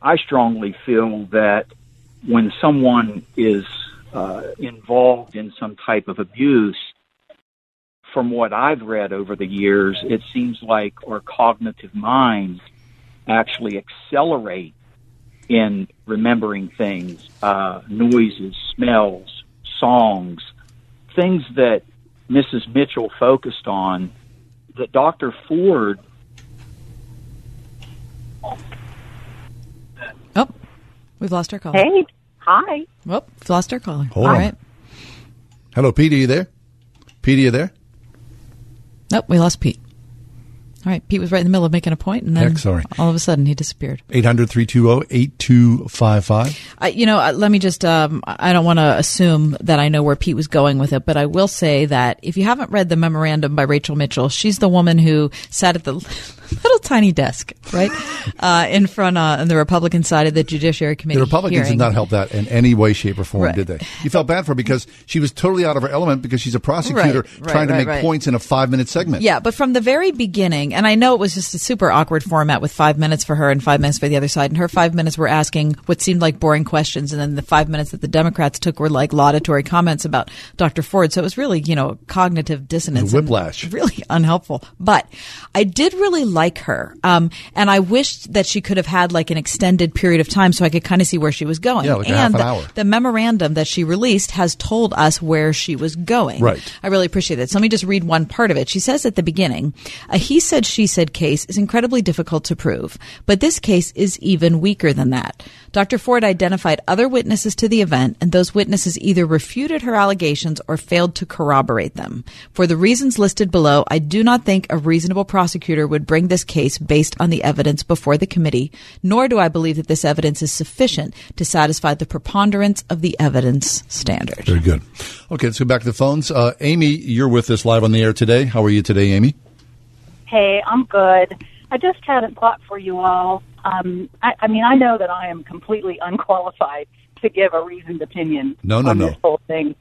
Speaker 54: I strongly feel that when someone is uh, involved in some type of abuse, from what I've read over the years, it seems like our cognitive minds actually accelerate in remembering things, uh, noises, smells, songs, things that Mrs. Mitchell focused on that Dr. Ford
Speaker 3: Oh, we've lost our call.
Speaker 53: Hey, hi.
Speaker 3: Whoop, we've lost our caller.
Speaker 2: Hold
Speaker 3: All
Speaker 2: on.
Speaker 3: right.
Speaker 2: Hello, Pete. Are you there? Pete, are you there?
Speaker 3: Nope, we lost Pete. All right, Pete was right in the middle of making a point, and then
Speaker 2: Heck, sorry.
Speaker 3: all of a sudden he disappeared.
Speaker 2: 800 320 8255.
Speaker 3: Uh, you know, uh, let me just, um, I don't want to assume that I know where Pete was going with it, but I will say that if you haven't read the memorandum by Rachel Mitchell, she's the woman who sat at the little tiny desk, right, uh, in front uh, on the Republican side of the Judiciary Committee.
Speaker 2: The Republicans
Speaker 3: hearing.
Speaker 2: did not help that in any way, shape, or form,
Speaker 3: Right.
Speaker 2: did they? You felt bad for her because she was totally out of her element because she's a prosecutor
Speaker 3: Right, right,
Speaker 2: trying to make points in a five minute segment.
Speaker 3: Yeah, but from the very beginning, and I know it was just a super awkward format with five minutes for her and five minutes for the other side, and her five minutes were asking what seemed like boring questions, and then the five minutes that the Democrats took were like laudatory comments about Dr. Ford. So it was really, you know, cognitive dissonance.
Speaker 2: It was
Speaker 3: and
Speaker 2: whiplash.
Speaker 3: Really unhelpful. But I did really like her, um, and I wished that she could have had like an extended period of time so I could kind of see where she was going.
Speaker 2: Yeah, like
Speaker 3: and
Speaker 2: half an
Speaker 3: the,
Speaker 2: hour.
Speaker 3: the memorandum that she released has told us where she was going.
Speaker 2: Right.
Speaker 3: I really appreciate it. So let me just read one part of it. She says at the beginning, a he said, she said case is incredibly difficult to prove, but this case is even weaker than that. Dr. Ford identified other witnesses to the event, and those witnesses either refuted her allegations or failed to corroborate them. For the reasons listed below, I do not think a reasonable prosecutor would bring this case based on the evidence before the committee, nor do I believe that this evidence is sufficient to satisfy the preponderance of the evidence standard.
Speaker 2: Very good. Okay, let's go back to the phones. Uh, Amy, you're with us live on the air today. How are you today, Amy?
Speaker 53: Hey, I'm good. I just had a thought for you all. Um, I, I mean, I know that I am completely unqualified to give a reasoned opinion
Speaker 2: No, no,
Speaker 53: on
Speaker 2: no.
Speaker 53: this whole thing,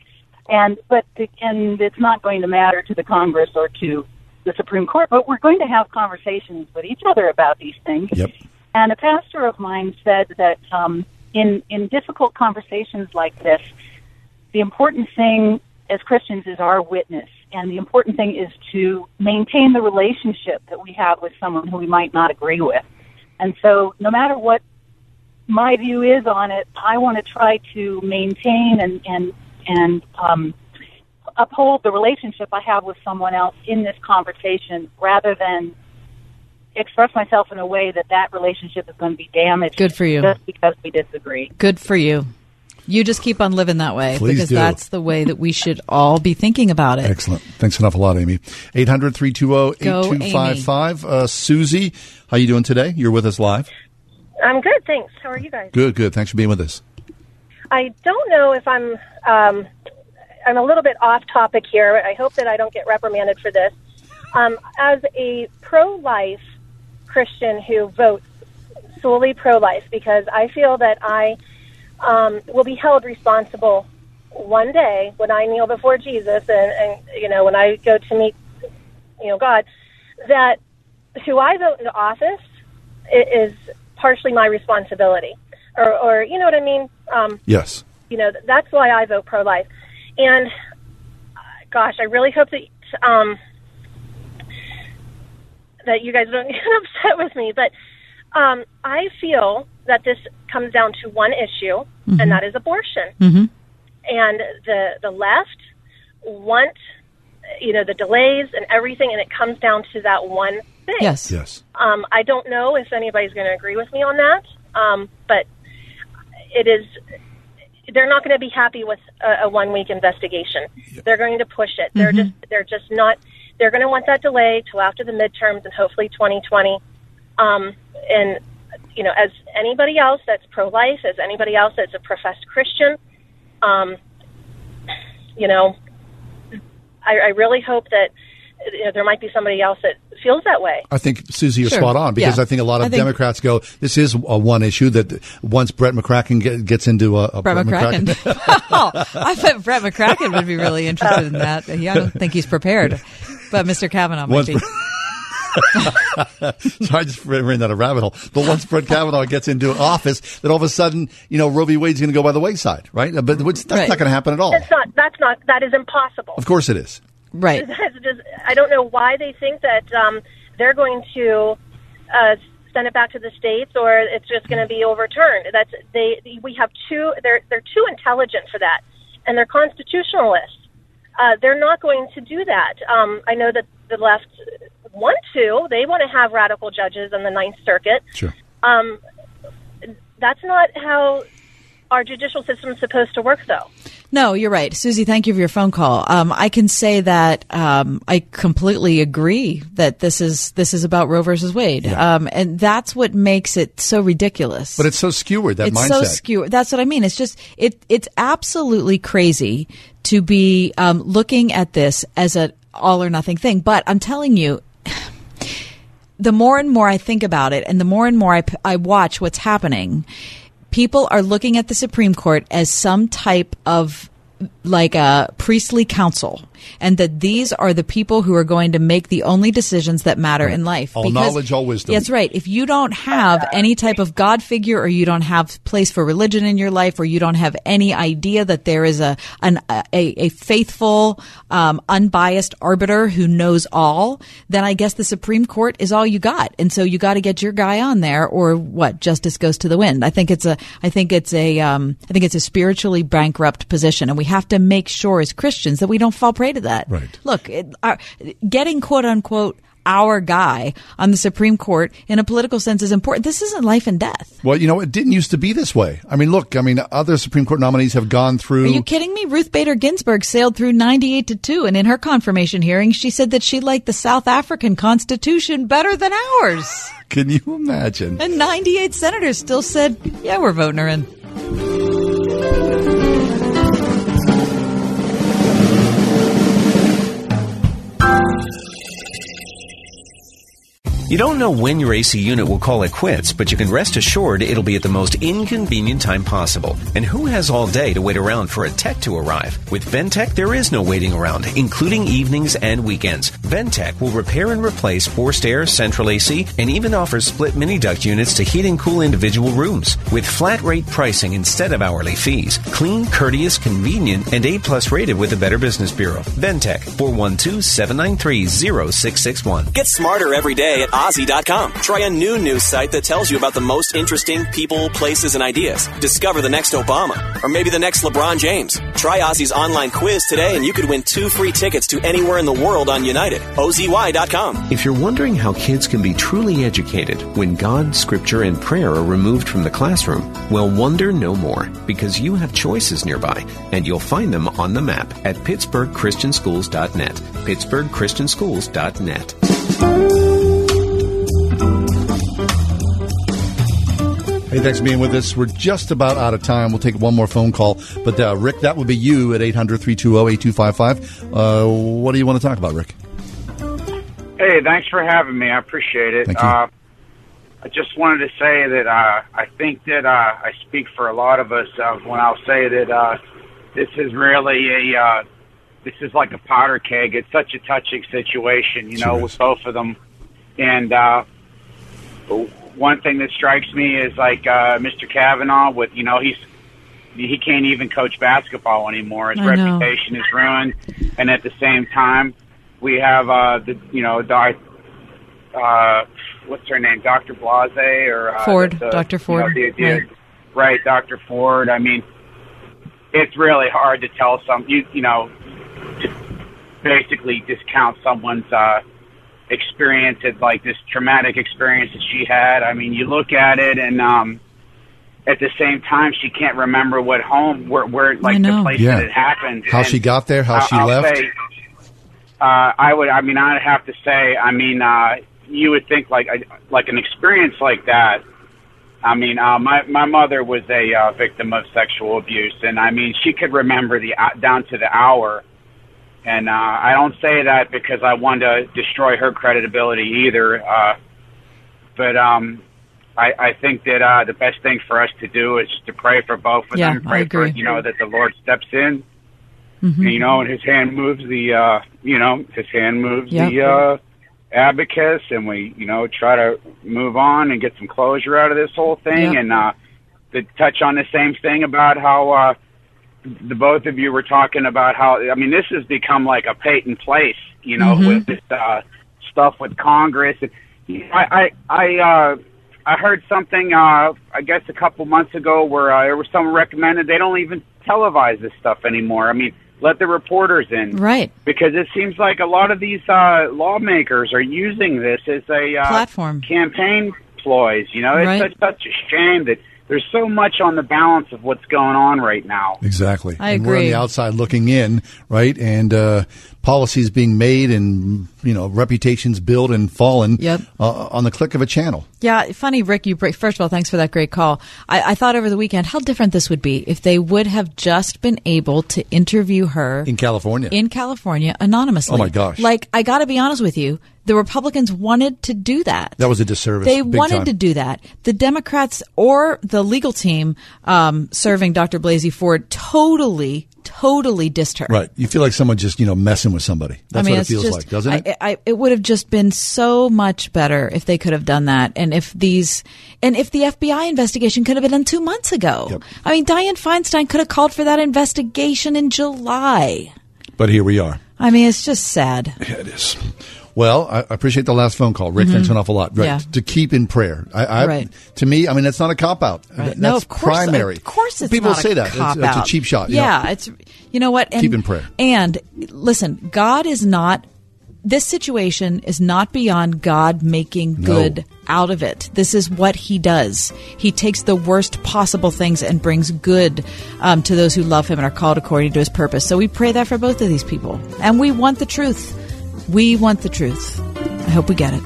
Speaker 53: and but the, and it's not going to matter to the Congress or to the Supreme Court. But we're going to have conversations with each other about these things.
Speaker 2: Yep.
Speaker 53: And a pastor of mine said that um, in in difficult conversations like this, the important thing as Christians is our witness, and the important thing is to maintain the relationship that we have with someone who we might not agree with. And so, no matter what my view is on it, I want to try to maintain and and and um, uphold the relationship I have with someone else in this conversation, rather than express myself in a way that that relationship is going to be damaged.
Speaker 3: Good for you.
Speaker 53: Just because we disagree.
Speaker 3: Good for you. You just keep on living that way
Speaker 2: Please
Speaker 3: because
Speaker 2: do.
Speaker 3: that's the way that we should all be thinking about it.
Speaker 2: Excellent. Thanks an awful lot, Amy. 800 320
Speaker 3: Go,
Speaker 2: 8255. Uh, Susie, how you doing today? You're with us live.
Speaker 55: I'm good, thanks. How are you guys?
Speaker 2: Good, good. Thanks for being with us.
Speaker 55: I don't know if I'm um, I'm a little bit off topic here. I hope that I don't get reprimanded for this. Um, as a pro-life Christian who votes solely pro-life, because I feel that I um, will be held responsible one day when I kneel before Jesus and, and you know when I go to meet you know God, that who I vote into office is partially my responsibility, or, or you know what I mean. Um,
Speaker 2: Yes.
Speaker 55: you know that's why I vote pro-life. And uh, gosh, I really hope that um, that you guys don't get upset with me, but um, I feel that this comes down to one issue,
Speaker 3: Mhm.
Speaker 55: and that is abortion.
Speaker 3: Mm-hmm.
Speaker 55: And the the left want you know the delays and everything, and it comes down to that one thing.
Speaker 3: Yes.
Speaker 2: Yes.
Speaker 55: Um, I don't know if anybody's going to agree with me on that, um, but it is. They're not going to be happy with a, a one week investigation. They're going to push it. They're
Speaker 3: Mhm.
Speaker 55: just. They're just not. They're going to want that delay till after the midterms and hopefully 2020. Um, and you know, as anybody else that's pro life, as anybody else that's a professed Christian, um, you know, I, I really hope that you know, there might be somebody else that feels that way.
Speaker 2: I think Susie, you're
Speaker 55: Sure.
Speaker 2: spot on because
Speaker 55: Yeah.
Speaker 2: I think a lot of
Speaker 55: think-
Speaker 2: Democrats go, "This is a one issue that once Brett McCracken get, gets into a, a
Speaker 3: Brett McCracken. oh, I bet Brett McCracken would be really interested in that. He- I don't think he's prepared, but Mr. Kavanaugh might
Speaker 2: Once
Speaker 3: be.
Speaker 2: so I just ran down a rabbit hole. But once Brett Kavanaugh gets into office, then all of a sudden, you know, Roe v. Wade's going to go by the wayside, right? But which, that's not going to happen at all.
Speaker 55: That's not. That's not. That is impossible.
Speaker 2: Of course it is.
Speaker 3: Right.
Speaker 55: That's just, I don't know why they think that um, they're going to uh, send it back to the states or it's just going to be overturned. That's they. We have too. They're they're too intelligent for that, and they're constitutionalists. uh, they're not going to do that. Um, I know that the left want to. They want to have radical judges on the Ninth Circuit.
Speaker 2: Sure.
Speaker 55: Um, that's not how our judicial system is supposed to work, though.
Speaker 3: No, you're right. Susie, thank you for your phone call. Um, I can say that um, I completely agree that this is this is about Roe versus Wade, um, and that's what makes it so ridiculous.
Speaker 2: But it's so skewered that
Speaker 3: it's
Speaker 2: mindset.
Speaker 3: so skewered. That's what I mean. It's just it. It's absolutely crazy to be um, looking at this as a all or nothing thing. But I'm telling you, the more and more I think about it, and the more and more I, I watch what's happening, people are looking at the Supreme Court as some type of like a priestly council and that these are the people who are going to make the only decisions that matter in life.
Speaker 2: All knowledge, all wisdom.
Speaker 3: That's right. If you don't have any type of God figure or you don't have place for religion in your life or you don't have any idea that there is a, an, a, a faithful, um, unbiased arbiter who knows all, then I guess the Supreme Court is all you got. And so you got to get your guy on there or what? Justice goes to the wind. I think it's a, I think it's a, um, I think it's a spiritually bankrupt position and we have to make sure as Christians that we don't fall prey to that.
Speaker 2: Right.
Speaker 3: Look, it, our, getting quote unquote our guy on the Supreme Court in a political sense is important. This isn't life and death.
Speaker 2: Well, you know, it didn't used to be this way. I mean, look, I mean, other Supreme Court nominees have gone through.
Speaker 3: Are you kidding me? Ruth Bader Ginsburg sailed through 98 to 2, and in her confirmation hearing, she said that she liked the South African Constitution better than ours.
Speaker 2: Can you imagine?
Speaker 3: And 98 senators still said, yeah, we're voting her in.
Speaker 7: You don't know when your AC unit will call it quits, but you can rest assured it'll be at the most inconvenient time possible. And who has all day to wait around for a tech to arrive? With Ventec, there is no waiting around, including evenings and weekends. Ventec will repair and replace forced air, central AC, and even offers split mini duct units to heat and cool individual rooms. With flat rate pricing instead of hourly fees. Clean, courteous, convenient, and A plus rated with the Better Business Bureau. Ventec, 412-793-0661.
Speaker 56: Get smarter every day at OZY.com. Try a new news site that tells you about the most interesting people, places, and ideas. Discover the next Obama, or maybe the next LeBron James. Try OZY's online quiz today and you could win two free tickets to anywhere in the world on United. OZY.com.
Speaker 7: If you're wondering how kids can be truly educated when God, Scripture, and prayer are removed from the classroom, well, wonder no more because you have choices nearby and you'll find them on the map at PittsburghChristianSchools.net. PittsburghChristianSchools.net.
Speaker 2: Hey, thanks for being with us. We're just about out of time. We'll take one more phone call. But, uh, Rick, that would be you at 800 320 8255. Uh, What do you want to talk about, Rick?
Speaker 57: Hey, thanks for having me. I appreciate it.
Speaker 2: Thank you.
Speaker 57: Uh, I just wanted to say that uh, I think that uh, I speak for a lot of us uh, when I'll say that uh, this is really a uh, this is like a powder keg. It's such a touching situation, you know, with both of them. And uh, one thing that strikes me is like uh, Mr. Kavanaugh. With you know, he's he can't even coach basketball anymore. His
Speaker 58: I know.
Speaker 57: reputation is ruined. And at the same time, we have uh, the you know Doc, uh, what's her name, Dr. Blase or uh,
Speaker 3: Ford,
Speaker 57: the-
Speaker 3: Dr.
Speaker 57: you know,
Speaker 3: Ford,
Speaker 57: the-
Speaker 3: right.
Speaker 57: right, Dr. Ford. I mean, it's really hard to tell some you you know to basically discount someone's uh, experience at like this traumatic experience that she had. I mean, you look at it and. um at the same time, she can't remember what home, where, where like the place
Speaker 2: Yeah.
Speaker 57: that it happened.
Speaker 2: How
Speaker 57: And
Speaker 2: she got there, how
Speaker 57: I'll-
Speaker 2: she
Speaker 57: I'll
Speaker 2: left.
Speaker 57: say, uh, I would. I mean, I'd have to say. I mean, uh, you would think like like an experience like that. I mean, uh, my my mother was a uh, victim of sexual abuse, and I mean, she could remember the uh, down to the hour. And uh, I don't say that because I want to destroy her credibility either. Uh, but um, I, I think that uh, the best thing for us to do is to pray for both of
Speaker 3: Yeah,
Speaker 57: them. Pray
Speaker 3: I agree.
Speaker 57: for you know that the Lord steps in
Speaker 3: Mhm.
Speaker 57: you know, and his hand moves the, uh, you know, his hand moves
Speaker 3: Yep.
Speaker 57: the uh, abacus, and we, you know, try to move on and get some closure out of this whole thing.
Speaker 3: Yep.
Speaker 57: And uh, to touch on the same thing about how uh, the both of you were talking about how, I mean, this has become like a patent place, you know,
Speaker 3: Mhm.
Speaker 57: with this uh, stuff with Congress. And I, I, I, uh, I heard something, uh, I guess, a couple months ago where uh, there was someone recommended they don't even televise this stuff anymore. I mean, let the reporters in.
Speaker 3: Right.
Speaker 57: Because it seems like a lot of these uh, lawmakers are using this as a uh,
Speaker 3: Platform.
Speaker 57: campaign ploys. You know, it's
Speaker 3: Right.
Speaker 57: such, such a shame that there's so much on the balance of what's going on right now.
Speaker 2: Exactly.
Speaker 3: I
Speaker 2: and We're on the outside looking in, right? And uh, policies being made and, you know, reputations built and fallen
Speaker 3: Yep.
Speaker 2: uh, on the click of a channel.
Speaker 3: Yeah, funny, Rick. You break. First of all, thanks for that great call. I, I thought over the weekend how different this would be if they would have just been able to interview her
Speaker 2: In California.
Speaker 3: in California anonymously.
Speaker 2: Oh, my gosh.
Speaker 3: Like I got to be honest with you, the Republicans wanted to do that.
Speaker 2: that was a disservice.
Speaker 3: They wanted
Speaker 2: time.
Speaker 3: to do that. The Democrats or the legal team um, serving Dr. Blasey Ford totally, totally dissed her.
Speaker 2: Right. You feel like someone just, you know, messing with somebody. That's
Speaker 3: I mean,
Speaker 2: what it feels
Speaker 3: just,
Speaker 2: like, doesn't it?
Speaker 3: I, I, it would have just been so much better if they could have done that, and if these, and if the FBI investigation could have been done two months ago. I mean, Dianne Feinstein could have called for that investigation in July.
Speaker 2: but here we are.
Speaker 3: I mean, it's just sad.
Speaker 2: Yeah, It is. Well, I appreciate the last phone call, Rick. Thanks
Speaker 3: Mhm.
Speaker 2: an awful lot. Right,
Speaker 3: Yeah.
Speaker 2: to keep in prayer. I, I,
Speaker 3: Right.
Speaker 2: To me, I mean, that's not a cop out.
Speaker 3: Right.
Speaker 2: That's
Speaker 3: no, of course,
Speaker 2: primary.
Speaker 3: Of course, it's
Speaker 2: people
Speaker 3: not
Speaker 2: say that it's, it's a cheap shot. you know.
Speaker 3: Yeah, it's you know what. And,
Speaker 2: Keep in prayer.
Speaker 3: And listen, God is not. This situation is not beyond God making
Speaker 2: No.
Speaker 3: good out of it. This is what He does. He takes the worst possible things and brings good um, to those who love Him and are called according to His purpose. So we pray that for both of these people, and we want the truth. We want the truth. I hope we get it.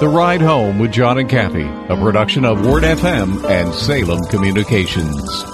Speaker 42: The Ride Home with John and Kathy, a production of Word FM and Salem Communications.